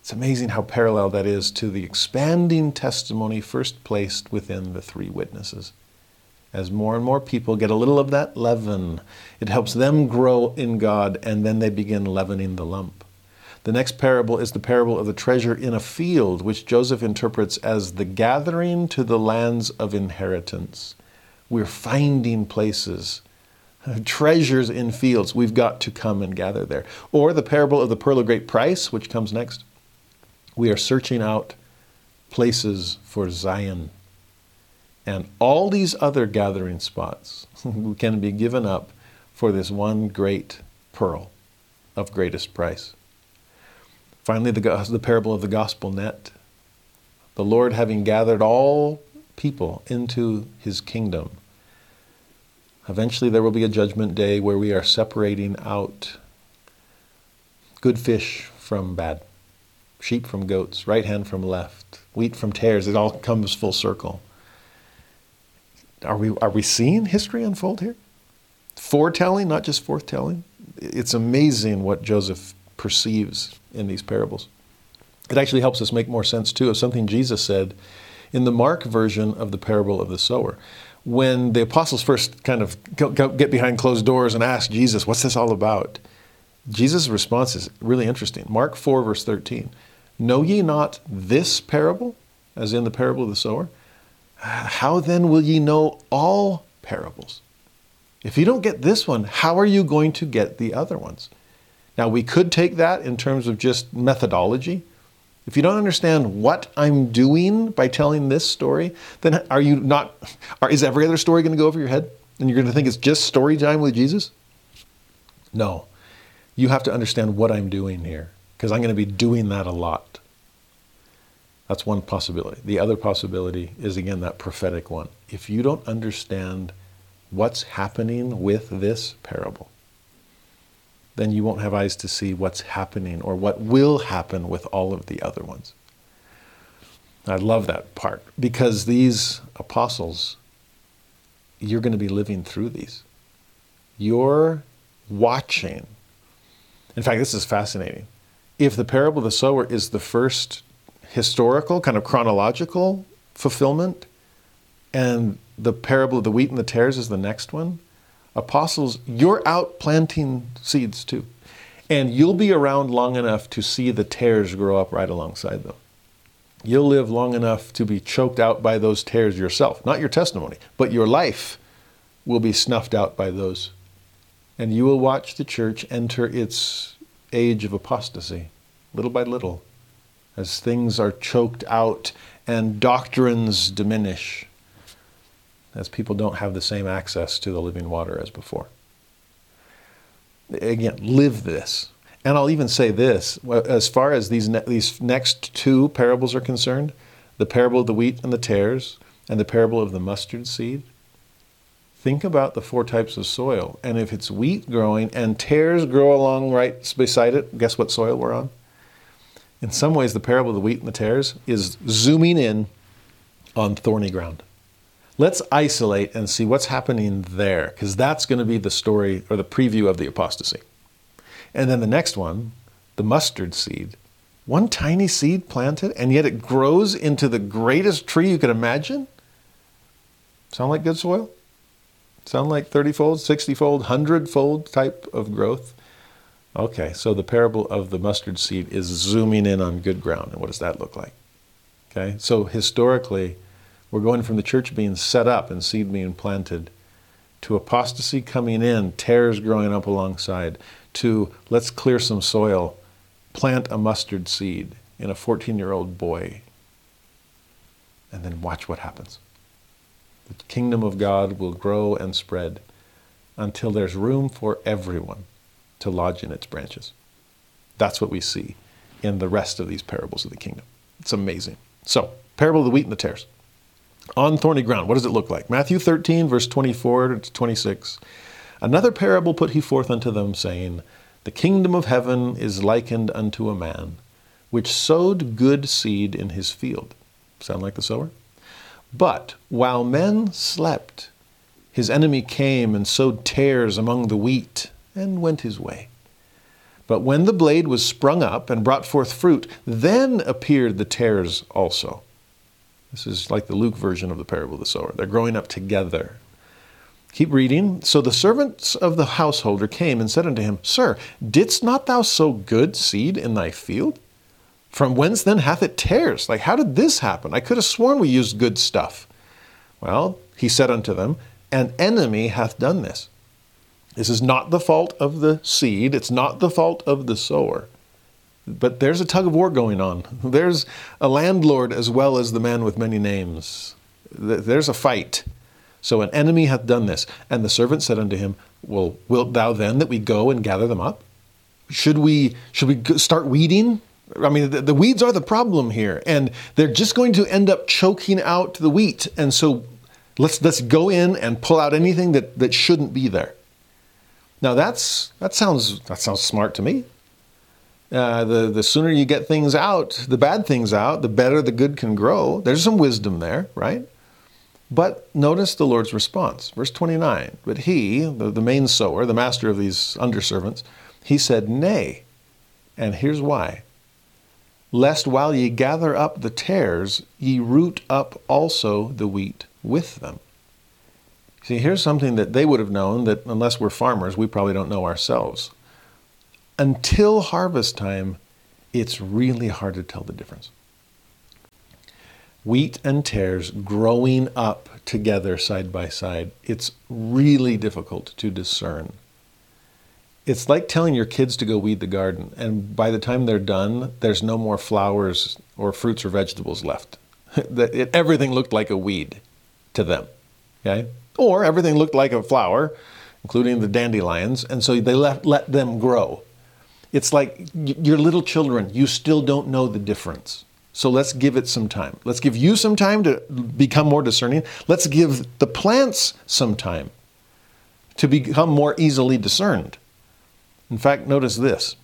it's amazing how parallel that is to the expanding testimony first placed within the three witnesses. As more and more people get a little of that leaven, it helps them grow in God, and then they begin leavening the lump. The next parable is the parable of the treasure in a field, which Joseph interprets as the gathering to the lands of inheritance. We're finding places, uh, treasures in fields. We've got to come and gather there. Or the parable of the pearl of great price, which comes next. We are searching out places for Zion. And all these other gathering spots can be given up for this one great pearl of greatest price. Finally, the, the parable of the gospel net. The Lord having gathered all people into his kingdom. Eventually, there will be a judgment day where we are separating out good fish from bad, sheep from goats, right hand from left, wheat from tares. It all comes full circle. Are we, are we seeing history unfold here? Foretelling, not just forthtelling. It's amazing what Joseph perceives in these parables. It actually helps us make more sense, too, of something Jesus said in the Mark version of the parable of the sower. When the apostles first kind of get behind closed doors and ask Jesus, What's this all about? Jesus' response is really interesting. Mark 4, verse 13. Know ye not this parable, as in the parable of the sower? How then will ye know all parables? If you don't get this one, how are you going to get the other ones? Now, we could take that in terms of just methodology. If you don't understand what I'm doing by telling this story, then are you not, are, is every other story going to go over your head? And you're going to think it's just story time with Jesus? No. You have to understand what I'm doing here, because I'm going to be doing that a lot. That's one possibility. The other possibility is, again, that prophetic one. If you don't understand what's happening with this parable, then you won't have eyes to see what's happening or what will happen with all of the other ones. I love that part because these apostles, you're going to be living through these. You're watching. In fact, this is fascinating. If the parable of the sower is the first historical, kind of chronological fulfillment, and the parable of the wheat and the tares is the next one, apostles, you're out planting seeds too. And you'll be around long enough to see the tares grow up right alongside them. You'll live long enough to be choked out by those tares yourself. Not your testimony, but your life will be snuffed out by those. And you will watch the church enter its age of apostasy, little by little, as things are choked out and doctrines diminish as people don't have the same access to the living water as before. Again, live this. And I'll even say this as far as these, ne- these next two parables are concerned the parable of the wheat and the tares, and the parable of the mustard seed. Think about the four types of soil. And if it's wheat growing and tares grow along right beside it, guess what soil we're on? In some ways, the parable of the wheat and the tares is zooming in on thorny ground. Let's isolate and see what's happening there, because that's going to be the story or the preview of the apostasy. And then the next one, the mustard seed. One tiny seed planted, and yet it grows into the greatest tree you could imagine? Sound like good soil? Sound like 30 fold, 60 fold, 100 fold type of growth? Okay, so the parable of the mustard seed is zooming in on good ground. And what does that look like? Okay, so historically, we're going from the church being set up and seed being planted to apostasy coming in, tares growing up alongside, to let's clear some soil, plant a mustard seed in a 14 year old boy, and then watch what happens. The kingdom of God will grow and spread until there's room for everyone to lodge in its branches. That's what we see in the rest of these parables of the kingdom. It's amazing. So, parable of the wheat and the tares on thorny ground. What does it look like? Matthew 13, verse 24 to 26. Another parable put he forth unto them, saying, The kingdom of heaven is likened unto a man, which sowed good seed in his field. Sound like the sower? But while men slept, His enemy came and sowed tares among the wheat and went his way. But when the blade was sprung up and brought forth fruit, then appeared the tares also. This is like the Luke version of the parable of the sower. They're growing up together. Keep reading. So the servants of the householder came and said unto him, Sir, didst not thou sow good seed in thy field? From whence then hath it tares? Like, how did this happen? I could have sworn we used good stuff. Well, he said unto them, An enemy hath done this. This is not the fault of the seed, it's not the fault of the sower. But there's a tug of war going on. There's a landlord as well as the man with many names. There's a fight. So an enemy hath done this. And the servant said unto him, Well, wilt thou then that we go and gather them up? Should we, should we start weeding? I mean, the, the weeds are the problem here, and they're just going to end up choking out the wheat. And so let's, let's go in and pull out anything that, that shouldn't be there. Now that's that sounds that sounds smart to me. Uh, the the sooner you get things out, the bad things out, the better the good can grow. There's some wisdom there, right? But notice the Lord's response, verse 29. But he, the, the main sower, the master of these underservants, he said, Nay. And here's why. Lest while ye gather up the tares, ye root up also the wheat with them. See, here's something that they would have known that unless we're farmers, we probably don't know ourselves. Until harvest time, it's really hard to tell the difference. Wheat and tares growing up together side by side, it's really difficult to discern. It's like telling your kids to go weed the garden, and by the time they're done, there's no more flowers or fruits or vegetables left. Everything looked like a weed to them. Okay? Or everything looked like a flower, including the dandelions, and so they left, let them grow. It's like your little children, you still don't know the difference. So let's give it some time. Let's give you some time to become more discerning. Let's give the plants some time to become more easily discerned. In fact, notice this.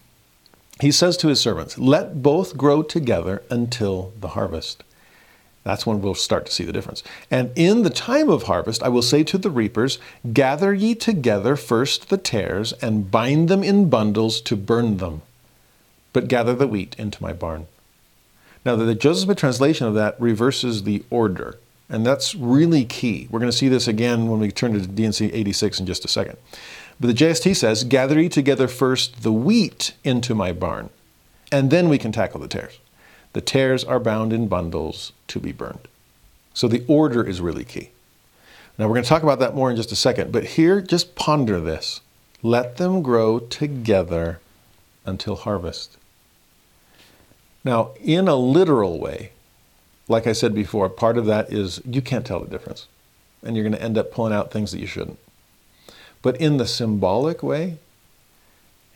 He says to his servants, Let both grow together until the harvest. That's when we'll start to see the difference. And in the time of harvest, I will say to the reapers, Gather ye together first the tares, and bind them in bundles to burn them, but gather the wheat into my barn. Now, the Joseph Smith translation of that reverses the order, and that's really key. We're going to see this again when we turn to D&C 86 in just a second. But the JST says, Gather ye together first the wheat into my barn, and then we can tackle the tares. The tares are bound in bundles to be burned. So the order is really key. Now we're going to talk about that more in just a second, but here just ponder this. Let them grow together until harvest. Now, in a literal way, like I said before, part of that is you can't tell the difference. And you're going to end up pulling out things that you shouldn't. But in the symbolic way,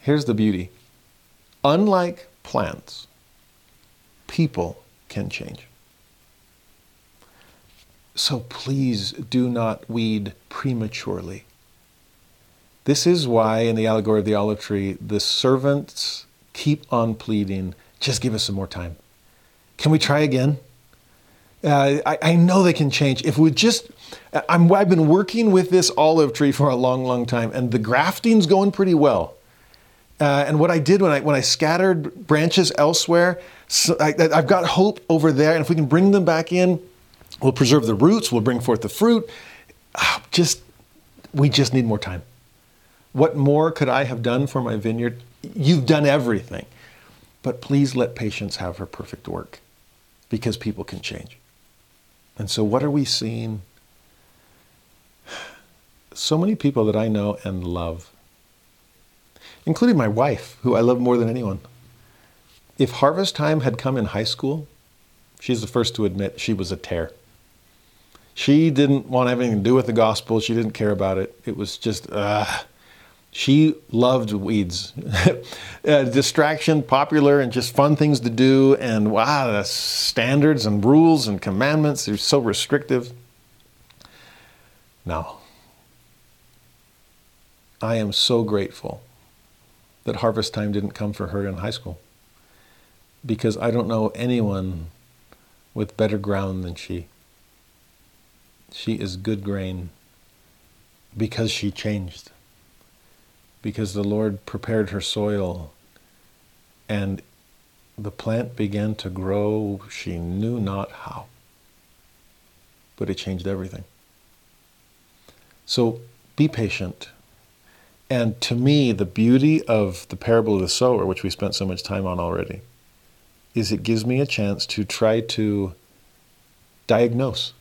here's the beauty. Unlike plants, people can change. So please do not weed prematurely. This is why, in the allegory of the olive tree, the servants keep on pleading, just give us some more time. Can we try again? Uh, I, I, know they can change. If we just, I'm, I've been working with this olive tree for a long, long time, and the grafting's going pretty well. Uh, and what I did when I when I scattered branches elsewhere, so I, I've got hope over there. And if we can bring them back in, we'll preserve the roots. We'll bring forth the fruit. Ah, just we just need more time. What more could I have done for my vineyard? You've done everything, but please let patience have her perfect work, because people can change. And so, what are we seeing? So many people that I know and love including my wife, who I love more than anyone. If harvest time had come in high school, she's the first to admit she was a tare. She didn't want anything to do with the gospel. She didn't care about it. It was just, uh, she loved weeds. uh, distraction, popular, and just fun things to do. And wow, the standards and rules and commandments, they're so restrictive. Now, I am so grateful that harvest time didn't come for her in high school because I don't know anyone with better ground than she. She is good grain because she changed, because the Lord prepared her soil and the plant began to grow, she knew not how. But it changed everything. So be patient. And to me, the beauty of the parable of the sower, which we spent so much time on already, is it gives me a chance to try to diagnose.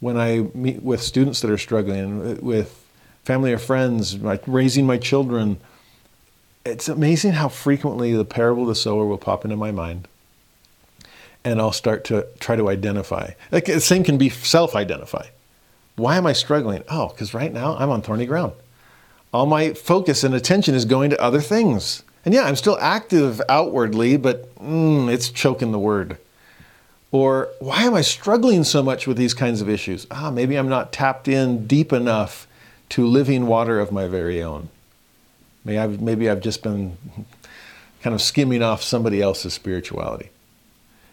When I meet with students that are struggling, with family or friends, raising my children, it's amazing how frequently the parable of the sower will pop into my mind. And I'll start to try to identify. Like the same can be self identify. Why am I struggling? Oh, because right now I'm on thorny ground. All my focus and attention is going to other things. And yeah, I'm still active outwardly, but mm, it's choking the word. Or why am I struggling so much with these kinds of issues? Ah, maybe I'm not tapped in deep enough to living water of my very own. Maybe I've, maybe I've just been kind of skimming off somebody else's spirituality.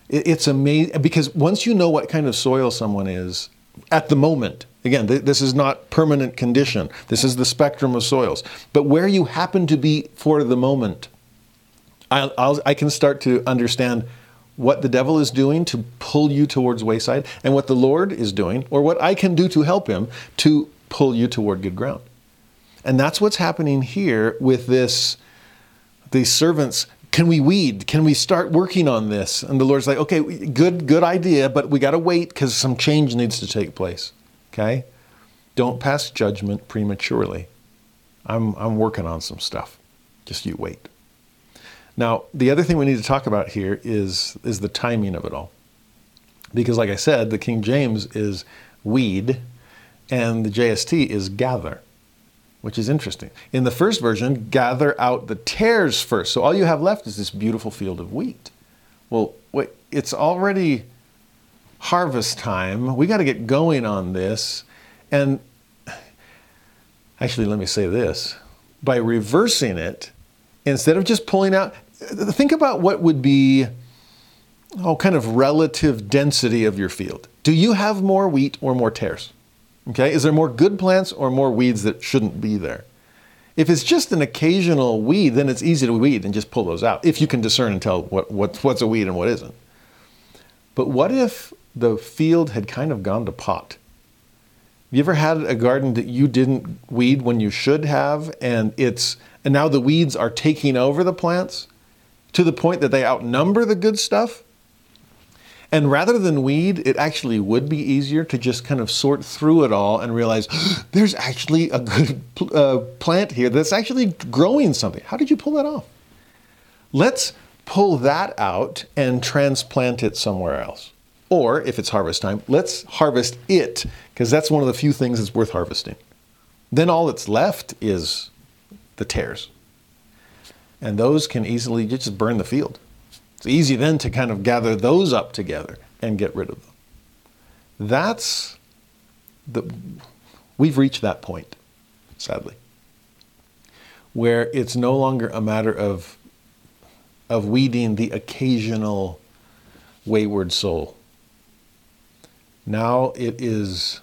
It, it's amazing because once you know what kind of soil someone is at the moment, again, th- this is not permanent condition. This is the spectrum of soils. But where you happen to be for the moment, I'll, I'll, I can start to understand what the devil is doing to pull you towards wayside and what the Lord is doing, or what I can do to help him to pull you toward good ground. And that's what's happening here with this these servants can we weed? Can we start working on this? And the lord's like okay good good idea but we got to wait because some change needs to take place okay? Don't pass judgment prematurely. I'm i'm working on some stuff. Just you wait. Now the other thing we need to talk about here is is the timing of it all. Because like i said the king james is weed and the jst is gather which is interesting. In the first version, gather out the tares first. So all you have left is this beautiful field of wheat. Well, wait, it's already harvest time. We got to get going on this. And actually, let me say this by reversing it, instead of just pulling out, think about what would be oh, kind of relative density of your field. Do you have more wheat or more tares? Okay, is there more good plants or more weeds that shouldn't be there? If it's just an occasional weed, then it's easy to weed and just pull those out if you can discern and tell what, what, what's a weed and what isn't. But what if the field had kind of gone to pot? Have you ever had a garden that you didn't weed when you should have, and it's and now the weeds are taking over the plants to the point that they outnumber the good stuff? And rather than weed, it actually would be easier to just kind of sort through it all and realize there's actually a good uh, plant here that's actually growing something. How did you pull that off? Let's pull that out and transplant it somewhere else. Or if it's harvest time, let's harvest it, because that's one of the few things that's worth harvesting. Then all that's left is the tares. And those can easily just burn the field. It's easy then to kind of gather those up together and get rid of them. That's the, we've reached that point, sadly, where it's no longer a matter of, of weeding the occasional wayward soul. Now it is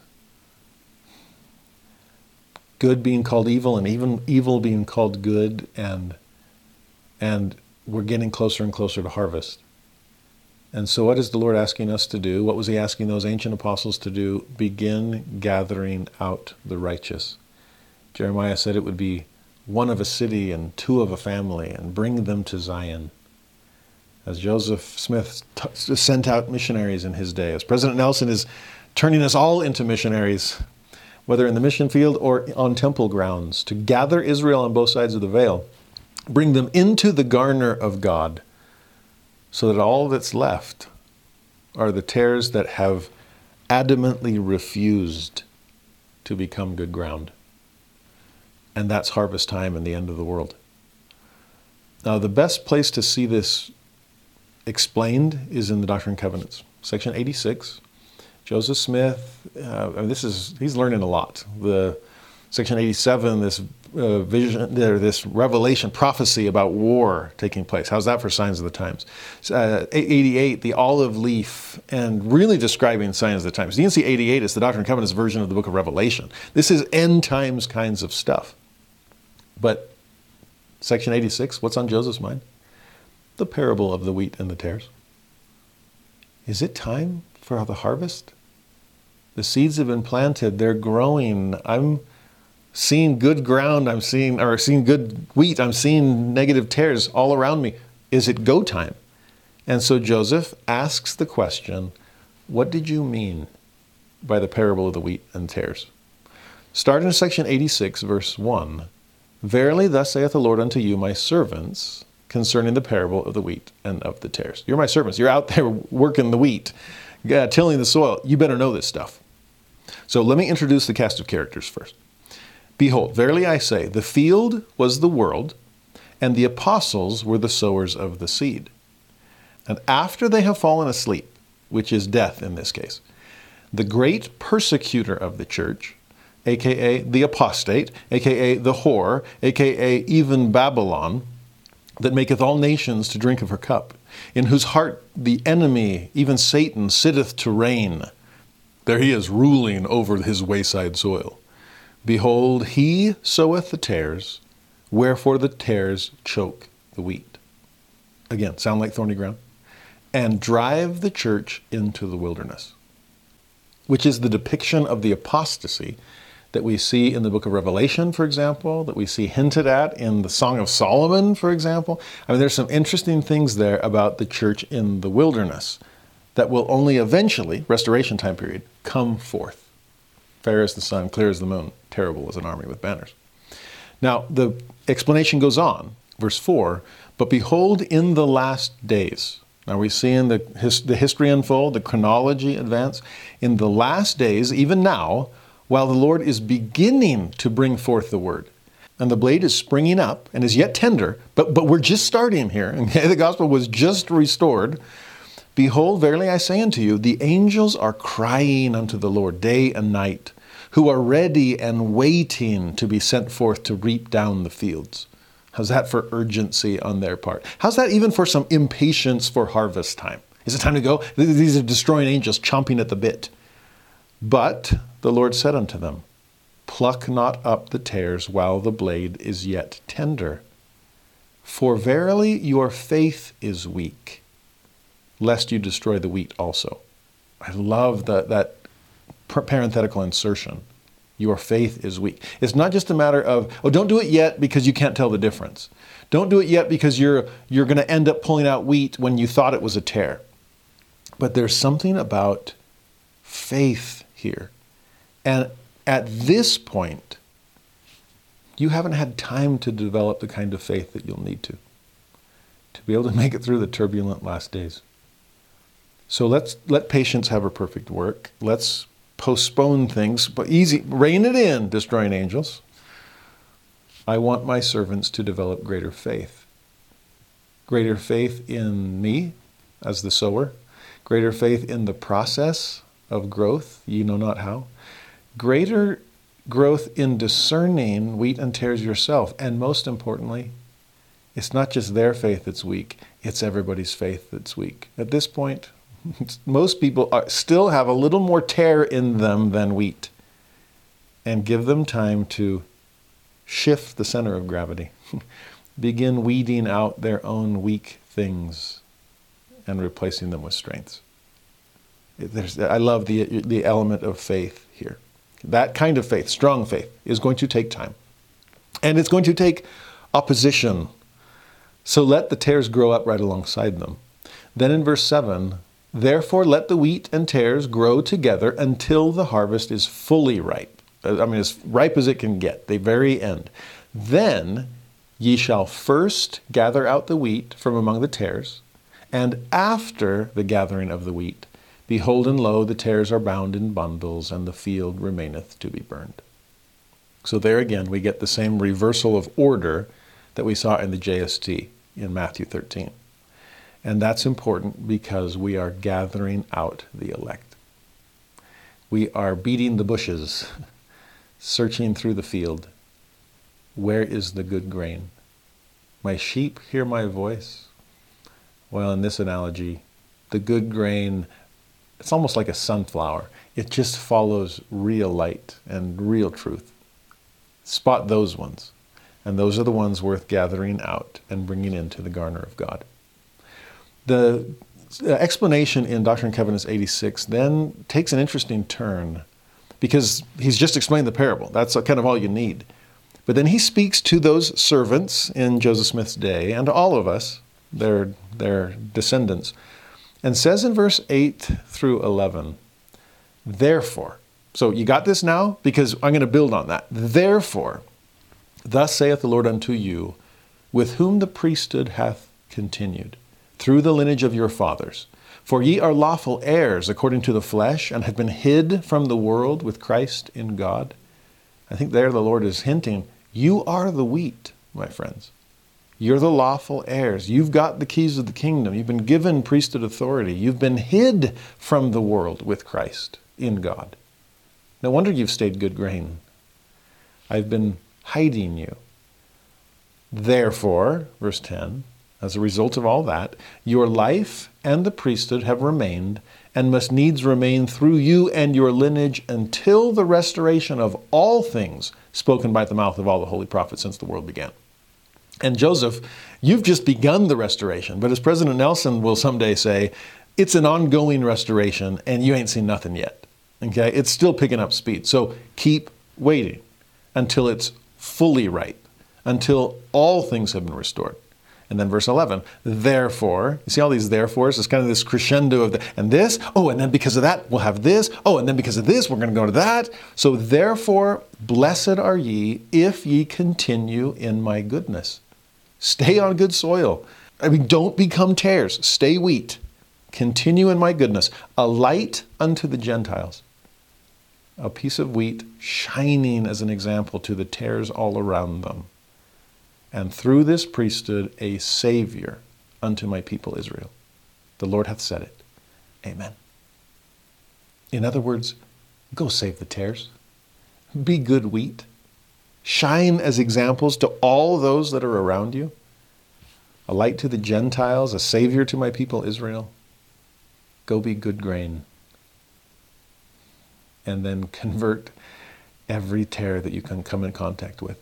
good being called evil and even evil being called good and and we're getting closer and closer to harvest. And so, what is the Lord asking us to do? What was He asking those ancient apostles to do? Begin gathering out the righteous. Jeremiah said it would be one of a city and two of a family, and bring them to Zion. As Joseph Smith t- sent out missionaries in his day, as President Nelson is turning us all into missionaries, whether in the mission field or on temple grounds, to gather Israel on both sides of the veil bring them into the garner of God, so that all that's left are the tares that have adamantly refused to become good ground. And that's harvest time and the end of the world. Now, the best place to see this explained is in the Doctrine and Covenants, section 86. Joseph Smith, uh, this is, he's learning a lot. The Section 87, this uh, vision, there, this revelation, prophecy about war taking place. How's that for signs of the times? Uh, 88, the olive leaf, and really describing signs of the times. You can see 88 is the Doctrine and Covenants version of the book of Revelation. This is end times kinds of stuff. But section 86, what's on Joseph's mind? The parable of the wheat and the tares. Is it time for the harvest? The seeds have been planted, they're growing. I'm seeing good ground, I'm seeing, or seeing good wheat, I'm seeing negative tares all around me. Is it go time? And so Joseph asks the question, What did you mean by the parable of the wheat and tares? Start in section 86, verse 1. Verily, thus saith the Lord unto you, my servants, concerning the parable of the wheat and of the tares. You're my servants. You're out there working the wheat, uh, tilling the soil. You better know this stuff. So let me introduce the cast of characters first. Behold, verily I say, the field was the world, and the apostles were the sowers of the seed. And after they have fallen asleep, which is death in this case, the great persecutor of the church, aka the apostate, aka the whore, aka even Babylon, that maketh all nations to drink of her cup, in whose heart the enemy, even Satan, sitteth to reign. There he is ruling over his wayside soil. Behold, he soweth the tares, wherefore the tares choke the wheat. Again, sound like thorny ground? And drive the church into the wilderness, which is the depiction of the apostasy that we see in the book of Revelation, for example, that we see hinted at in the Song of Solomon, for example. I mean, there's some interesting things there about the church in the wilderness that will only eventually, restoration time period, come forth. Fair as the sun, clear as the moon terrible as an army with banners. Now, the explanation goes on, verse 4 But behold, in the last days, now we're seeing the, his, the history unfold, the chronology advance. In the last days, even now, while the Lord is beginning to bring forth the word, and the blade is springing up and is yet tender, but, but we're just starting here. Okay? The gospel was just restored. Behold, verily I say unto you, the angels are crying unto the Lord day and night who are ready and waiting to be sent forth to reap down the fields. How's that for urgency on their part? How's that even for some impatience for harvest time? Is it time to go? These are destroying angels chomping at the bit. But the Lord said unto them, Pluck not up the tares while the blade is yet tender. For verily your faith is weak, lest you destroy the wheat also. I love that, that parenthetical insertion. Your faith is weak. It's not just a matter of, oh, don't do it yet because you can't tell the difference. Don't do it yet because you're, you're going to end up pulling out wheat when you thought it was a tare. But there's something about faith here. And at this point, you haven't had time to develop the kind of faith that you'll need to, to be able to make it through the turbulent last days. So let's let patience have her perfect work. Let's postpone things, but easy, rein it in, destroying angels. I want my servants to develop greater faith. Greater faith in me as the sower, greater faith in the process of growth, ye know not how, greater growth in discerning wheat and tares yourself, and most importantly, it's not just their faith that's weak, it's everybody's faith that's weak. At this point, most people are, still have a little more tare in them than wheat. And give them time to shift the center of gravity. Begin weeding out their own weak things and replacing them with strengths. There's, I love the, the element of faith here. That kind of faith, strong faith, is going to take time. And it's going to take opposition. So let the tares grow up right alongside them. Then in verse 7, Therefore, let the wheat and tares grow together until the harvest is fully ripe. Uh, I mean, as ripe as it can get, the very end. Then ye shall first gather out the wheat from among the tares, and after the gathering of the wheat, behold, and lo, the tares are bound in bundles, and the field remaineth to be burned. So, there again, we get the same reversal of order that we saw in the JST in Matthew 13. And that's important because we are gathering out the elect. We are beating the bushes searching through the field, where is the good grain? My sheep hear my voice. Well, in this analogy, the good grain, it's almost like a sunflower. It just follows real light and real truth. Spot those ones. And those are the ones worth gathering out and bringing into the garner of God. The uh, explanation in Doctrine and Covenants 86 then takes an interesting turn because he's just explained the parable. That's uh, kind of all you need. But then he speaks to those servants in Joseph Smith's day and to all of us, their, their descendants, and says in verse 8 through 11, Therefore, so you got this now? Because I'm going to build on that. Therefore, thus saith the Lord unto you, with whom the priesthood hath continued, through the lineage of your fathers. For ye are lawful heirs according to the flesh, and have been hid from the world with Christ in God. I think there the Lord is hinting, you are the wheat, my friends. You're the lawful heirs. You've got the keys of the kingdom. You've been given priesthood authority. You've been hid from the world with Christ in God. No wonder you've stayed good grain. I've been hiding you. Therefore, verse 10, as a result of all that, your life and the priesthood have remained and must needs remain through you and your lineage until the restoration of all things spoken by the mouth of all the holy prophets since the world began. And Joseph, you've just begun the restoration, but as President Nelson will someday say, it's an ongoing restoration and you ain't seen nothing yet. Okay? It's still picking up speed. So keep waiting until it's fully right, until all things have been restored. And then verse 11, therefore, you see all these therefores? It's kind of this crescendo of the, and this, oh, and then because of that, we'll have this, oh, and then because of this, we're going to go to that. So therefore, blessed are ye if ye continue in my goodness. Stay on good soil. I mean, don't become tares, stay wheat. Continue in my goodness, a light unto the Gentiles, a piece of wheat shining as an example to the tares all around them and through this priesthood a Savior unto my people Israel. The Lord hath said it. Amen. In other words, go save the tares. Be good wheat. Shine as examples to all those that are around you. A light to the Gentiles, a Savior to my people Israel. Go be good grain. And then convert every tare that you can come in contact with.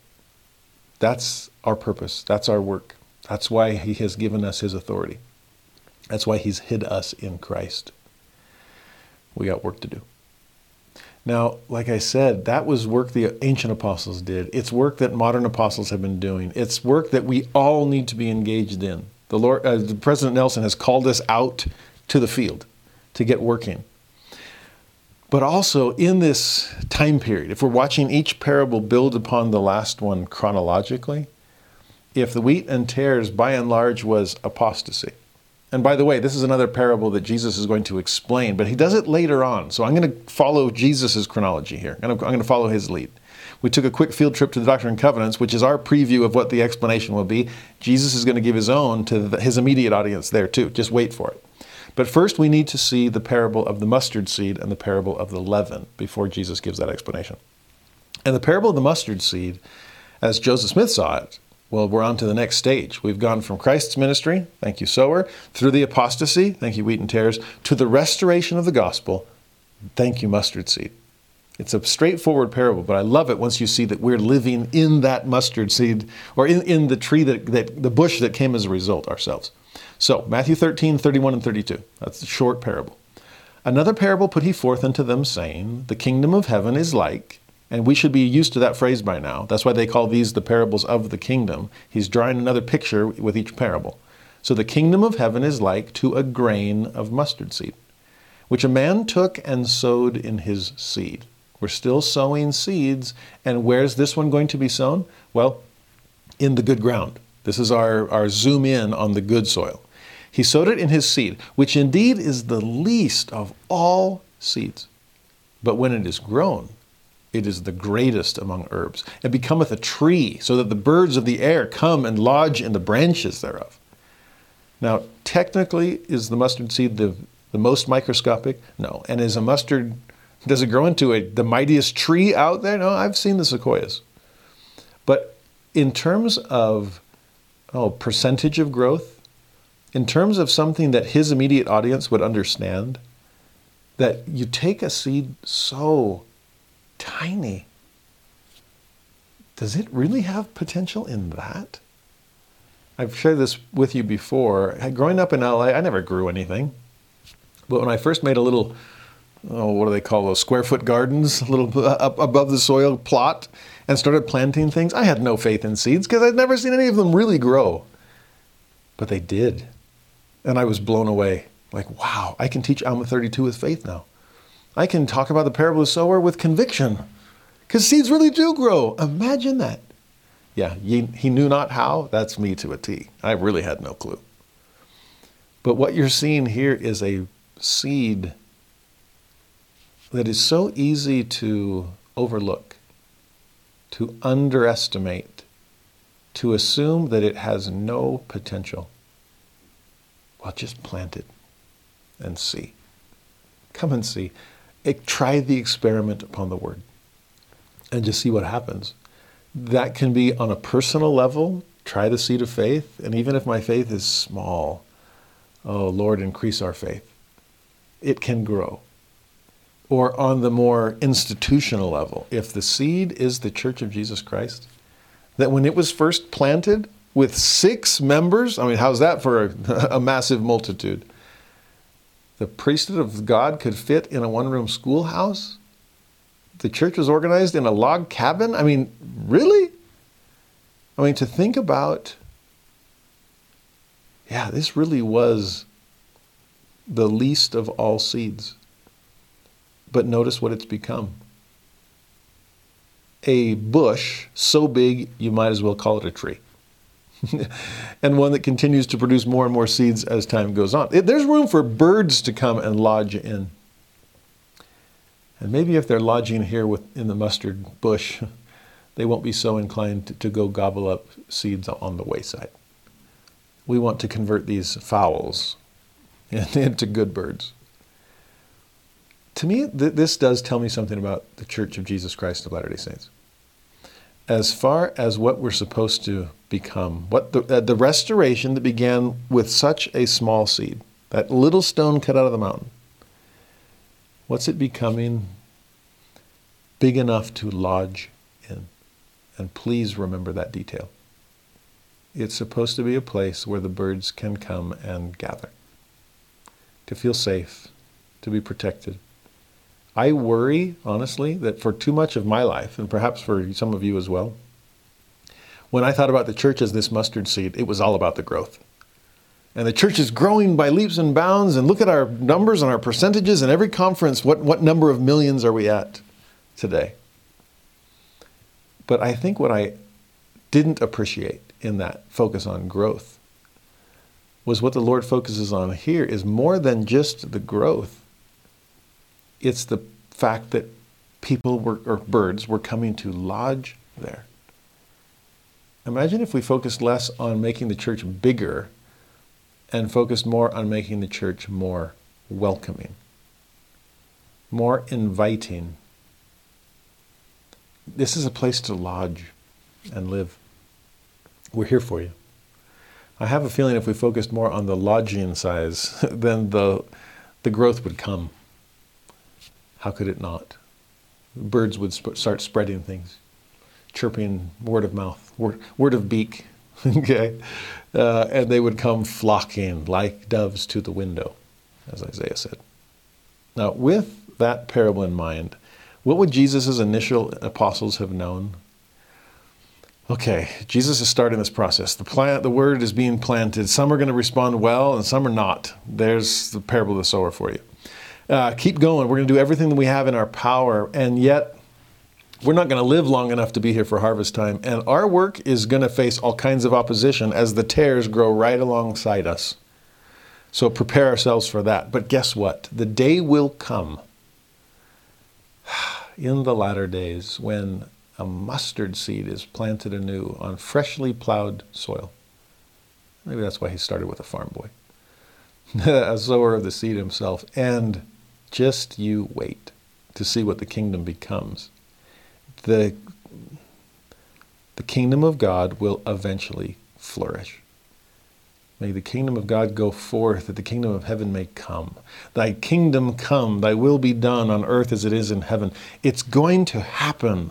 That's our purpose. That's our work. That's why He has given us His authority. That's why He's hid us in Christ. We got work to do. Now, like I said, that was work the ancient apostles did. It's work that modern apostles have been doing. It's work that we all need to be engaged in. The Lord, uh, President Nelson has called us out to the field to get working. But also in this time period, if we're watching each parable build upon the last one chronologically, if the wheat and tares by and large was apostasy. And by the way, this is another parable that Jesus is going to explain, but he does it later on. So I'm going to follow Jesus' chronology here. And I'm going to follow his lead. We took a quick field trip to the Doctrine and Covenants, which is our preview of what the explanation will be. Jesus is going to give his own to his immediate audience there too. Just wait for it. But first, we need to see the parable of the mustard seed and the parable of the leaven before Jesus gives that explanation. And the parable of the mustard seed, as Joseph Smith saw it, well, we're on to the next stage. We've gone from Christ's ministry, thank you, sower, through the apostasy, thank you, wheat and tares, to the restoration of the gospel, thank you, mustard seed. It's a straightforward parable, but I love it once you see that we're living in that mustard seed or in, in the tree that, that the bush that came as a result ourselves. So, Matthew 13, 31 and 32. That's the short parable. Another parable put he forth unto them, saying, The kingdom of heaven is like, and we should be used to that phrase by now. That's why they call these the parables of the kingdom. He's drawing another picture with each parable. So, the kingdom of heaven is like to a grain of mustard seed, which a man took and sowed in his seed. We're still sowing seeds, and where's this one going to be sown? Well, in the good ground. This is our, our zoom in on the good soil. He sowed it in his seed, which indeed is the least of all seeds. But when it is grown, it is the greatest among herbs. It becometh a tree, so that the birds of the air come and lodge in the branches thereof. Now, technically, is the mustard seed the, the most microscopic? No. And is a mustard Does it grow into a, the mightiest tree out there? No, I've seen the sequoias. But in terms of oh, percentage of growth, in terms of something that his immediate audience would understand, that you take a seed so tiny, does it really have potential in that? I've shared this with you before. Growing up in LA, I never grew anything. But when I first made a little, oh, what do they call those, square foot gardens, a little up above the soil plot, and started planting things, I had no faith in seeds because I'd never seen any of them really grow. But they did. And I was blown away. Like, wow, I can teach Alma 32 with faith now. I can talk about the parable of the sower with conviction because seeds really do grow. Imagine that. Yeah, he, he knew not how. That's me to a T. I really had no clue. But what you're seeing here is a seed that is so easy to overlook, to underestimate, to assume that it has no potential. Well, just plant it and see. Come and see. Try the experiment upon the word and just see what happens that can be on a personal level. Try the seed of faith. And even if my faith is small, oh, Lord, increase our faith. It can grow. Or on the more institutional level, if the seed is the Church of Jesus Christ, that when it was first planted with six members, I mean, how's that for a, a massive multitude? The priesthood of God could fit in a one room schoolhouse the church was organized in a log cabin? I mean, really? I mean, to think about, yeah, this really was the least of all seeds. But notice what it's become a bush so big you might as well call it a tree. and one that continues to produce more and more seeds as time goes on. There's room for birds to come and lodge in. And maybe if they're lodging here with, in the mustard bush, they won't be so inclined to, to go gobble up seeds on the wayside. We want to convert these fowls into good birds. To me, th- this does tell me something about the Church of Jesus Christ of Latter day Saints. As far as what we're supposed to become, what the, uh, the restoration that began with such a small seed, that little stone cut out of the mountain, What's it becoming big enough to lodge in? And please remember that detail. It's supposed to be a place where the birds can come and gather, to feel safe, to be protected. I worry, honestly, that for too much of my life, and perhaps for some of you as well, when I thought about the church as this mustard seed, it was all about the growth. And the church is growing by leaps and bounds. And look at our numbers and our percentages in every conference. What, what number of millions are we at today? But I think what I didn't appreciate in that focus on growth was what the Lord focuses on here is more than just the growth. It's the fact that people were, or birds were coming to lodge there. Imagine if we focused less on making the church bigger and focused more on making the church more welcoming, more inviting. This is a place to lodge and live. We're here for you. I have a feeling if we focused more on the lodging size, then the, the growth would come. How could it not? Birds would sp- start spreading things, chirping word of mouth, word, word of beak, okay? Uh, and they would come flocking like doves to the window, as Isaiah said. Now, with that parable in mind, what would Jesus' initial apostles have known? Okay, Jesus is starting this process. The plant, the word is being planted. Some are going to respond well, and some are not. There's the parable of the sower for you. Uh, keep going. We're going to do everything that we have in our power, and yet we're not going to live long enough to be here for harvest time, and our work is going to face all kinds of opposition as the tares grow right alongside us. So prepare ourselves for that. But guess what? The day will come in the latter days when a mustard seed is planted anew on freshly plowed soil. Maybe that's why he started with a farm boy, a sower of the seed himself. And just you wait to see what the kingdom becomes. The, the kingdom of God will eventually flourish. May the kingdom of God go forth, that the kingdom of heaven may come. Thy kingdom come, thy will be done on earth as it is in heaven. It's going to happen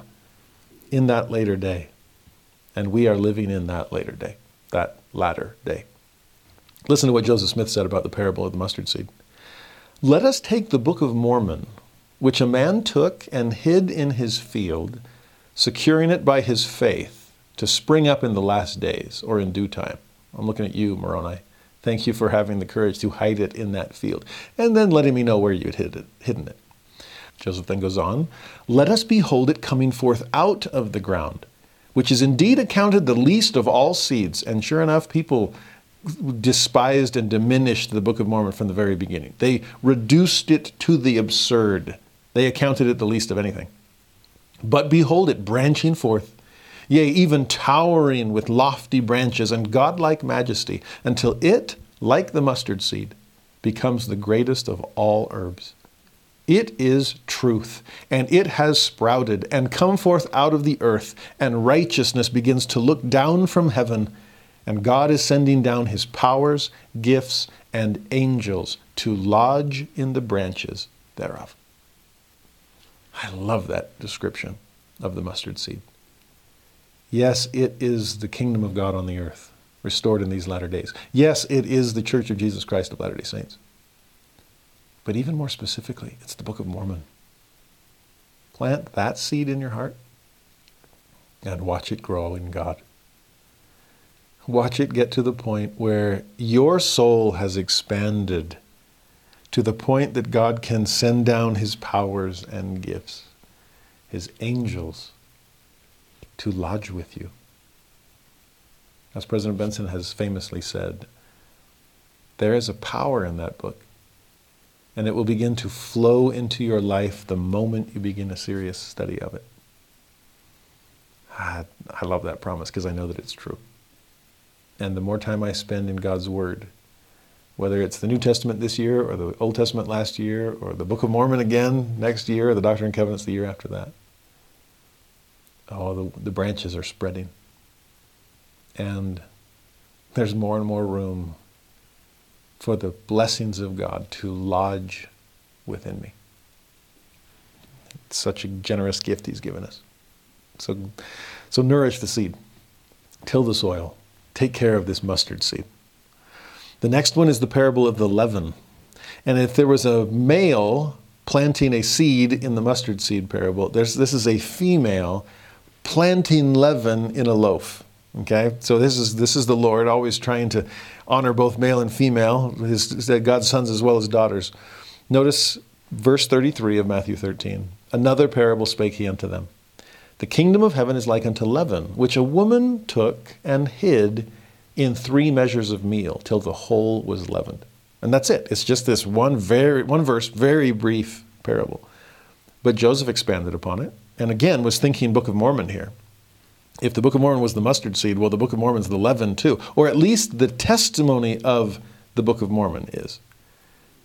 in that later day. And we are living in that later day, that latter day. Listen to what Joseph Smith said about the parable of the mustard seed. Let us take the Book of Mormon, which a man took and hid in his field, securing it by his faith to spring up in the last days or in due time. I'm looking at you, Moroni. Thank you for having the courage to hide it in that field, and then letting me know where you had hid it, hidden it. Joseph then goes on, Let us behold it coming forth out of the ground, which is indeed accounted the least of all seeds. And sure enough, people despised and diminished the Book of Mormon from the very beginning. They reduced it to the absurd. They accounted it the least of anything. But behold it branching forth yea, even towering with lofty branches and godlike majesty, until it, like the mustard seed, becomes the greatest of all herbs. It is truth, and it has sprouted and come forth out of the earth, and righteousness begins to look down from heaven, and God is sending down his powers, gifts, and angels to lodge in the branches thereof. I love that description of the mustard seed. Yes, it is the kingdom of God on the earth, restored in these latter days. Yes, it is the Church of Jesus Christ of Latter day Saints. But even more specifically, it's the Book of Mormon. Plant that seed in your heart and watch it grow in God. Watch it get to the point where your soul has expanded to the point that God can send down his powers and gifts, his angels to lodge with you. As President Benson has famously said, there is a power in that book, and it will begin to flow into your life the moment you begin a serious study of it. I, I love that promise because I know that it's true. And the more time I spend in God's Word, whether it's the New Testament this year or the Old Testament last year or the Book of Mormon again next year or the Doctrine and Covenants the year after that, oh, the, the branches are spreading. And there's more and more room for the blessings of God to lodge within me. It's such a generous gift He's given us. So, so nourish the seed, till the soil, take care of this mustard seed. The next one is the parable of the leaven. And if there was a male planting a seed in the mustard seed parable, this is a female planting leaven in a loaf. Okay, so this is this is the Lord always trying to honor both male and female, his, God's sons as well as daughters. Notice verse 33 of Matthew 13. Another parable spake he unto them. The kingdom of heaven is like unto leaven, which a woman took and hid in three measures of meal till the whole was leavened. And that's it. It's just this one very one verse, very brief parable. But Joseph expanded upon it and again was thinking Book of Mormon here. If the Book of Mormon was the mustard seed, well, the Book of Mormon is the leaven too, or at least the testimony of the Book of Mormon is.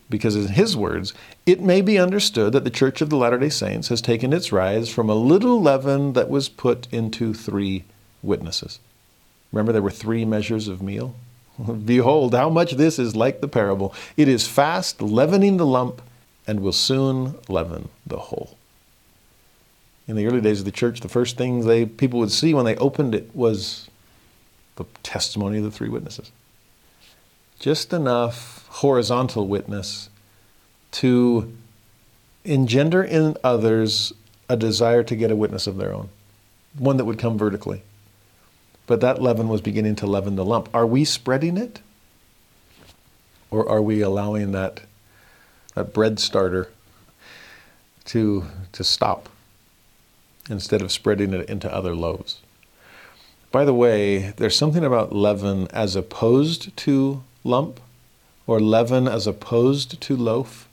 Because in his words, it may be understood that the Church of the Latter day Saints has taken its rise from a little leaven that was put into three witnesses. Remember, there were three measures of meal? Behold, how much this is like the parable. It is fast leavening the lump and will soon leaven the whole in the early days of the church, the first things they people would see when they opened it was the testimony of the three witnesses. Just enough horizontal witness to engender in others a desire to get a witness of their own, one that would come vertically. But that leaven was beginning to leaven the lump. Are we spreading it? Or are we allowing that, that bread starter to, to stop? instead of spreading it into other loaves. By the way, there's something about leaven as opposed to lump or leaven as opposed to loaf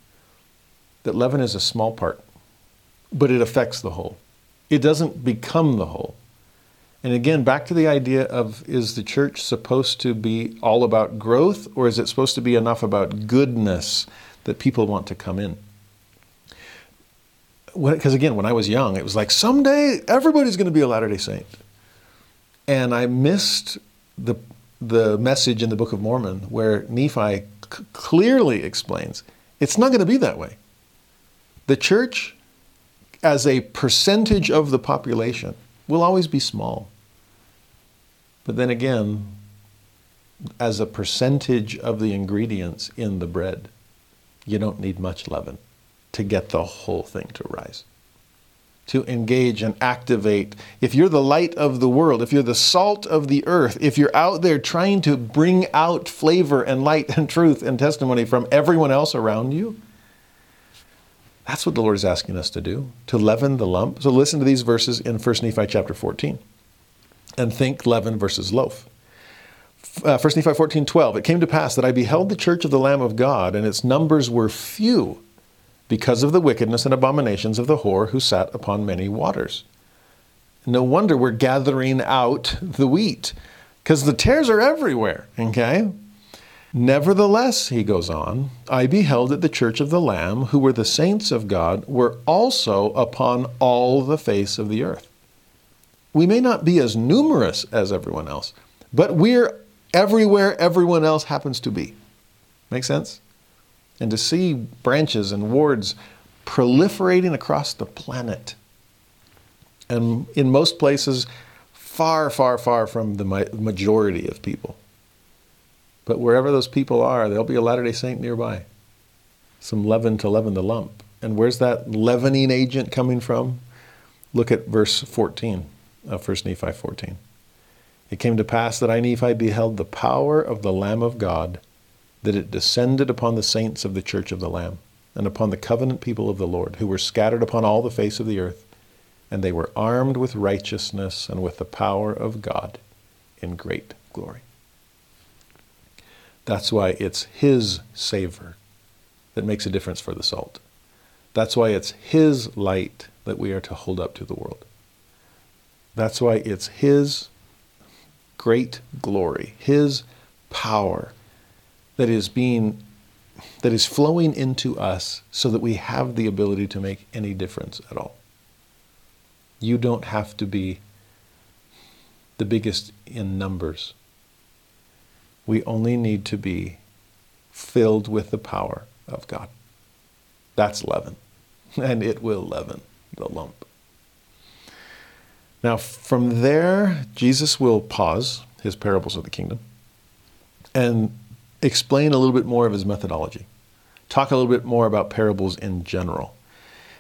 that leaven is a small part, but it affects the whole. It doesn't become the whole. And again, back to the idea of is the church supposed to be all about growth or is it supposed to be enough about goodness that people want to come in? because again, when I was young, it was like someday everybody's going to be a Latter day Saint. And I missed the, the message in the Book of Mormon where Nephi c- clearly explains it's not going to be that way. The church, as a percentage of the population, will always be small. But then again, as a percentage of the ingredients in the bread, you don't need much leaven to get the whole thing to rise. To engage and activate. If you're the light of the world, if you're the salt of the earth, if you're out there trying to bring out flavor and light and truth and testimony from everyone else around you, that's what the Lord is asking us to do, to leaven the lump. So listen to these verses in 1 Nephi chapter 14 and think leaven versus loaf. Uh, 1 Nephi 14, 12. It came to pass that I beheld the church of the Lamb of God, and its numbers were few because of the wickedness and abominations of the whore who sat upon many waters. No wonder we're gathering out the wheat, because the tares are everywhere, okay? Nevertheless, he goes on, I beheld that the church of the Lamb, who were the saints of God, were also upon all the face of the earth. We may not be as numerous as everyone else, but we're everywhere everyone else happens to be. Make sense? and to see branches and wards proliferating across the planet. And in most places, far, far, far from the majority of people. But wherever those people are, there'll be a Latter day Saint nearby. Some leaven to leaven the lump. And where's that leavening agent coming from? Look at verse 14 of 1 Nephi 14. It came to pass that I, Nephi, beheld the power of the Lamb of God that it descended upon the saints of the church of the Lamb, and upon the covenant people of the Lord, who were scattered upon all the face of the earth, and they were armed with righteousness and with the power of God in great glory. That's why it's His savor that makes a difference for the salt. That's why it's His light that we are to hold up to the world. That's why it's His great glory, His power that is being that is flowing into us so that we have the ability to make any difference at all. You don't have to be the biggest in numbers. We only need to be filled with the power of God. That's leaven, and it will leaven the lump. Now, from there, Jesus will pause his parables of the kingdom and explain a little bit more of his methodology. Talk a little bit more about parables in general.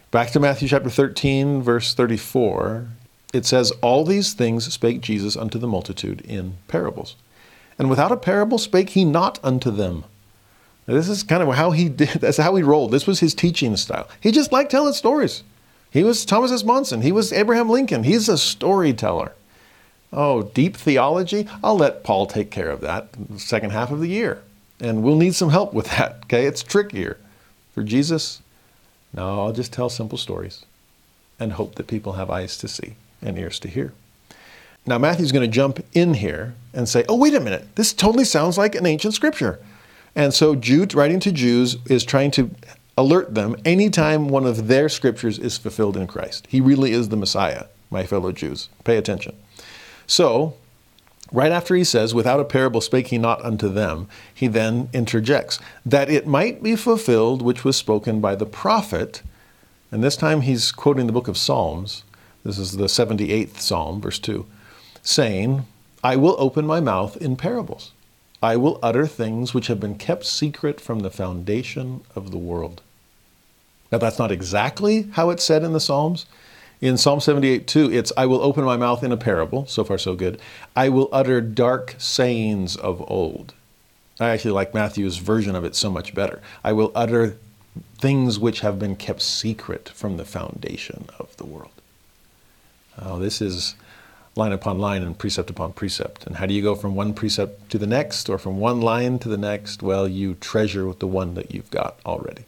Back to Matthew chapter 13, verse 34, it says, All these things spake Jesus unto the multitude in parables. And without a parable spake he not unto them. Now, this is kind of how he did, that's how he rolled. This was his teaching style. He just liked telling stories. He was Thomas S. Monson. He was Abraham Lincoln. He's a storyteller. Oh, deep theology? I'll let Paul take care of that second half of the year. And we'll need some help with that, okay? It's trickier. For Jesus, no, I'll just tell simple stories and hope that people have eyes to see and ears to hear. Now, Matthew's going to jump in here and say, oh, wait a minute, this totally sounds like an ancient scripture. And so, Jude, writing to Jews, is trying to alert them anytime one of their scriptures is fulfilled in Christ. He really is the Messiah, my fellow Jews. Pay attention. So, Right after he says, Without a parable spake he not unto them, he then interjects, That it might be fulfilled which was spoken by the prophet. And this time he's quoting the book of Psalms. This is the 78th Psalm, verse 2, saying, I will open my mouth in parables. I will utter things which have been kept secret from the foundation of the world. Now, that's not exactly how it's said in the Psalms. In Psalm 78 2, it's, I will open my mouth in a parable. So far, so good. I will utter dark sayings of old. I actually like Matthew's version of it so much better. I will utter things which have been kept secret from the foundation of the world. Oh, this is line upon line and precept upon precept. And how do you go from one precept to the next or from one line to the next? Well, you treasure the one that you've got already.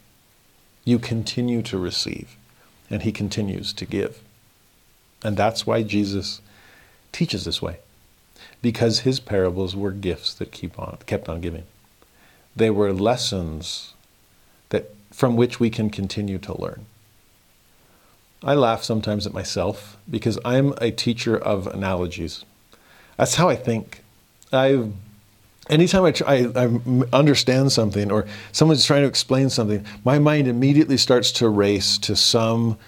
You continue to receive and he continues to give. And that's why Jesus teaches this way, because his parables were gifts that keep on, kept on giving. They were lessons that, from which we can continue to learn. I laugh sometimes at myself because I'm a teacher of analogies. That's how I think. I anytime I, try, I, I understand something or someone's trying to explain something, my mind immediately starts to race to some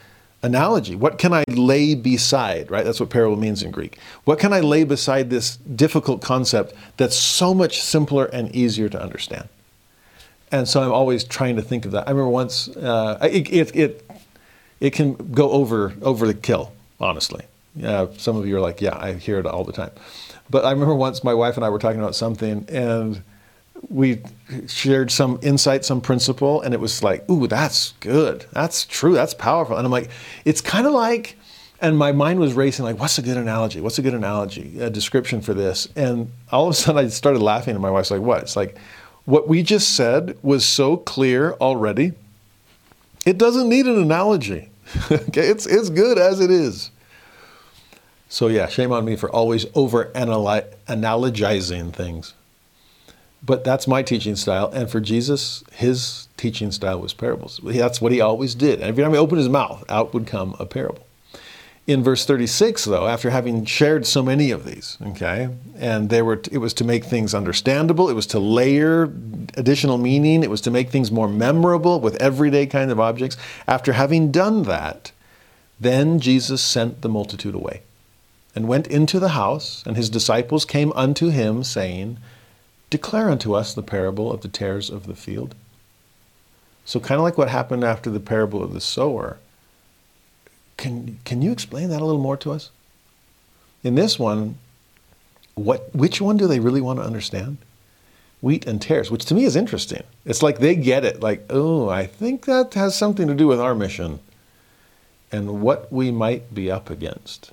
analogy. What can I lay beside, right? That's what parable means in Greek. What can I lay beside this difficult concept that's so much simpler and easier to understand? And so I'm always trying to think of that. I remember once, uh, it, it, it it can go over over the kill, honestly. Yeah, some of you are like, yeah, I hear it all the time. But I remember once my wife and I were talking about something, and we shared some insight, some principle, and it was like, ooh, that's good. That's true. That's powerful. And I'm like, it's kind of like, and my mind was racing, like, what's a good analogy? What's a good analogy, a description for this? And all of a sudden I started laughing, and my wife's like, what? It's like, what we just said was so clear already it doesn't need an analogy. okay, it's, it's good as it is. So, yeah, shame on me for always over analogizing things. But that's my teaching style. And for Jesus, his teaching style was parables. That's what he always did. And every time he opened his mouth, out would come a parable in verse 36 though after having shared so many of these okay? And they were it was to make things understandable. It was to layer additional meaning. It was to make things more memorable with everyday kind of objects. After having done that then jesus sent the multitude away and went into the house and his disciples came unto him saying declare unto us the parable of the tares of the field. So kind of like what happened after the parable of the sower can, can you explain that a little more to us? In this one, what, which one do they really want to understand? Wheat and tares, which to me is interesting. It's like they get it, like, oh, I think that has something to do with our mission and what we might be up against.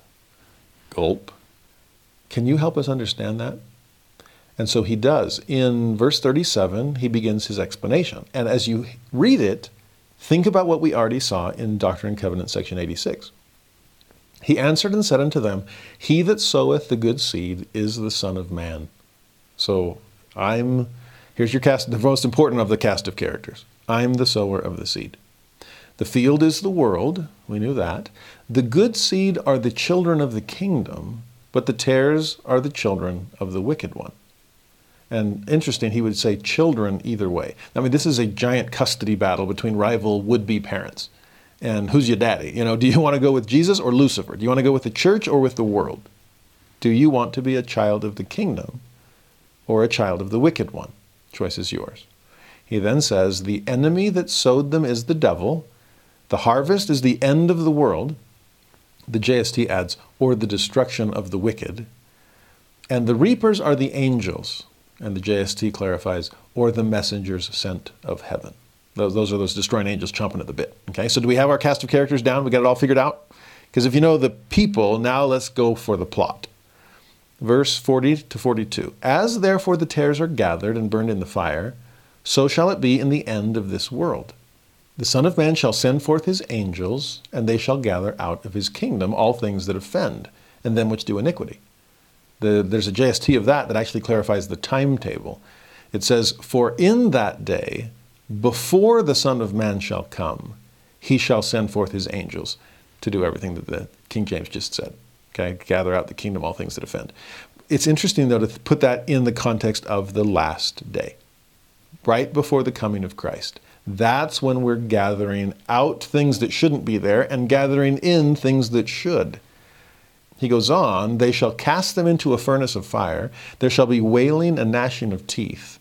Gulp. Can you help us understand that? And so he does. In verse 37, he begins his explanation. And as you read it, Think about what we already saw in Doctrine and Covenants, section 86. He answered and said unto them, He that soweth the good seed is the Son of Man. So I'm, here's your cast, the most important of the cast of characters. I'm the sower of the seed. The field is the world, we knew that. The good seed are the children of the kingdom, but the tares are the children of the wicked one. And interesting, he would say children either way. I mean, this is a giant custody battle between rival would be parents. And who's your daddy? You know, do you want to go with Jesus or Lucifer? Do you want to go with the church or with the world? Do you want to be a child of the kingdom or a child of the wicked one? Choice is yours. He then says, The enemy that sowed them is the devil. The harvest is the end of the world. The JST adds, or the destruction of the wicked. And the reapers are the angels and the JST clarifies, or the messengers sent of heaven. Those, are those destroying angels chomping at the bit. Okay, so do we have our cast of characters down? We got it all figured out? Because if you know the people, now let's go for the plot. Verse 40 to 42. As therefore the tares are gathered and burned in the fire, so shall it be in the end of this world. The Son of Man shall send forth his angels, and they shall gather out of his kingdom all things that offend, and them which do iniquity the, there's a JST of that that actually clarifies the timetable. It says, For in that day, before the Son of Man shall come, he shall send forth his angels to do everything that the King James just said. Okay, gather out the kingdom, all things that offend. It's interesting, though, to put that in the context of the last day, right before the coming of Christ. That's when we're gathering out things that shouldn't be there and gathering in things that should. He goes on, they shall cast them into a furnace of fire. There shall be wailing and gnashing of teeth.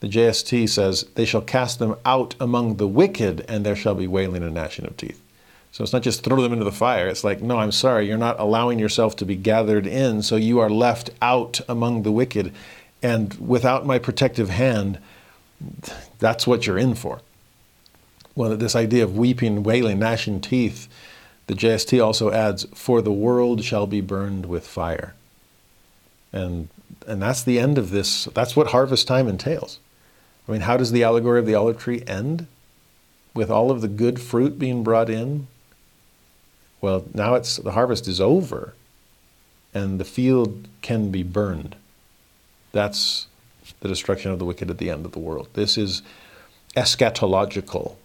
The JST says, they shall cast them out among the wicked, and there shall be wailing and gnashing of teeth. So it's not just throw them into the fire. It's like, no, I'm sorry, you're not allowing yourself to be gathered in, so you are left out among the wicked. And without my protective hand, that's what you're in for. Well, this idea of weeping, wailing, gnashing teeth, the JST also adds, For the world shall be burned with fire. And, and that's the end of this. That's what harvest time entails. I mean, how does the allegory of the olive tree end? With all of the good fruit being brought in? Well, now it's the harvest is over and the field can be burned. That's the destruction of the wicked at the end of the world. This is eschatological,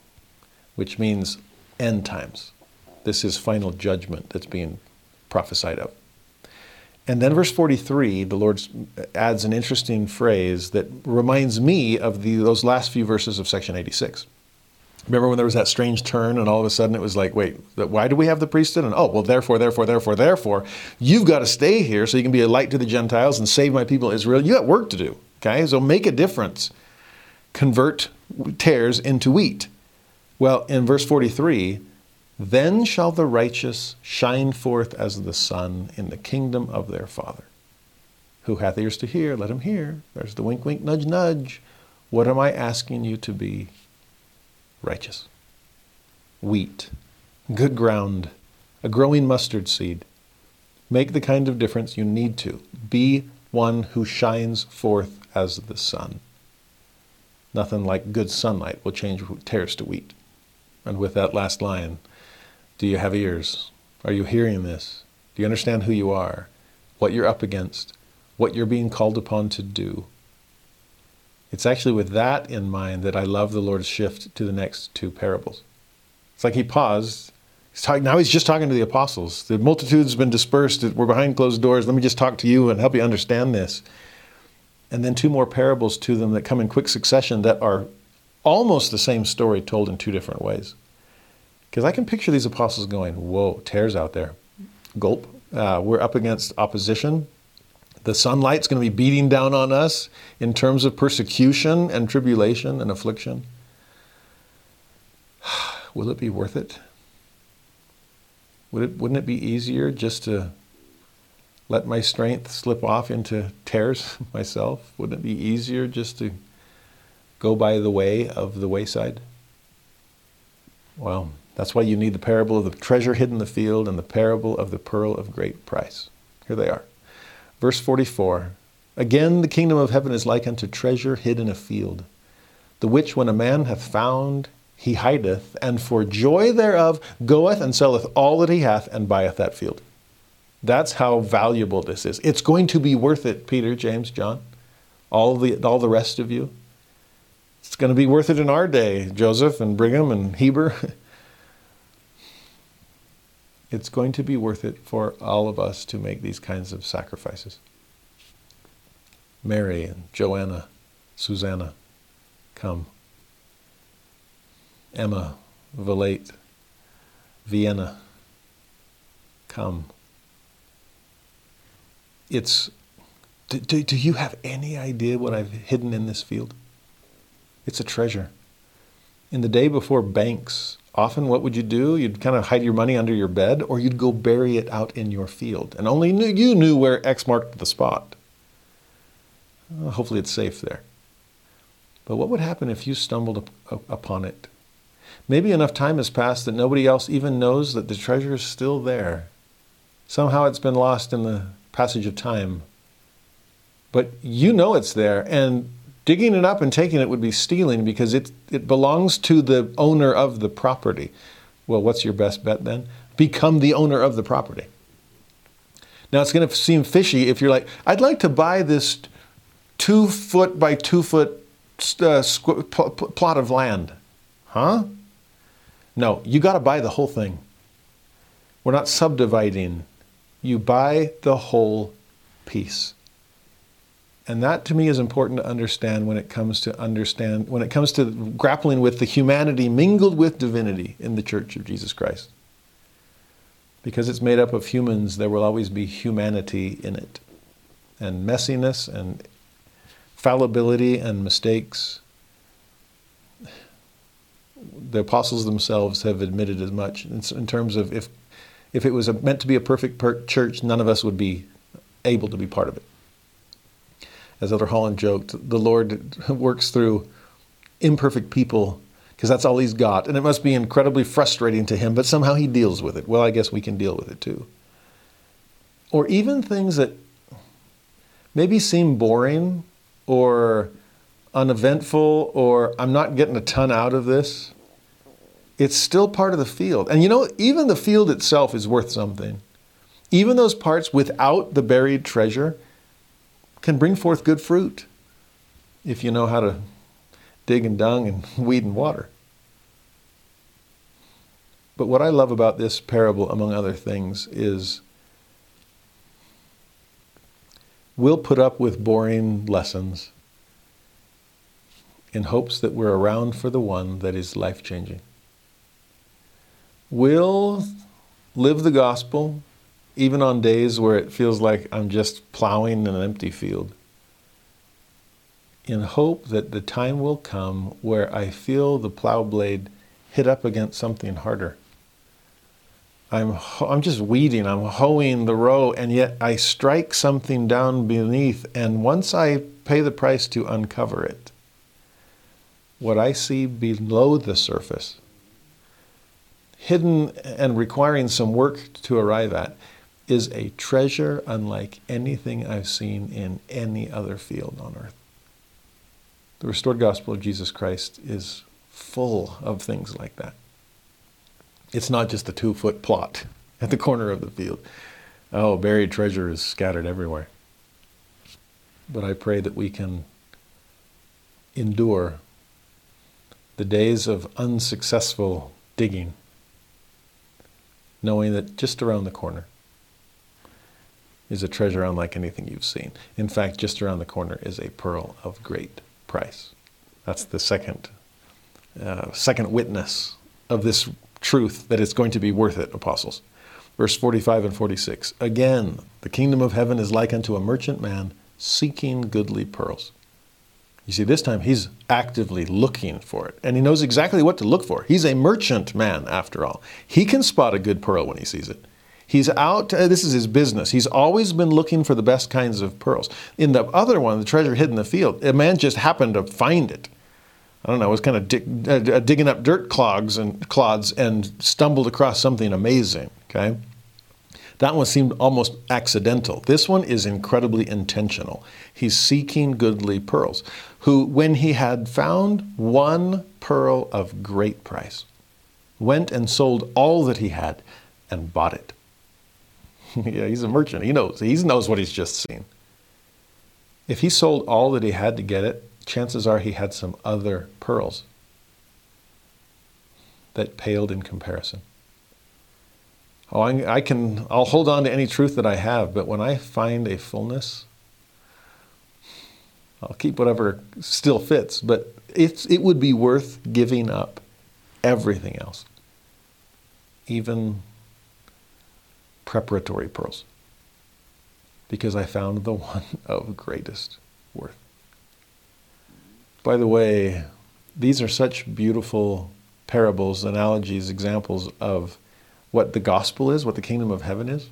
which means end times. This is final judgment that's being prophesied of. And then verse 43, the Lord adds an interesting phrase that reminds me of the, those last few verses of section 86. Remember when there was that strange turn and all of a sudden it was like, wait, why do we have the priesthood? And oh, well, therefore, therefore, therefore, therefore, you've got to stay here so you can be a light to the Gentiles and save my people Israel. You got work to do, okay? So make a difference. Convert tares into wheat. Well, in verse 43, then shall the righteous shine forth as the sun in the kingdom of their Father. Who hath ears to hear, let him hear. There's the wink, wink, nudge, nudge. What am I asking you to be? Righteous. Wheat. Good ground. A growing mustard seed. Make the kind of difference you need to. Be one who shines forth as the sun. Nothing like good sunlight will change tares to wheat. And with that last line, do you have ears? Are you hearing this? Do you understand who you are? What you're up against? What you're being called upon to do? It's actually with that in mind that I love the Lord's shift to the next two parables. It's like he paused. He's talking, now he's just talking to the apostles. The multitude's been dispersed. We're behind closed doors. Let me just talk to you and help you understand this. And then two more parables to them that come in quick succession that are almost the same story told in two different ways. Because I can picture these apostles going, whoa, tares out there. Gulp. Uh, we're up against opposition. The sunlight's going to be beating down on us in terms of persecution and tribulation and affliction. Will it be worth it? Would it, wouldn't it be easier just to let my strength slip off into tares myself? Wouldn't it be easier just to go by the way of the wayside? Well, that's why you need the parable of the treasure hidden in the field and the parable of the pearl of great price. Here they are. Verse 44 Again, the kingdom of heaven is like unto treasure hid in a field, the which when a man hath found, he hideth, and for joy thereof goeth and selleth all that he hath and buyeth that field. That's how valuable this is. It's going to be worth it, Peter, James, John, all the, all the rest of you. It's going to be worth it in our day, Joseph and Brigham and Heber. it's going to be worth it for all of us to make these kinds of sacrifices. Mary and Joanna, Susanna, come. Emma, Vilate, Vienna, come. It's, do, do, do you have any idea what I've hidden in this field? It's a treasure. In the day before banks often what would you do? You'd kind of hide your money under your bed, or you'd go bury it out in your field. And only knew, you knew where X marked the spot. Well, hopefully it's safe there. But what would happen if you stumbled upon it? Maybe enough time has passed that nobody else even knows that the treasure is still there. Somehow it's been lost in the passage of time. But you know it's there, and Digging it up and taking it would be stealing because it, it belongs to the owner of the property. Well, what's your best bet then? Become the owner of the property. Now, it's going to seem fishy if you're like, I'd like to buy this two foot by two foot uh, squ- pl- pl- plot of land. Huh? No, you got to buy the whole thing. We're not subdividing. You buy the whole piece. And that to me is important to understand when it comes to understand when it comes to grappling with the humanity mingled with divinity in the Church of Jesus Christ. Because it's made up of humans, there will always be humanity in it. And messiness and fallibility and mistakes. The apostles themselves have admitted as much in terms of if if it was meant to be a perfect church, none of us would be able to be part of it as Elder Holland joked, the Lord works through imperfect people because that's all he's got. And it must be incredibly frustrating to him, but somehow he deals with it. Well, I guess we can deal with it too. Or even things that maybe seem boring or uneventful or I'm not getting a ton out of this. It's still part of the field. And you know, even the field itself is worth something. Even those parts without the buried treasure can bring forth good fruit if you know how to dig and dung and weed and water. But what I love about this parable, among other things, is we'll put up with boring lessons in hopes that we're around for the one that is life changing. We'll live the gospel even on days where it feels like I'm just plowing in an empty field, in hope that the time will come where I feel the plow blade hit up against something harder. I'm, I'm just weeding, I'm hoeing the row, and yet I strike something down beneath, and once I pay the price to uncover it, what I see below the surface, hidden and requiring some work to arrive at, is a treasure unlike anything I've seen in any other field on earth. The restored gospel of Jesus Christ is full of things like that. It's not just a two foot plot at the corner of the field. Oh, buried treasure is scattered everywhere. But I pray that we can endure the days of unsuccessful digging, knowing that just around the corner is a treasure unlike anything you've seen. In fact, just around the corner is a pearl of great price. That's the second, uh, second witness of this truth that it's going to be worth it, apostles. Verse 45 and 46. Again, the kingdom of heaven is like unto a merchant man seeking goodly pearls. You see, this time he's actively looking for it, and he knows exactly what to look for. He's a merchant man, after all. He can spot a good pearl when he sees it. He's out, uh, this is his business. He's always been looking for the best kinds of pearls. In the other one, the treasure hid in the field, a man just happened to find it. I don't know, was kind of dig, uh, uh, digging up dirt clogs and clods and stumbled across something amazing, okay? That one seemed almost accidental. This one is incredibly intentional. He's seeking goodly pearls, who, when he had found one pearl of great price, went and sold all that he had and bought it. yeah, he's a merchant. He knows. He knows what he's just seen. If he sold all that he had to get it, chances are he had some other pearls that paled in comparison. Oh, I, I, can, I'll hold on to any truth that I have, but when I find a fullness, I'll keep whatever still fits, but it's, it would be worth giving up everything else, even preparatory pearls, because I found the one of greatest worth. By the way, these are such beautiful parables, analogies, examples of what the gospel is, what the kingdom of heaven is.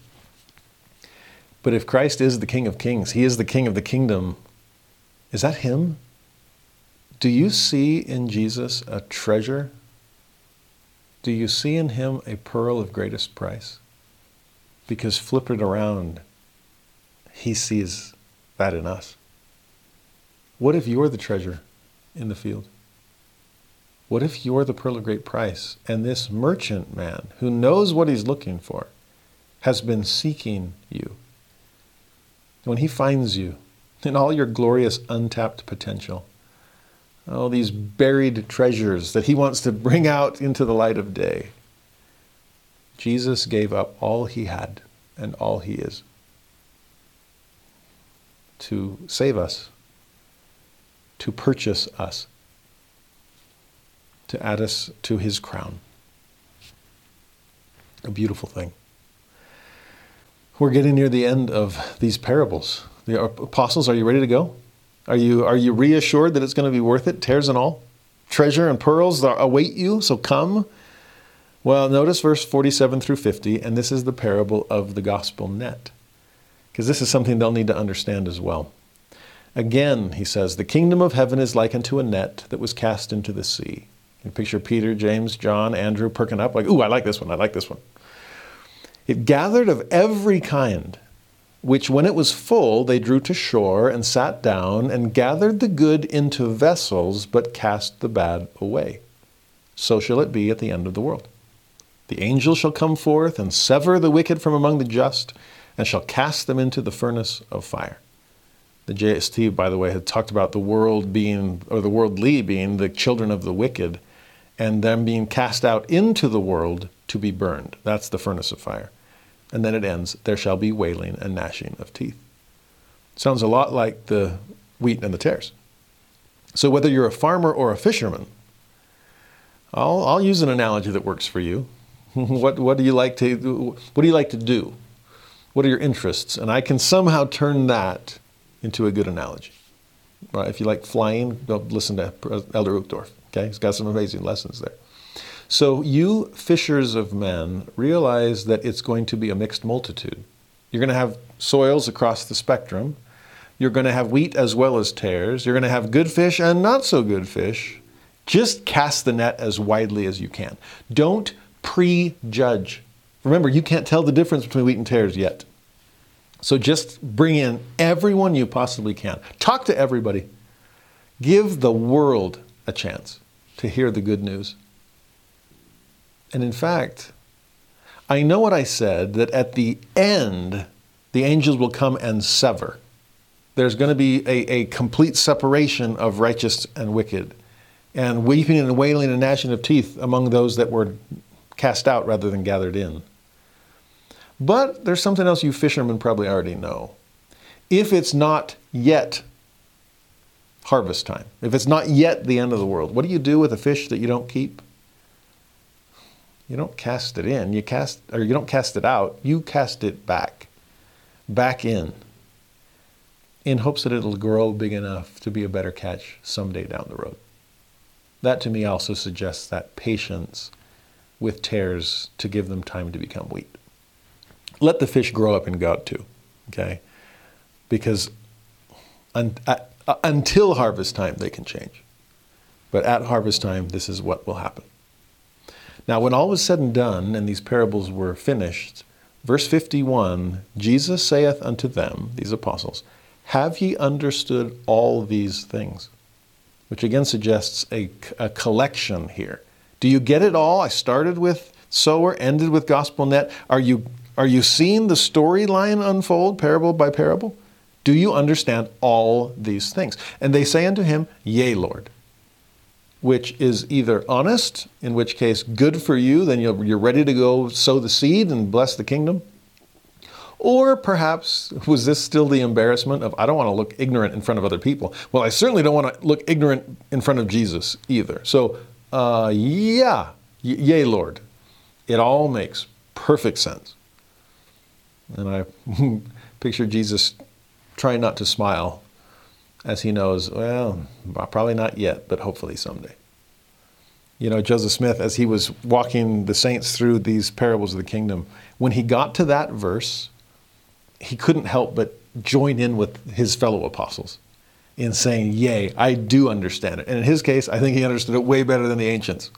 But if Christ is the King of kings, He is the King of the kingdom, is that Him? Do you see in Jesus a treasure? Do you see in Him a pearl of greatest price? Because flip it around, He sees that in us. What if you're the treasure in the field? What if you're the pearl of great price and this merchant man who knows what he's looking for has been seeking you? When he finds you in all your glorious untapped potential, all these buried treasures that he wants to bring out into the light of day, Jesus gave up all he had and all he is to save us, to purchase us to add us to his crown. A beautiful thing. We're getting near the end of these parables. The apostles, are you ready to go? Are you, are you reassured that it's going to be worth it, tares and all? Treasure and pearls await you, so come. Well, notice verse 47 through 50, and this is the parable of the gospel net, because this is something they'll need to understand as well. Again, he says, the kingdom of heaven is like unto a net that was cast into the sea you picture Peter, James, John, Andrew perking up, like, ooh, I like this one, I like this one. It gathered of every kind, which when it was full, they drew to shore and sat down and gathered the good into vessels, but cast the bad away. So shall it be at the end of the world. The angel shall come forth and sever the wicked from among the just, and shall cast them into the furnace of fire. The JST, by the way, had talked about the world being, or the worldly being, the children of the wicked and them being cast out into the world to be burned. That's the furnace of fire. And then it ends, there shall be wailing and gnashing of teeth. Sounds a lot like the wheat and the tares. So whether you're a farmer or a fisherman, I'll, I'll use an analogy that works for you. what, what do you like to what do you like to do? What are your interests? And I can somehow turn that into a good analogy. Right? If you like flying, go listen to Elder Uchtdorf. Okay, he's got some amazing lessons there. So you fishers of men realize that it's going to be a mixed multitude. You're going to have soils across the spectrum. You're going to have wheat as well as tares. You're going to have good fish and not so good fish. Just cast the net as widely as you can. Don't prejudge. Remember, you can't tell the difference between wheat and tares yet. So just bring in everyone you possibly can. Talk to everybody. Give the world a chance to hear the good news. And in fact, I know what I said that at the end, the angels will come and sever. There's going to be a, a complete separation of righteous and wicked, and weeping and wailing and gnashing of teeth among those that were cast out rather than gathered in. But there's something else you fishermen probably already know. If it's not yet harvest time, if it's not yet the end of the world, what do you do with a fish that you don't keep? You don't cast it in, you cast or you don't cast it out, you cast it back. Back in. In hopes that it'll grow big enough to be a better catch someday down the road. That to me also suggests that patience with tares to give them time to become wheat. Let the fish grow up in God too, okay? Because un- uh, until harvest time, they can change. But at harvest time, this is what will happen. Now, when all was said and done, and these parables were finished, verse 51 Jesus saith unto them, these apostles, Have ye understood all these things? Which again suggests a, a collection here. Do you get it all? I started with sower, ended with gospel net. Are you, are you seeing the storyline unfold, parable by parable? Do you understand all these things? And they say unto him, Yea, Lord which is either honest, in which case good for you, then you're ready to go sow the seed and bless the kingdom. Or perhaps was this still the embarrassment of, I don't want to look ignorant in front of other people? Well, I certainly don't want to look ignorant in front of Jesus either. So, uh, yeah, y- yay, Lord. It all makes perfect sense. And I picture Jesus trying not to smile as he knows, well, probably not yet, but hopefully someday. You know, Joseph Smith, as he was walking the saints through these parables of the kingdom, when he got to that verse, he couldn't help but join in with his fellow apostles in saying, Yea, I do understand it. And in his case, I think he understood it way better than the ancients.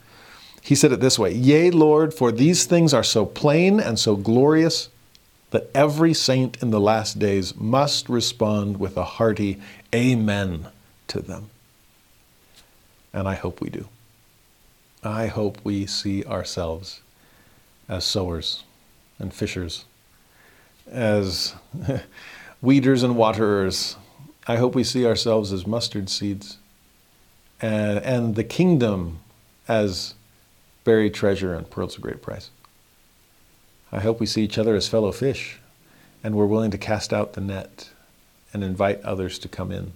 He said it this way Yea, Lord, for these things are so plain and so glorious that every saint in the last days must respond with a hearty amen to them. And I hope we do. I hope we see ourselves as sowers and fishers, as weeders and waterers. I hope we see ourselves as mustard seeds and, and the kingdom as buried treasure and pearls of great price. I hope we see each other as fellow fish and we're willing to cast out the net and invite others to come in.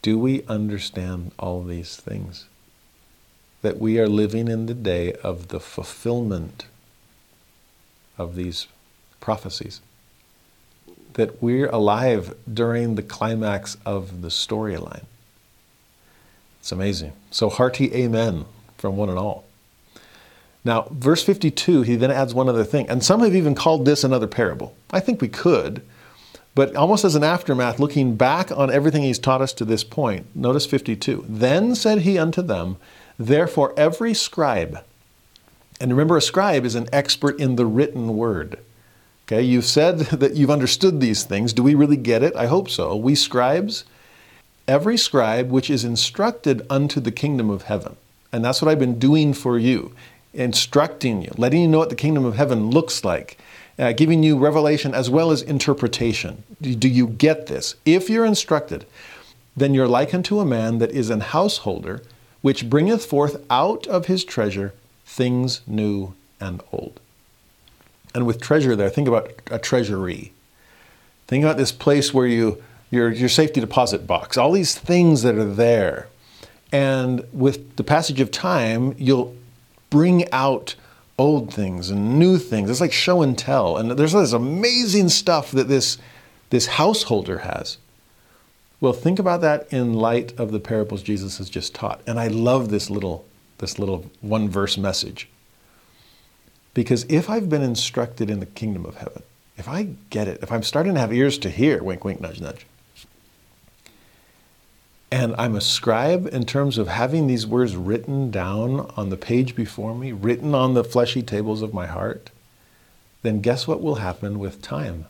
Do we understand all these things? That we are living in the day of the fulfillment of these prophecies. That we're alive during the climax of the storyline. It's amazing. So, hearty amen from one and all. Now, verse 52, he then adds one other thing. And some have even called this another parable. I think we could, but almost as an aftermath, looking back on everything he's taught us to this point, notice 52. Then said he unto them, Therefore, every scribe, and remember, a scribe is an expert in the written word. Okay, you've said that you've understood these things. Do we really get it? I hope so. We scribes, every scribe which is instructed unto the kingdom of heaven. And that's what I've been doing for you instructing you, letting you know what the kingdom of heaven looks like, uh, giving you revelation as well as interpretation. Do, do you get this? If you're instructed, then you're like unto a man that is an householder which bringeth forth out of his treasure things new and old. And with treasure there, think about a treasury. Think about this place where you your your safety deposit box, all these things that are there. And with the passage of time, you'll bring out old things and new things. It's like show and tell. And there's all this amazing stuff that this this householder has. Well, think about that in light of the parables Jesus has just taught. And I love this little this little one verse message. Because if I've been instructed in the kingdom of heaven, if I get it, if I'm starting to have ears to hear, wink, wink, nudge, nudge, and I'm a scribe in terms of having these words written down on the page before me, written on the fleshy tables of my heart, then guess what will happen with time?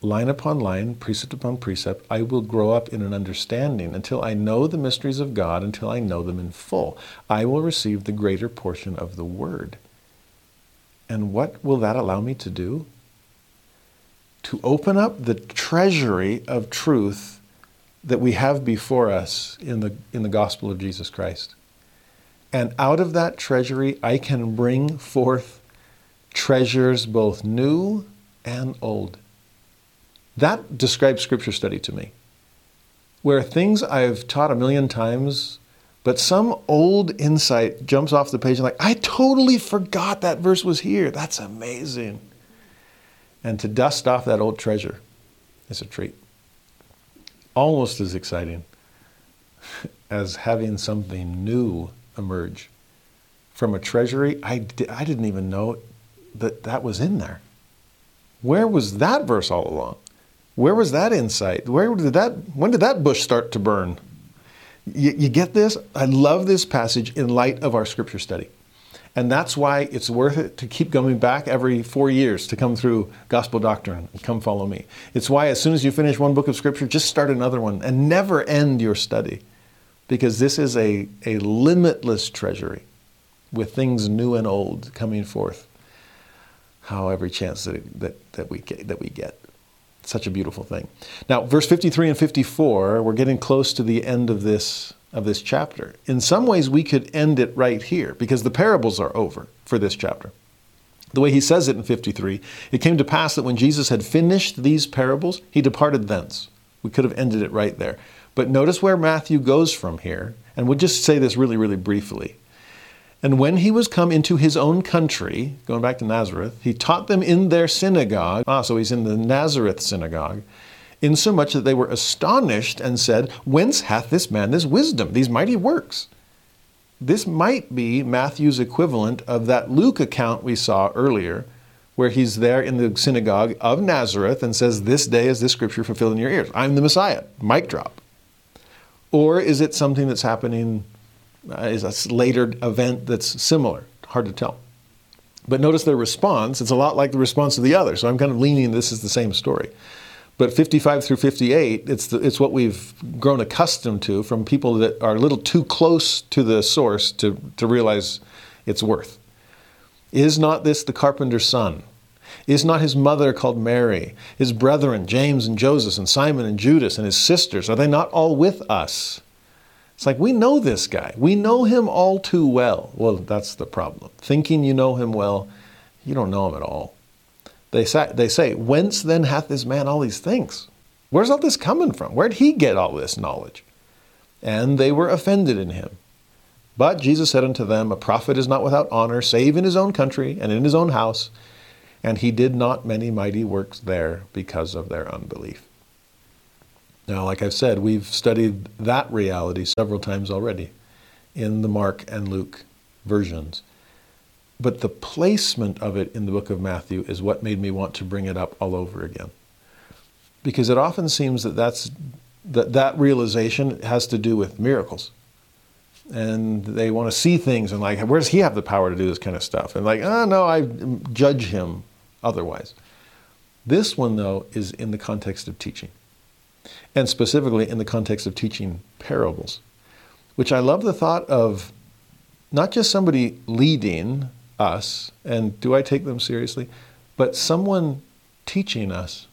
Line upon line, precept upon precept, I will grow up in an understanding until I know the mysteries of God, until I know them in full. I will receive the greater portion of the Word. And what will that allow me to do? To open up the treasury of truth that we have before us in the, in the gospel of Jesus Christ. And out of that treasury, I can bring forth treasures both new and old. That describes scripture study to me, where things I've taught a million times but some old insight jumps off the page and like, I totally forgot that verse was here. That's amazing. And to dust off that old treasure is a treat. Almost as exciting as having something new emerge from a treasury I, di- I didn't even know that that was in there. Where was that verse all along? Where was that insight? Where did that when did that bush start to burn? You, you get this? I love this passage in light of our scripture study. And that's why it's worth it to keep coming back every four years to come through gospel doctrine and come follow me. It's why as soon as you finish one book of scripture, just start another one and never end your study. Because this is a, a limitless treasury with things new and old coming forth. How every chance that, that, that, we that we get. Such a beautiful thing. Now, verse 53 and 54, we're getting close to the end of this of this chapter. In some ways we could end it right here because the parables are over for this chapter. The way he says it in 53, it came to pass that when Jesus had finished these parables, he departed thence. We could have ended it right there. But notice where Matthew goes from here, and we'll just say this really, really briefly. And when he was come into his own country, going back to Nazareth, he taught them in their synagogue. Ah, so he's in the Nazareth synagogue, insomuch that they were astonished and said, Whence hath this man this wisdom, these mighty works? This might be Matthew's equivalent of that Luke account we saw earlier, where he's there in the synagogue of Nazareth and says, This day is this scripture fulfilled in your ears. I'm the Messiah. Mic drop. Or is it something that's happening Uh, is a later event that's similar. Hard to tell. But notice their response. It's a lot like the response of the other. So I'm kind of leaning this is the same story. But 55 through 58, it's, the, it's what we've grown accustomed to from people that are a little too close to the source to, to realize its worth. Is not this the carpenter's son? Is not his mother called Mary? His brethren, James and Joseph, and Simon and Judas, and his sisters, are they not all with us? It's like, we know this guy. We know him all too well. Well, that's the problem. Thinking you know him well, you don't know him at all. They say, they say, Whence then hath this man all these things? Where's all this coming from? Where'd he get all this knowledge? And they were offended in him. But Jesus said unto them, A prophet is not without honor, save in his own country and in his own house. And he did not many mighty works there because of their unbelief. Now, like I've said, we've studied that reality several times already in the Mark and Luke versions. But the placement of it in the book of Matthew is what made me want to bring it up all over again. Because it often seems that that's, that, that realization has to do with miracles. And they want to see things and like, where does he have the power to do this kind of stuff? And like, oh no, I judge him otherwise. This one, though, is in the context of teaching and specifically in the context of teaching parables, which I love the thought of not just somebody leading us, and do I take them seriously, but someone teaching us.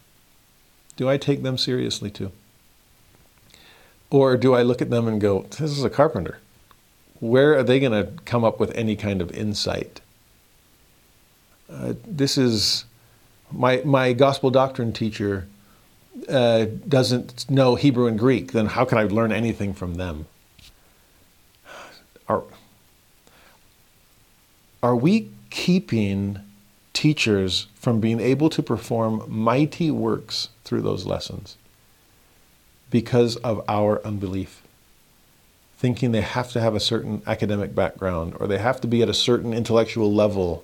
Do I take them seriously too? Or do I look at them and go, this is a carpenter? where are they going to come up with any kind of insight? Uh, this is my, my gospel doctrine teacher uh, doesn't know Hebrew and Greek, then how can I learn anything from them? Are, are we keeping teachers from being able to perform mighty works through those lessons because of our unbelief? Thinking they have to have a certain academic background or they have to be at a certain intellectual level.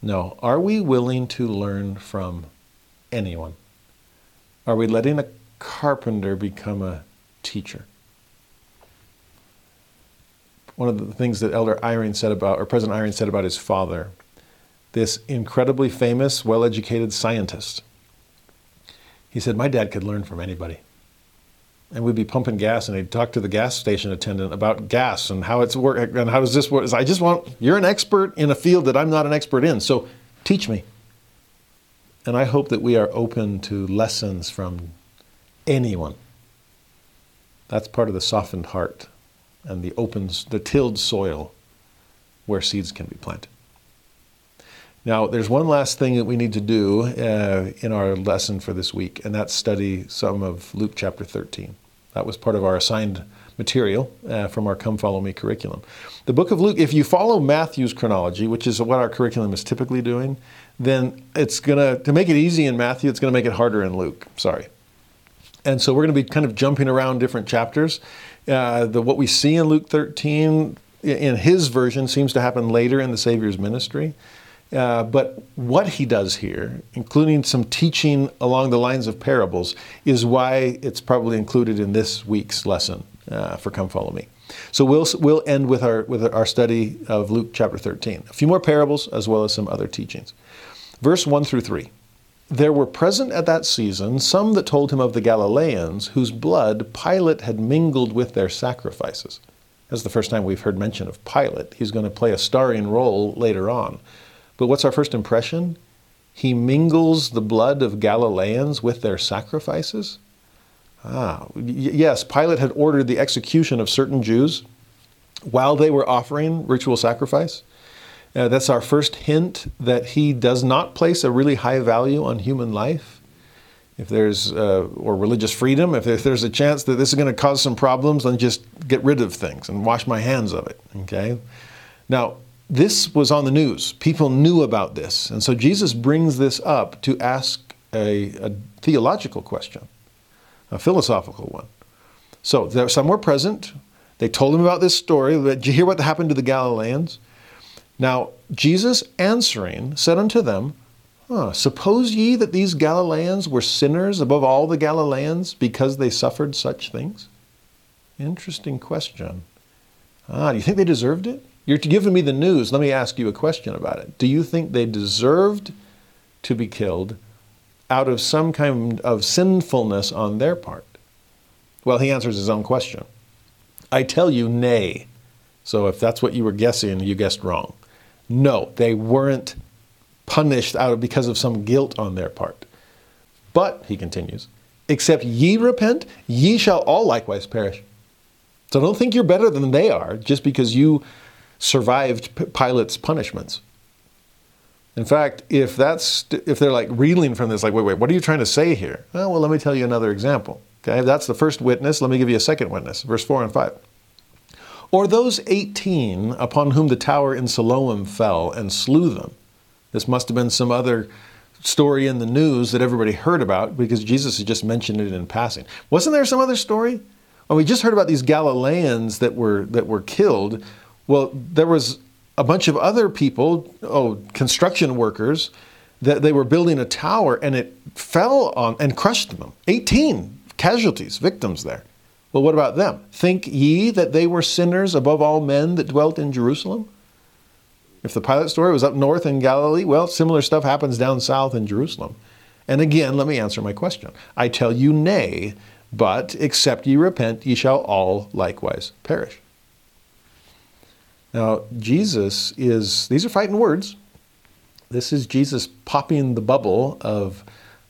No. Are we willing to learn from anyone? Are we letting a carpenter become a teacher? One of the things that Elder Eyring said about, or President Eyring said about his father, this incredibly famous, well educated scientist. He said, My dad could learn from anybody. And we'd be pumping gas, and he'd talk to the gas station attendant about gas and how it's work and how does this work. I just want, you're an expert in a field that I'm not an expert in, so teach me. And I hope that we are open to lessons from anyone. That's part of the softened heart and the open, the tilled soil where seeds can be planted. Now, there's one last thing that we need to do uh, in our lesson for this week, and that's study some of Luke chapter 13. That was part of our assigned material uh, from our Come Follow Me curriculum. The book of Luke, if you follow Matthew's chronology, which is what our curriculum is typically doing, then it's going to, to make it easy in Matthew, it's going to make it harder in Luke. Sorry. And so we're going to be kind of jumping around different chapters. Uh, the, what we see in Luke 13, in his version, seems to happen later in the Savior's ministry. Uh, but what he does here, including some teaching along the lines of parables, is why it's probably included in this week's lesson uh, for Come Follow Me. So we'll, we'll end with our, with our study of Luke chapter 13. A few more parables as well as some other teachings. Verse 1 through 3. There were present at that season some that told him of the Galileans whose blood Pilate had mingled with their sacrifices. That's the first time we've heard mention of Pilate. He's going to play a starring role later on. But what's our first impression? He mingles the blood of Galileans with their sacrifices? Ah, yes, Pilate had ordered the execution of certain Jews while they were offering ritual sacrifice. Uh, that's our first hint that he does not place a really high value on human life. If there's, uh, or religious freedom, if, there's a chance that this is going to cause some problems, then just get rid of things and wash my hands of it. Okay? Now, this was on the news. People knew about this. And so Jesus brings this up to ask a, a theological question, a philosophical one. So there, some were present. They told him about this story. Did you hear what happened to the Galileans? Now, Jesus answering said unto them, huh, Suppose ye that these Galileans were sinners above all the Galileans because they suffered such things? Interesting question. Ah, do you think they deserved it? You're giving me the news. Let me ask you a question about it. Do you think they deserved to be killed out of some kind of sinfulness on their part? Well, he answers his own question. I tell you, nay. So if that's what you were guessing, you guessed wrong. No, they weren't punished out of because of some guilt on their part. But, he continues, except ye repent, ye shall all likewise perish. So don't think you're better than they are just because you survived Pilate's punishments. In fact, if that's if they're like reeling from this, like, wait, wait, what are you trying to say here? Well, let me tell you another example. Okay, that's the first witness. Let me give you a second witness, verse four and five. Or those eighteen upon whom the tower in Siloam fell and slew them. This must have been some other story in the news that everybody heard about because Jesus had just mentioned it in passing. Wasn't there some other story? Well, we just heard about these Galileans that were that were killed. Well, there was a bunch of other people, oh, construction workers, that they were building a tower and it fell on and crushed them. 18 casualties, victims there. Well, what about them? Think ye that they were sinners above all men that dwelt in Jerusalem? If the Pilate story was up north in Galilee, well, similar stuff happens down south in Jerusalem. And again, let me answer my question. I tell you, nay, but except ye repent, ye shall all likewise perish. Now, Jesus is, these are fighting words. This is Jesus popping the bubble of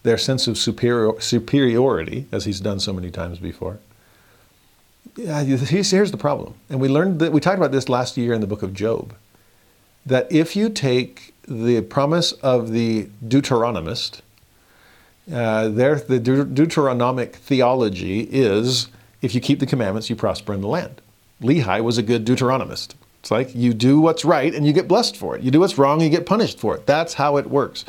their sense of superior, superiority, as he's done so many times before. Yeah, here's, here's the problem. And we learned that we talked about this last year in the book of Job. That if you take the promise of the Deuteronomist, uh, there, the Deuteronomic theology is if you keep the commandments, you prosper in the land. Lehi was a good Deuteronomist. It's like you do what's right and you get blessed for it. You do what's wrong, you get punished for it. That's how it works.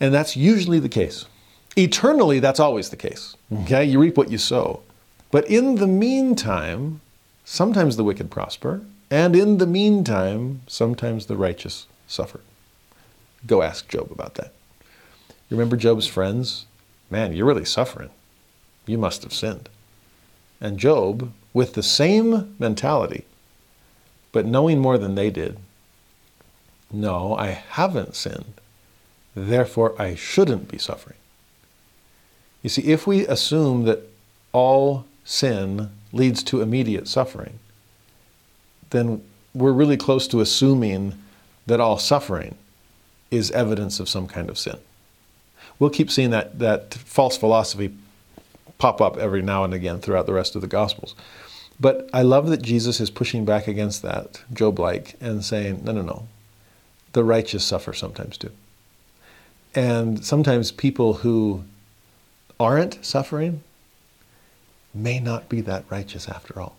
And that's usually the case. Eternally, that's always the case. Okay? You reap what you sow. But in the meantime, sometimes the wicked prosper, and in the meantime, sometimes the righteous suffer. Go ask Job about that. You remember Job's friends? Man, you're really suffering. You must have sinned. And Job, with the same mentality, but knowing more than they did, no, I haven't sinned. Therefore, I shouldn't be suffering. You see, if we assume that all sin leads to immediate suffering, then we're really close to assuming that all suffering is evidence of some kind of sin. We'll keep seeing that, that false philosophy pop up every now and again throughout the rest of the Gospels. But I love that Jesus is pushing back against that, Job like, and saying, no, no, no. The righteous suffer sometimes too. And sometimes people who aren't suffering may not be that righteous after all.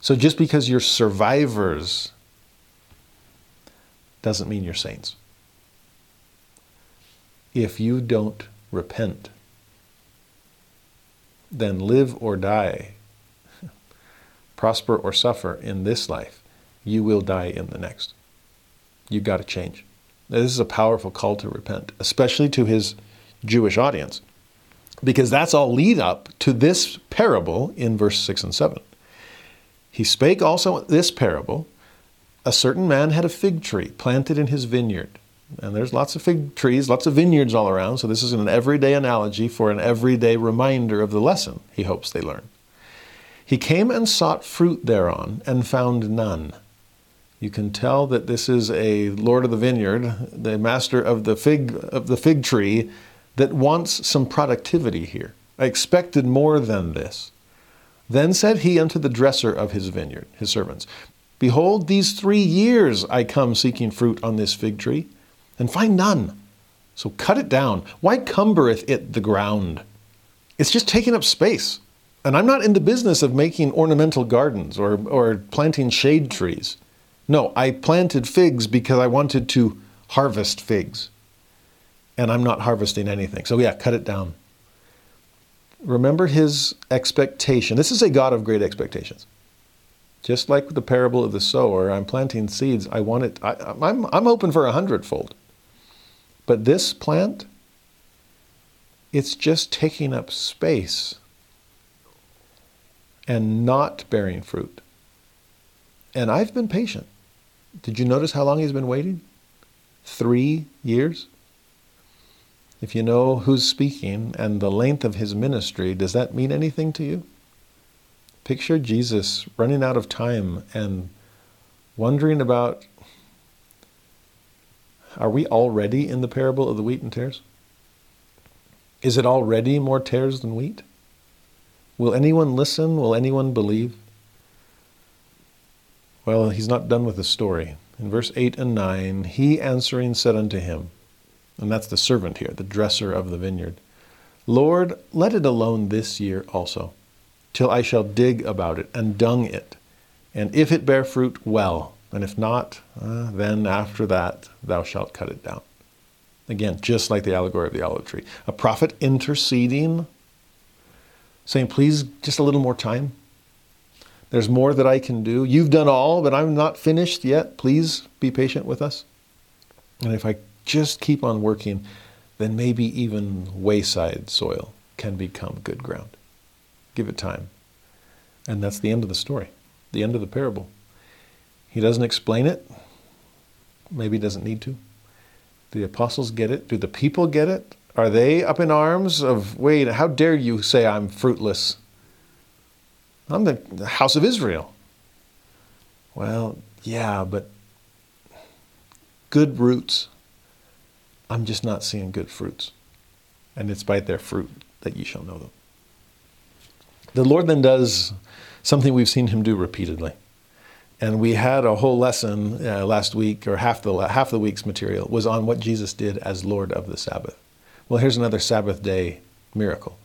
So just because you're survivors doesn't mean you're saints. If you don't repent, then live or die, prosper or suffer in this life, you will die in the next. You've got to change. This is a powerful call to repent, especially to his Jewish audience because that's all lead up to this parable in verse 6 and 7. He spake also this parable A certain man had a fig tree planted in his vineyard. And there's lots of fig trees, lots of vineyards all around, so this is an everyday analogy for an everyday reminder of the lesson he hopes they learn. He came and sought fruit thereon and found none. You can tell that this is a lord of the vineyard, the master of the fig of the fig tree that wants some productivity here. I expected more than this. Then said he unto the dresser of his vineyard, his servants, Behold, these three years I come seeking fruit on this fig tree, and find none. So cut it down. Why cumbereth it the ground? It's just taking up space. And I'm not in the business of making ornamental gardens or, or planting shade trees. No, I planted figs because I wanted to harvest figs and I'm not harvesting anything. So, yeah, cut it down. Remember his expectation. This is a God of great expectations. Just like the parable of the sower, I'm planting seeds. I want it, I, am I'm, I'm open for a hundredfold. But this plant, it's just taking up space and not bearing fruit. And I've been patient. Did you notice how long he's been waiting? Three years? If you know who's speaking and the length of his ministry, does that mean anything to you? Picture Jesus running out of time and wondering about are we already in the parable of the wheat and tares? Is it already more tares than wheat? Will anyone listen? Will anyone believe? Well, he's not done with the story. In verse 8 and 9, he answering said unto him, and that's the servant here, the dresser of the vineyard. Lord, let it alone this year also, till I shall dig about it and dung it. And if it bear fruit, well. And if not, uh, then after that thou shalt cut it down. Again, just like the allegory of the olive tree. A prophet interceding, saying, please, just a little more time. There's more that I can do. You've done all, but I'm not finished yet. Please be patient with us. And if I just keep on working, then maybe even wayside soil can become good ground. Give it time. And that's the end of the story, the end of the parable. He doesn't explain it. Maybe he doesn't need to. Do the apostles get it? Do the people get it? Are they up in arms of, wait, how dare you say I'm fruitless? I'm the, the house of Israel. Well, yeah, but good roots I'm just not seeing good fruits. And it's by their fruit that ye shall know them. The Lord then does something we've seen him do repeatedly. And we had a whole lesson uh, last week, or half the, half the week's material was on what Jesus did as Lord of the Sabbath. Well, here's another Sabbath day miracle.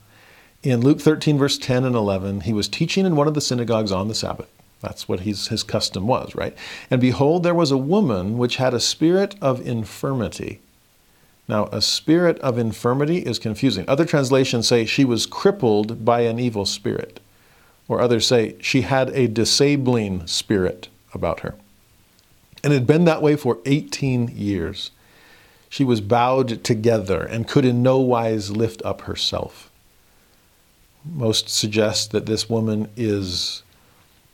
In Luke 13, verse 10 and 11, he was teaching in one of the synagogues on the Sabbath. That's what his, his custom was, right? And behold, there was a woman which had a spirit of infirmity. Now, a spirit of infirmity is confusing. Other translations say she was crippled by an evil spirit, or others say she had a disabling spirit about her. And it had been that way for 18 years. She was bowed together and could in no wise lift up herself. Most suggest that this woman is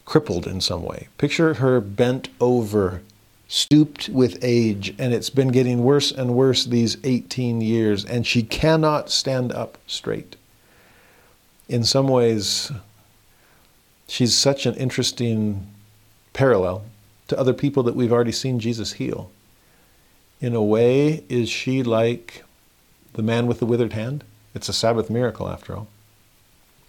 crippled in some way. Picture her bent over, stooped with age, and it's been getting worse and worse these 18 years, and she cannot stand up straight. In some ways, she's such an interesting parallel to other people that we've already seen Jesus heal. In a way, is she like the man with the withered hand? It's a Sabbath miracle, after all.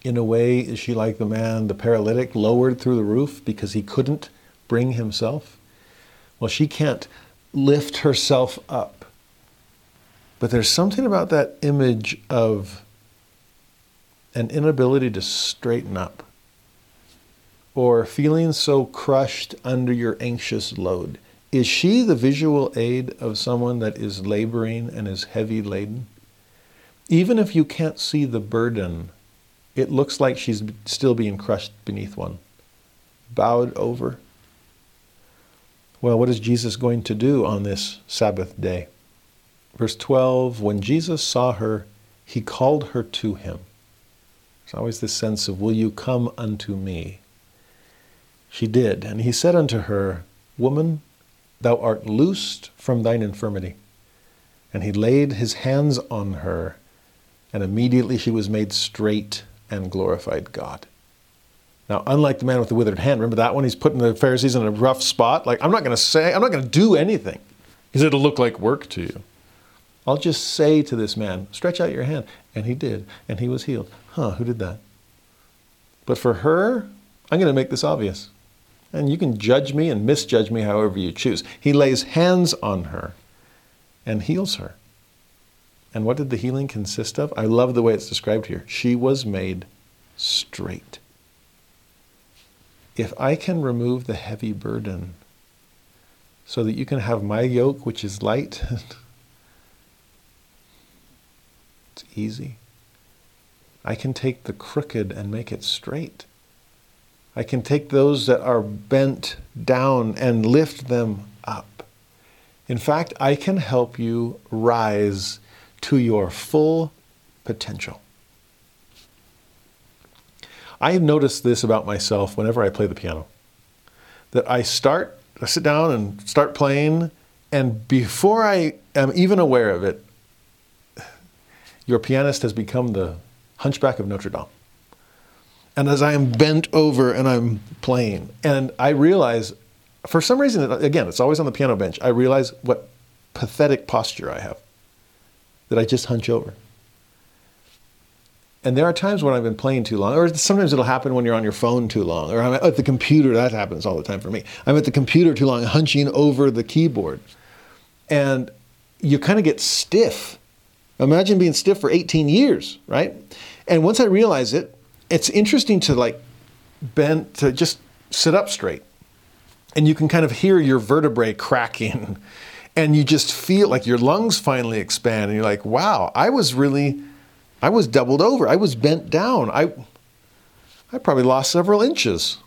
In a way, is she like the man, the paralytic, lowered through the roof because he couldn't bring himself? Well, she can't lift herself up. But there's something about that image of an inability to straighten up or feeling so crushed under your anxious load. Is she the visual aid of someone that is laboring and is heavy laden? Even if you can't see the burden, it looks like she's still being crushed beneath one, bowed over. Well, what is Jesus going to do on this Sabbath day? Verse 12 When Jesus saw her, he called her to him. There's always this sense of, Will you come unto me? She did. And he said unto her, Woman, Thou art loosed from thine infirmity. And he laid his hands on her, and immediately she was made straight and glorified God. Now, unlike the man with the withered hand, remember that one? He's putting the Pharisees in a rough spot. Like, I'm not going to say, I'm not going to do anything because it'll look like work to you. I'll just say to this man, stretch out your hand. And he did, and he was healed. Huh, who did that? But for her, I'm going to make this obvious. And you can judge me and misjudge me however you choose. He lays hands on her and heals her. And what did the healing consist of? I love the way it's described here. She was made straight. If I can remove the heavy burden so that you can have my yoke, which is light, it's easy. I can take the crooked and make it straight. I can take those that are bent down and lift them up. In fact, I can help you rise to your full potential. I have noticed this about myself whenever I play the piano that I start, I sit down and start playing, and before I am even aware of it, your pianist has become the hunchback of Notre Dame and as I am bent over and I'm playing, and I realize, for some reason, again, it's always on the piano bench, I realize what pathetic posture I have, that I just hunch over. And there are times when I've been playing too long, or sometimes it'll happen when you're on your phone too long, or I'm at the computer, that happens all the time for me. I'm at the computer too long, hunching over the keyboard. And you kind of get stiff. Imagine being stiff for 18 years, right? And once I realize it, it's interesting to like bend to just sit up straight and you can kind of hear your vertebrae cracking and you just feel like your lungs finally expand and you're like wow i was really i was doubled over i was bent down i i probably lost several inches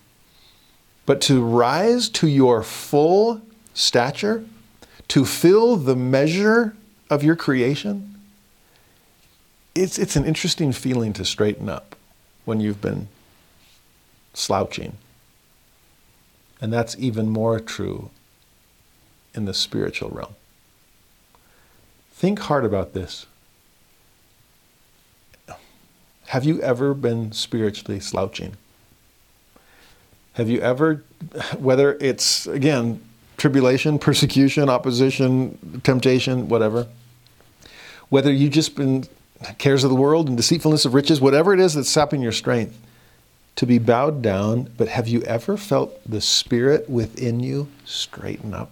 but to rise to your full stature to fill the measure of your creation it's it's an interesting feeling to straighten up when you've been slouching. And that's even more true in the spiritual realm. Think hard about this. Have you ever been spiritually slouching? Have you ever, whether it's, again, tribulation, persecution, opposition, temptation, whatever, whether you've just been cares of the world and deceitfulness of riches, whatever it is that's sapping your strength, to be bowed down, but have you ever felt the spirit within you straighten up?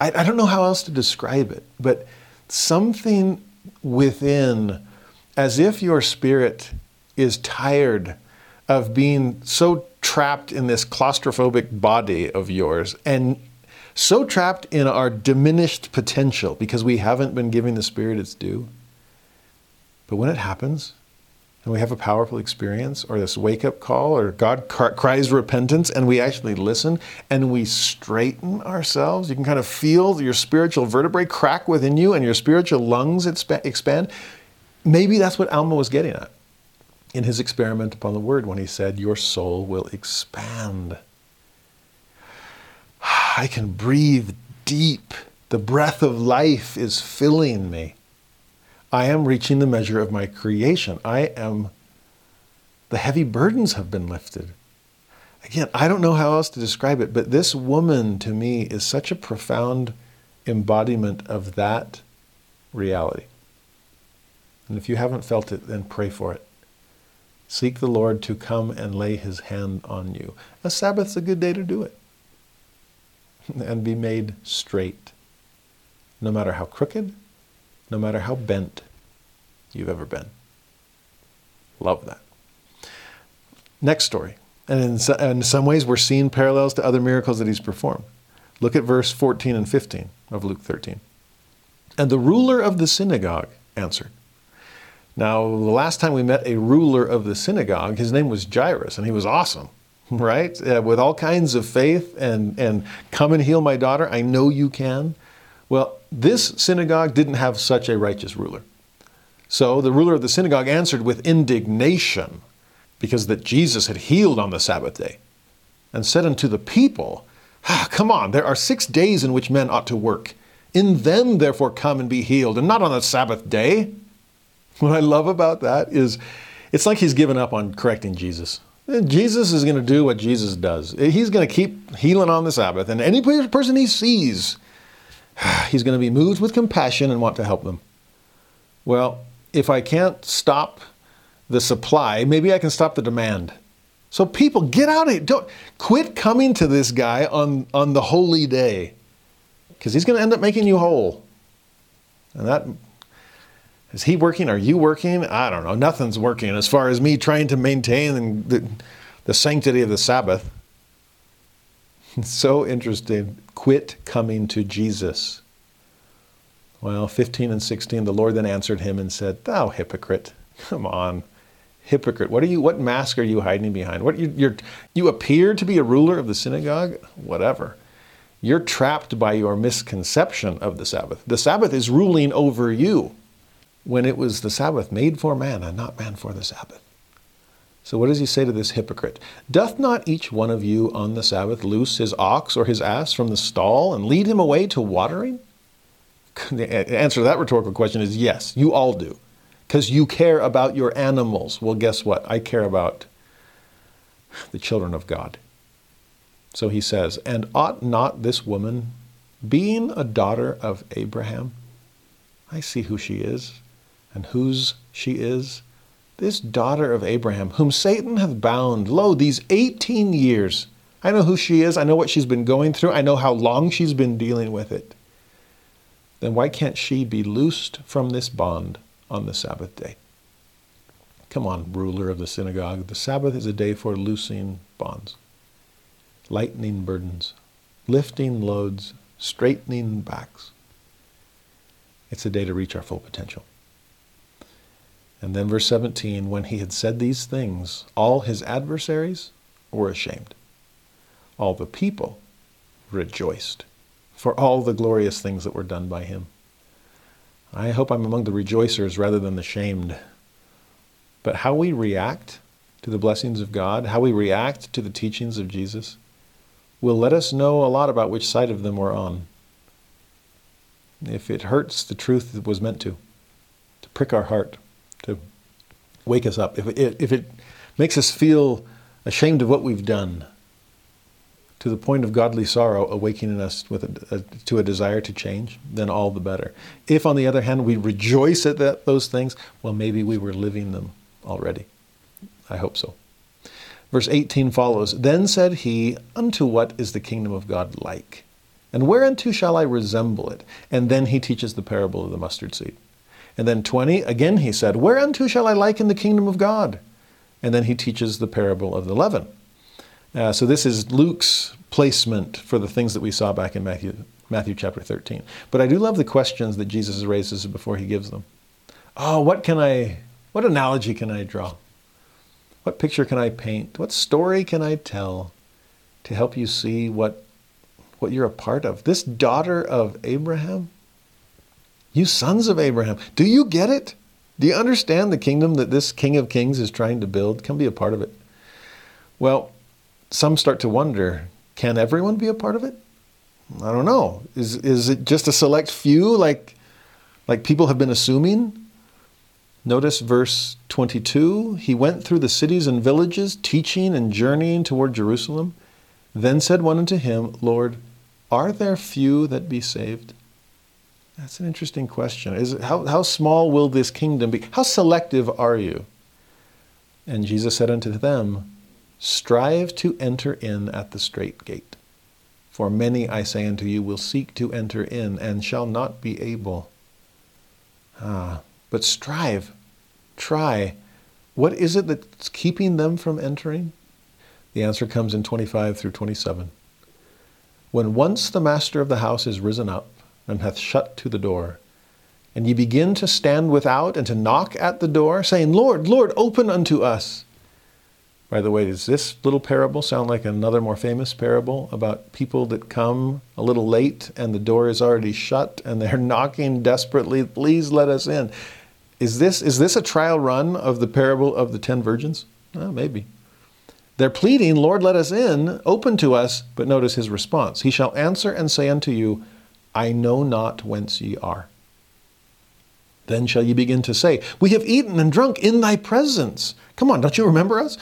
I, I don't know how else to describe it, but something within, as if your spirit is tired of being so trapped in this claustrophobic body of yours and so trapped in our diminished potential because we haven't been giving the Spirit its due. But when it happens, and we have a powerful experience or this wake up call or God cries repentance and we actually listen and we straighten ourselves, you can kind of feel your spiritual vertebrae crack within you and your spiritual lungs expand. Maybe that's what Alma was getting at in his experiment upon the word when he said, Your soul will expand. I can breathe deep. The breath of life is filling me. I am reaching the measure of my creation. I am, the heavy burdens have been lifted. Again, I don't know how else to describe it, but this woman to me is such a profound embodiment of that reality. And if you haven't felt it, then pray for it. Seek the Lord to come and lay his hand on you. A Sabbath's a good day to do it. And be made straight. No matter how crooked, no matter how bent you've ever been. Love that. Next story. And in, so, in some ways, we're seeing parallels to other miracles that he's performed. Look at verse 14 and 15 of Luke 13. And the ruler of the synagogue answered, now, the last time we met a ruler of the synagogue, his name was Jairus, and he was awesome, right? Uh, with all kinds of faith and, and come and heal my daughter. I know you can. Well, this synagogue didn't have such a righteous ruler. So the ruler of the synagogue answered with indignation because that Jesus had healed on the Sabbath day and said unto the people, ah, Come on, there are six days in which men ought to work. In them, therefore, come and be healed, and not on the Sabbath day. What I love about that is it's like he's given up on correcting Jesus. Jesus is going to do what Jesus does. He's going to keep healing on the Sabbath, and any person he sees, he's going to be moved with compassion and want to help them. Well, if I can't stop the supply, maybe I can stop the demand. So people, get out of here. Don't quit coming to this guy on, on the holy day. Because he's going to end up making you whole. And that is he working? Are you working? I don't know. Nothing's working as far as me trying to maintain the, the sanctity of the Sabbath. so interesting. Quit coming to Jesus. Well, 15 and 16, the Lord then answered him and said, Thou hypocrite, come on. Hypocrite, what are you? What mask are you hiding behind? What you you you appear to be a ruler of the synagogue? Whatever. You're trapped by your misconception of the Sabbath. The Sabbath is ruling over you when it was the Sabbath made for man and not man for the Sabbath. So, what does he say to this hypocrite? Doth not each one of you on the Sabbath loose his ox or his ass from the stall and lead him away to watering? The answer to that rhetorical question is yes, you all do. Because you care about your animals. Well, guess what? I care about the children of God. So he says, And ought not this woman, being a daughter of Abraham, I see who she is, and whose she is? This daughter of Abraham, whom Satan hath bound, lo, these 18 years. I know who she is. I know what she's been going through. I know how long she's been dealing with it. Then why can't she be loosed from this bond on the Sabbath day? Come on, ruler of the synagogue. The Sabbath is a day for loosing bonds, lightening burdens, lifting loads, straightening backs. It's a day to reach our full potential. And then verse 17, when he had said these things, all his adversaries were ashamed. All the people rejoiced for all the glorious things that were done by him. I hope I'm among the rejoicers rather than the shamed. But how we react to the blessings of God, how we react to the teachings of Jesus, will let us know a lot about which side of them we're on. If it hurts the truth that was meant to, to prick our heart, to wake us up, if it, if it makes us feel ashamed of what we've done, to the point of godly sorrow awakening us with a, a, to a desire to change, then all the better. If, on the other hand, we rejoice at that, those things, well, maybe we were living them already. I hope so. Verse 18 follows Then said he, Unto what is the kingdom of God like? And whereunto shall I resemble it? And then he teaches the parable of the mustard seed. And then 20, again he said, Whereunto shall I liken the kingdom of God? And then he teaches the parable of the leaven. Uh, so this is Luke's placement for the things that we saw back in Matthew, Matthew chapter 13. But I do love the questions that Jesus raises before he gives them. Oh, what can I, what analogy can I draw? What picture can I paint? What story can I tell to help you see what, what you're a part of? This daughter of Abraham, you sons of Abraham, do you get it? Do you understand the kingdom that this King of Kings is trying to build? Come be a part of it. Well, some start to wonder can everyone be a part of it? I don't know. Is, is it just a select few like, like people have been assuming? Notice verse 22 He went through the cities and villages, teaching and journeying toward Jerusalem. Then said one unto him, Lord, are there few that be saved? That's an interesting question. Is how, how small will this kingdom be? How selective are you? And Jesus said unto them, Strive to enter in at the strait gate. For many, I say unto you, will seek to enter in and shall not be able. Ah, but strive, try. What is it that's keeping them from entering? The answer comes in 25 through 27. When once the master of the house is risen up and hath shut to the door, and ye begin to stand without and to knock at the door, saying, Lord, Lord, open unto us. By the way, does this little parable sound like another more famous parable about people that come a little late and the door is already shut and they're knocking desperately, please let us in? Is this, is this a trial run of the parable of the ten virgins? Well, maybe. They're pleading, Lord, let us in, open to us, but notice his response. He shall answer and say unto you, I know not whence ye are. Then shall ye begin to say, We have eaten and drunk in thy presence. Come on, don't you remember us?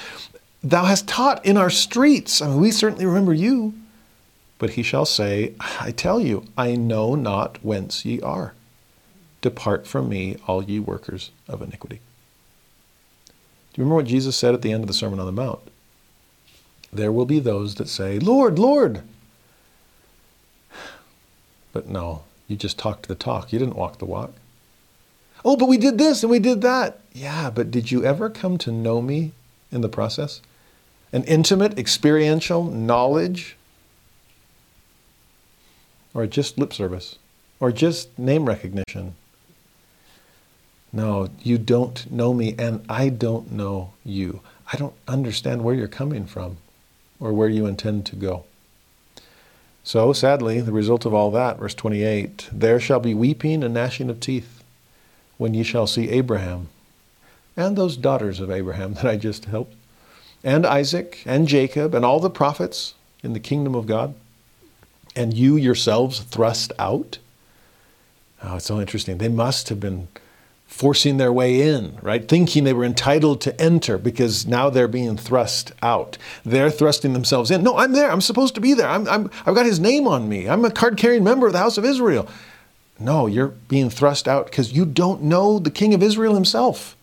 Thou hast taught in our streets. I mean, we certainly remember you. But he shall say, I tell you, I know not whence ye are. Depart from me, all ye workers of iniquity. Do you remember what Jesus said at the end of the Sermon on the Mount? There will be those that say, Lord, Lord. But no, you just talked the talk. You didn't walk the walk. Oh, but we did this and we did that. Yeah, but did you ever come to know me in the process? An intimate, experiential knowledge? Or just lip service? Or just name recognition? No, you don't know me, and I don't know you. I don't understand where you're coming from or where you intend to go. So, sadly, the result of all that, verse 28 there shall be weeping and gnashing of teeth when ye shall see Abraham and those daughters of Abraham that I just helped, and Isaac and Jacob and all the prophets in the kingdom of God, and you yourselves thrust out. Oh, it's so interesting. They must have been forcing their way in, right? Thinking they were entitled to enter because now they're being thrust out. They're thrusting themselves in. No, I'm there. I'm supposed to be there. I'm, I'm, I've got his name on me. I'm a card carrying member of the house of Israel. No, you're being thrust out because you don't know the king of Israel himself.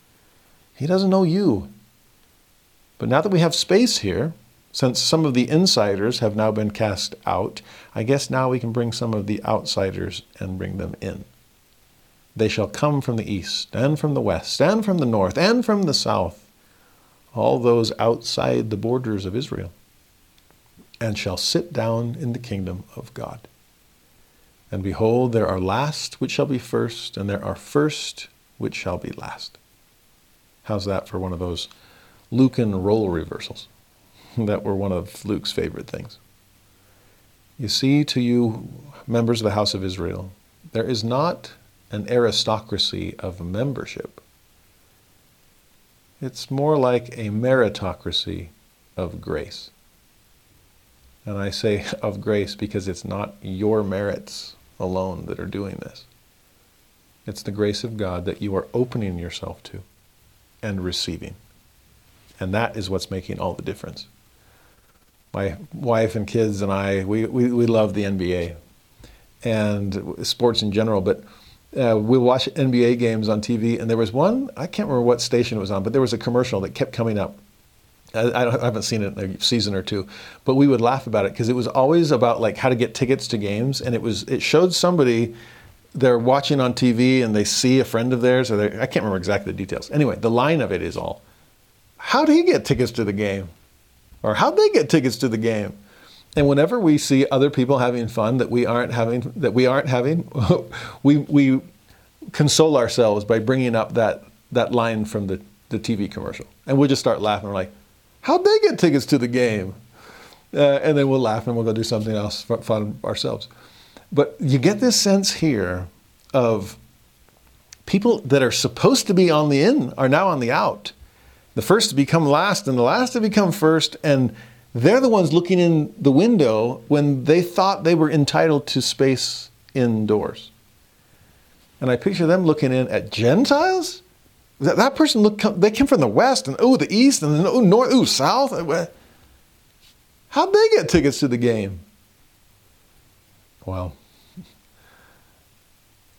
He doesn't know you. But now that we have space here, since some of the insiders have now been cast out, I guess now we can bring some of the outsiders and bring them in. They shall come from the east, and from the west, and from the north, and from the south, all those outside the borders of Israel, and shall sit down in the kingdom of God. And behold, there are last which shall be first, and there are first which shall be last. How's that for one of those Lucan role reversals that were one of Luke's favorite things? You see, to you, members of the house of Israel, there is not an aristocracy of membership. It's more like a meritocracy of grace. And I say of grace because it's not your merits alone that are doing this. It's the grace of God that you are opening yourself to and receiving. And that is what's making all the difference. My wife and kids and I, we, we, we love the NBA and sports in general, but uh, we watch NBA games on TV, and there was one, I can't remember what station it was on, but there was a commercial that kept coming up. I, I, haven't seen it in a season or two, but we would laugh about it because it was always about like how to get tickets to games, and it was it showed somebody they're watching on TV and they see a friend of theirs, or I can't remember exactly the details. Anyway, the line of it is all, how did he get tickets to the game, or how'd they get tickets to the game? And whenever we see other people having fun that we aren't having, that we aren't having, we we console ourselves by bringing up that that line from the the TV commercial, and we'll just start laughing. We're like How'd they get tickets to the game? Uh, and then we'll laugh and we'll go do something else fun ourselves. But you get this sense here of people that are supposed to be on the in are now on the out. The first to become last and the last to become first, and they're the ones looking in the window when they thought they were entitled to space indoors. And I picture them looking in at Gentiles that, that person looked, they came from the west and oh, the east and oh, north, oh, south. Uh, how'd they get tickets to the game? Well,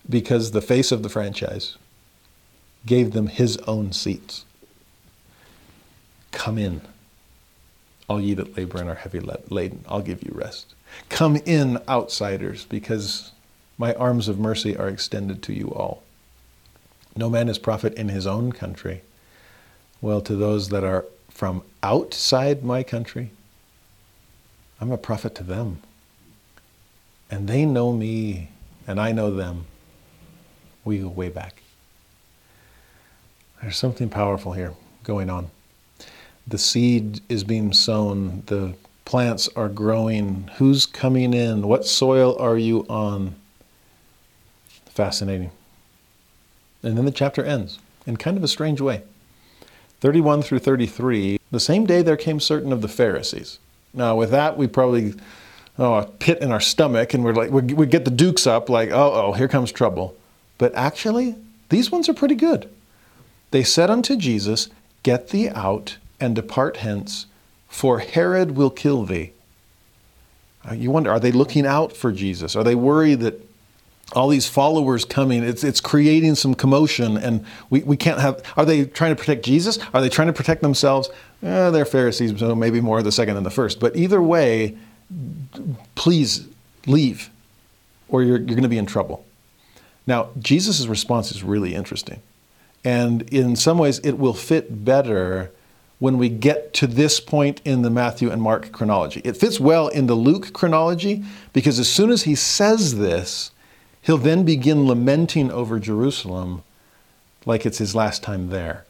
because the face of the franchise gave them his own seats. Come in, all ye that labor and are heavy laden, I'll give you rest. Come in, outsiders, because my arms of mercy are extended to you all. No man is prophet in his own country. Well, to those that are from outside my country, I'm a prophet to them. And they know me, and I know them. We go way back. There's something powerful here going on. The seed is being sown, the plants are growing. Who's coming in? What soil are you on? Fascinating. And then the chapter ends in kind of a strange way. 31 through 33, the same day there came certain of the Pharisees. Now, with that, we probably, oh, a pit in our stomach, and we're like, we get the dukes up, like, oh, oh, here comes trouble. But actually, these ones are pretty good. They said unto Jesus, Get thee out and depart hence, for Herod will kill thee. Uh, you wonder, are they looking out for Jesus? Are they worried that all these followers coming, it's, it's creating some commotion, and we, we can't have. Are they trying to protect Jesus? Are they trying to protect themselves? Eh, they're Pharisees, so maybe more the second than the first. But either way, please leave, or you're, you're going to be in trouble. Now, Jesus' response is really interesting. And in some ways, it will fit better when we get to this point in the Matthew and Mark chronology. It fits well in the Luke chronology because as soon as he says this, He'll then begin lamenting over Jerusalem like it's his last time there.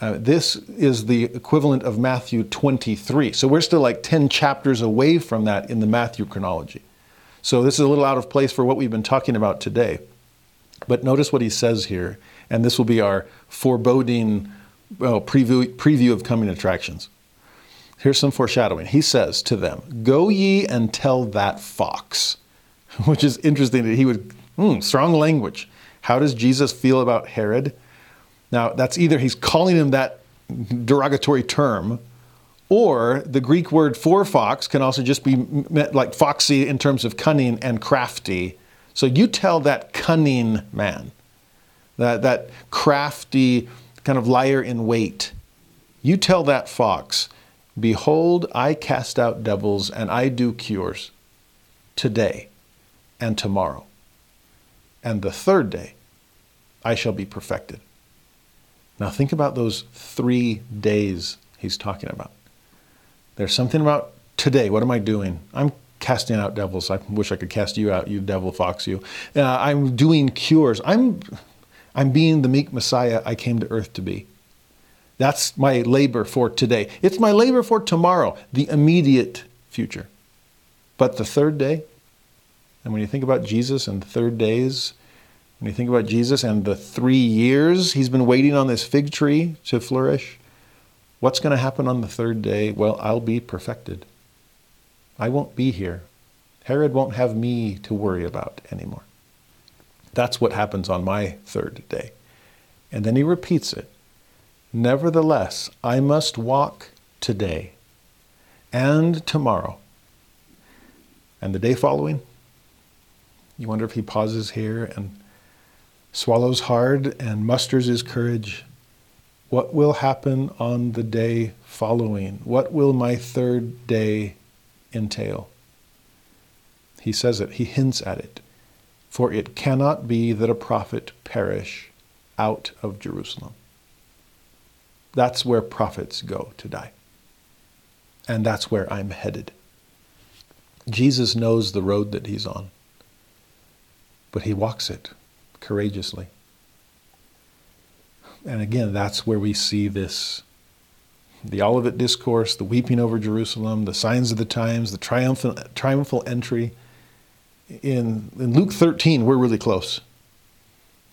Uh, this is the equivalent of Matthew 23. So we're still like 10 chapters away from that in the Matthew chronology. So this is a little out of place for what we've been talking about today. But notice what he says here, and this will be our foreboding well, preview, preview of coming attractions. Here's some foreshadowing. He says to them, Go ye and tell that fox. which is interesting that he would, hmm, strong language. How does Jesus feel about Herod? Now, that's either he's calling him that derogatory term, or the Greek word for fox can also just be meant like foxy in terms of cunning and crafty. So you tell that cunning man, that, that crafty kind of liar in wait, you tell that fox, Behold, I cast out devils and I do cures today and tomorrow. And the third day, I shall be perfected. Now, think about those three days he's talking about. There's something about today. What am I doing? I'm casting out devils. I wish I could cast you out, you devil fox, you. Uh, I'm doing cures. I'm, I'm being the meek Messiah I came to earth to be. That's my labor for today. It's my labor for tomorrow, the immediate future. But the third day, and when you think about Jesus and third days, when you think about Jesus and the three years he's been waiting on this fig tree to flourish, what's going to happen on the third day? Well, I'll be perfected. I won't be here. Herod won't have me to worry about anymore. That's what happens on my third day. And then he repeats it. Nevertheless, I must walk today and tomorrow and the day following you wonder if he pauses here and swallows hard and musters his courage What will happen on the day following? What will my third day entail? He says it, he hints at it. For it cannot be that a prophet perish out of Jerusalem. That's where prophets go to die. And that's where I'm headed. Jesus knows the road that he's on, but he walks it courageously. And again, that's where we see this the Olivet Discourse, the weeping over Jerusalem, the signs of the times, the triumphal entry. In, in Luke 13, we're really close.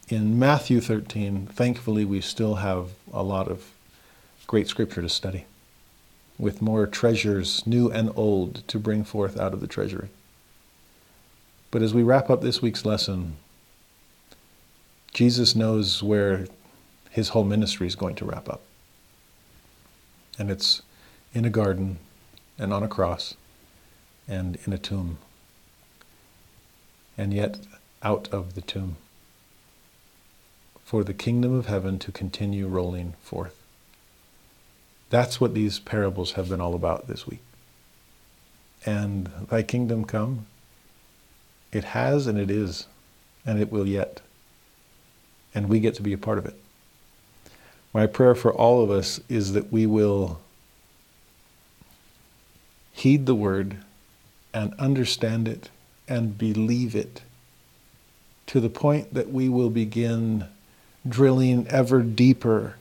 In Matthew 13, thankfully, we still have a lot of great scripture to study, with more treasures, new and old, to bring forth out of the treasury. But as we wrap up this week's lesson, Jesus knows where his whole ministry is going to wrap up. And it's in a garden and on a cross and in a tomb. And yet out of the tomb for the kingdom of heaven to continue rolling forth. That's what these parables have been all about this week. And thy kingdom come, it has and it is, and it will yet. And we get to be a part of it. My prayer for all of us is that we will heed the word and understand it and believe it to the point that we will begin drilling ever deeper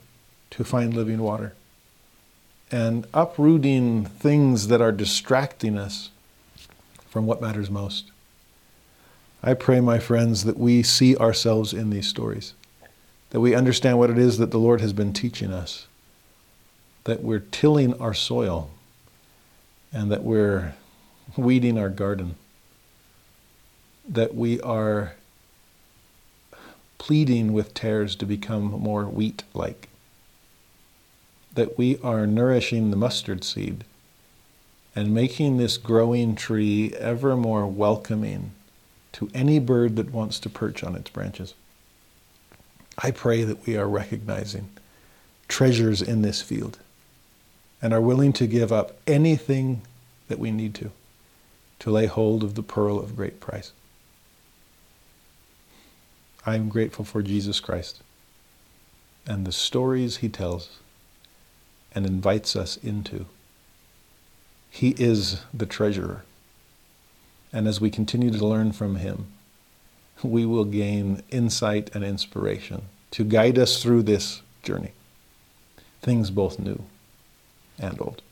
to find living water and uprooting things that are distracting us from what matters most. I pray, my friends, that we see ourselves in these stories that we understand what it is that the Lord has been teaching us, that we're tilling our soil, and that we're weeding our garden, that we are pleading with tares to become more wheat like, that we are nourishing the mustard seed and making this growing tree ever more welcoming to any bird that wants to perch on its branches. I pray that we are recognizing treasures in this field and are willing to give up anything that we need to to lay hold of the pearl of great price. I am grateful for Jesus Christ and the stories he tells and invites us into. He is the treasurer. And as we continue to learn from him, we will gain insight and inspiration to guide us through this journey. Things both new and old.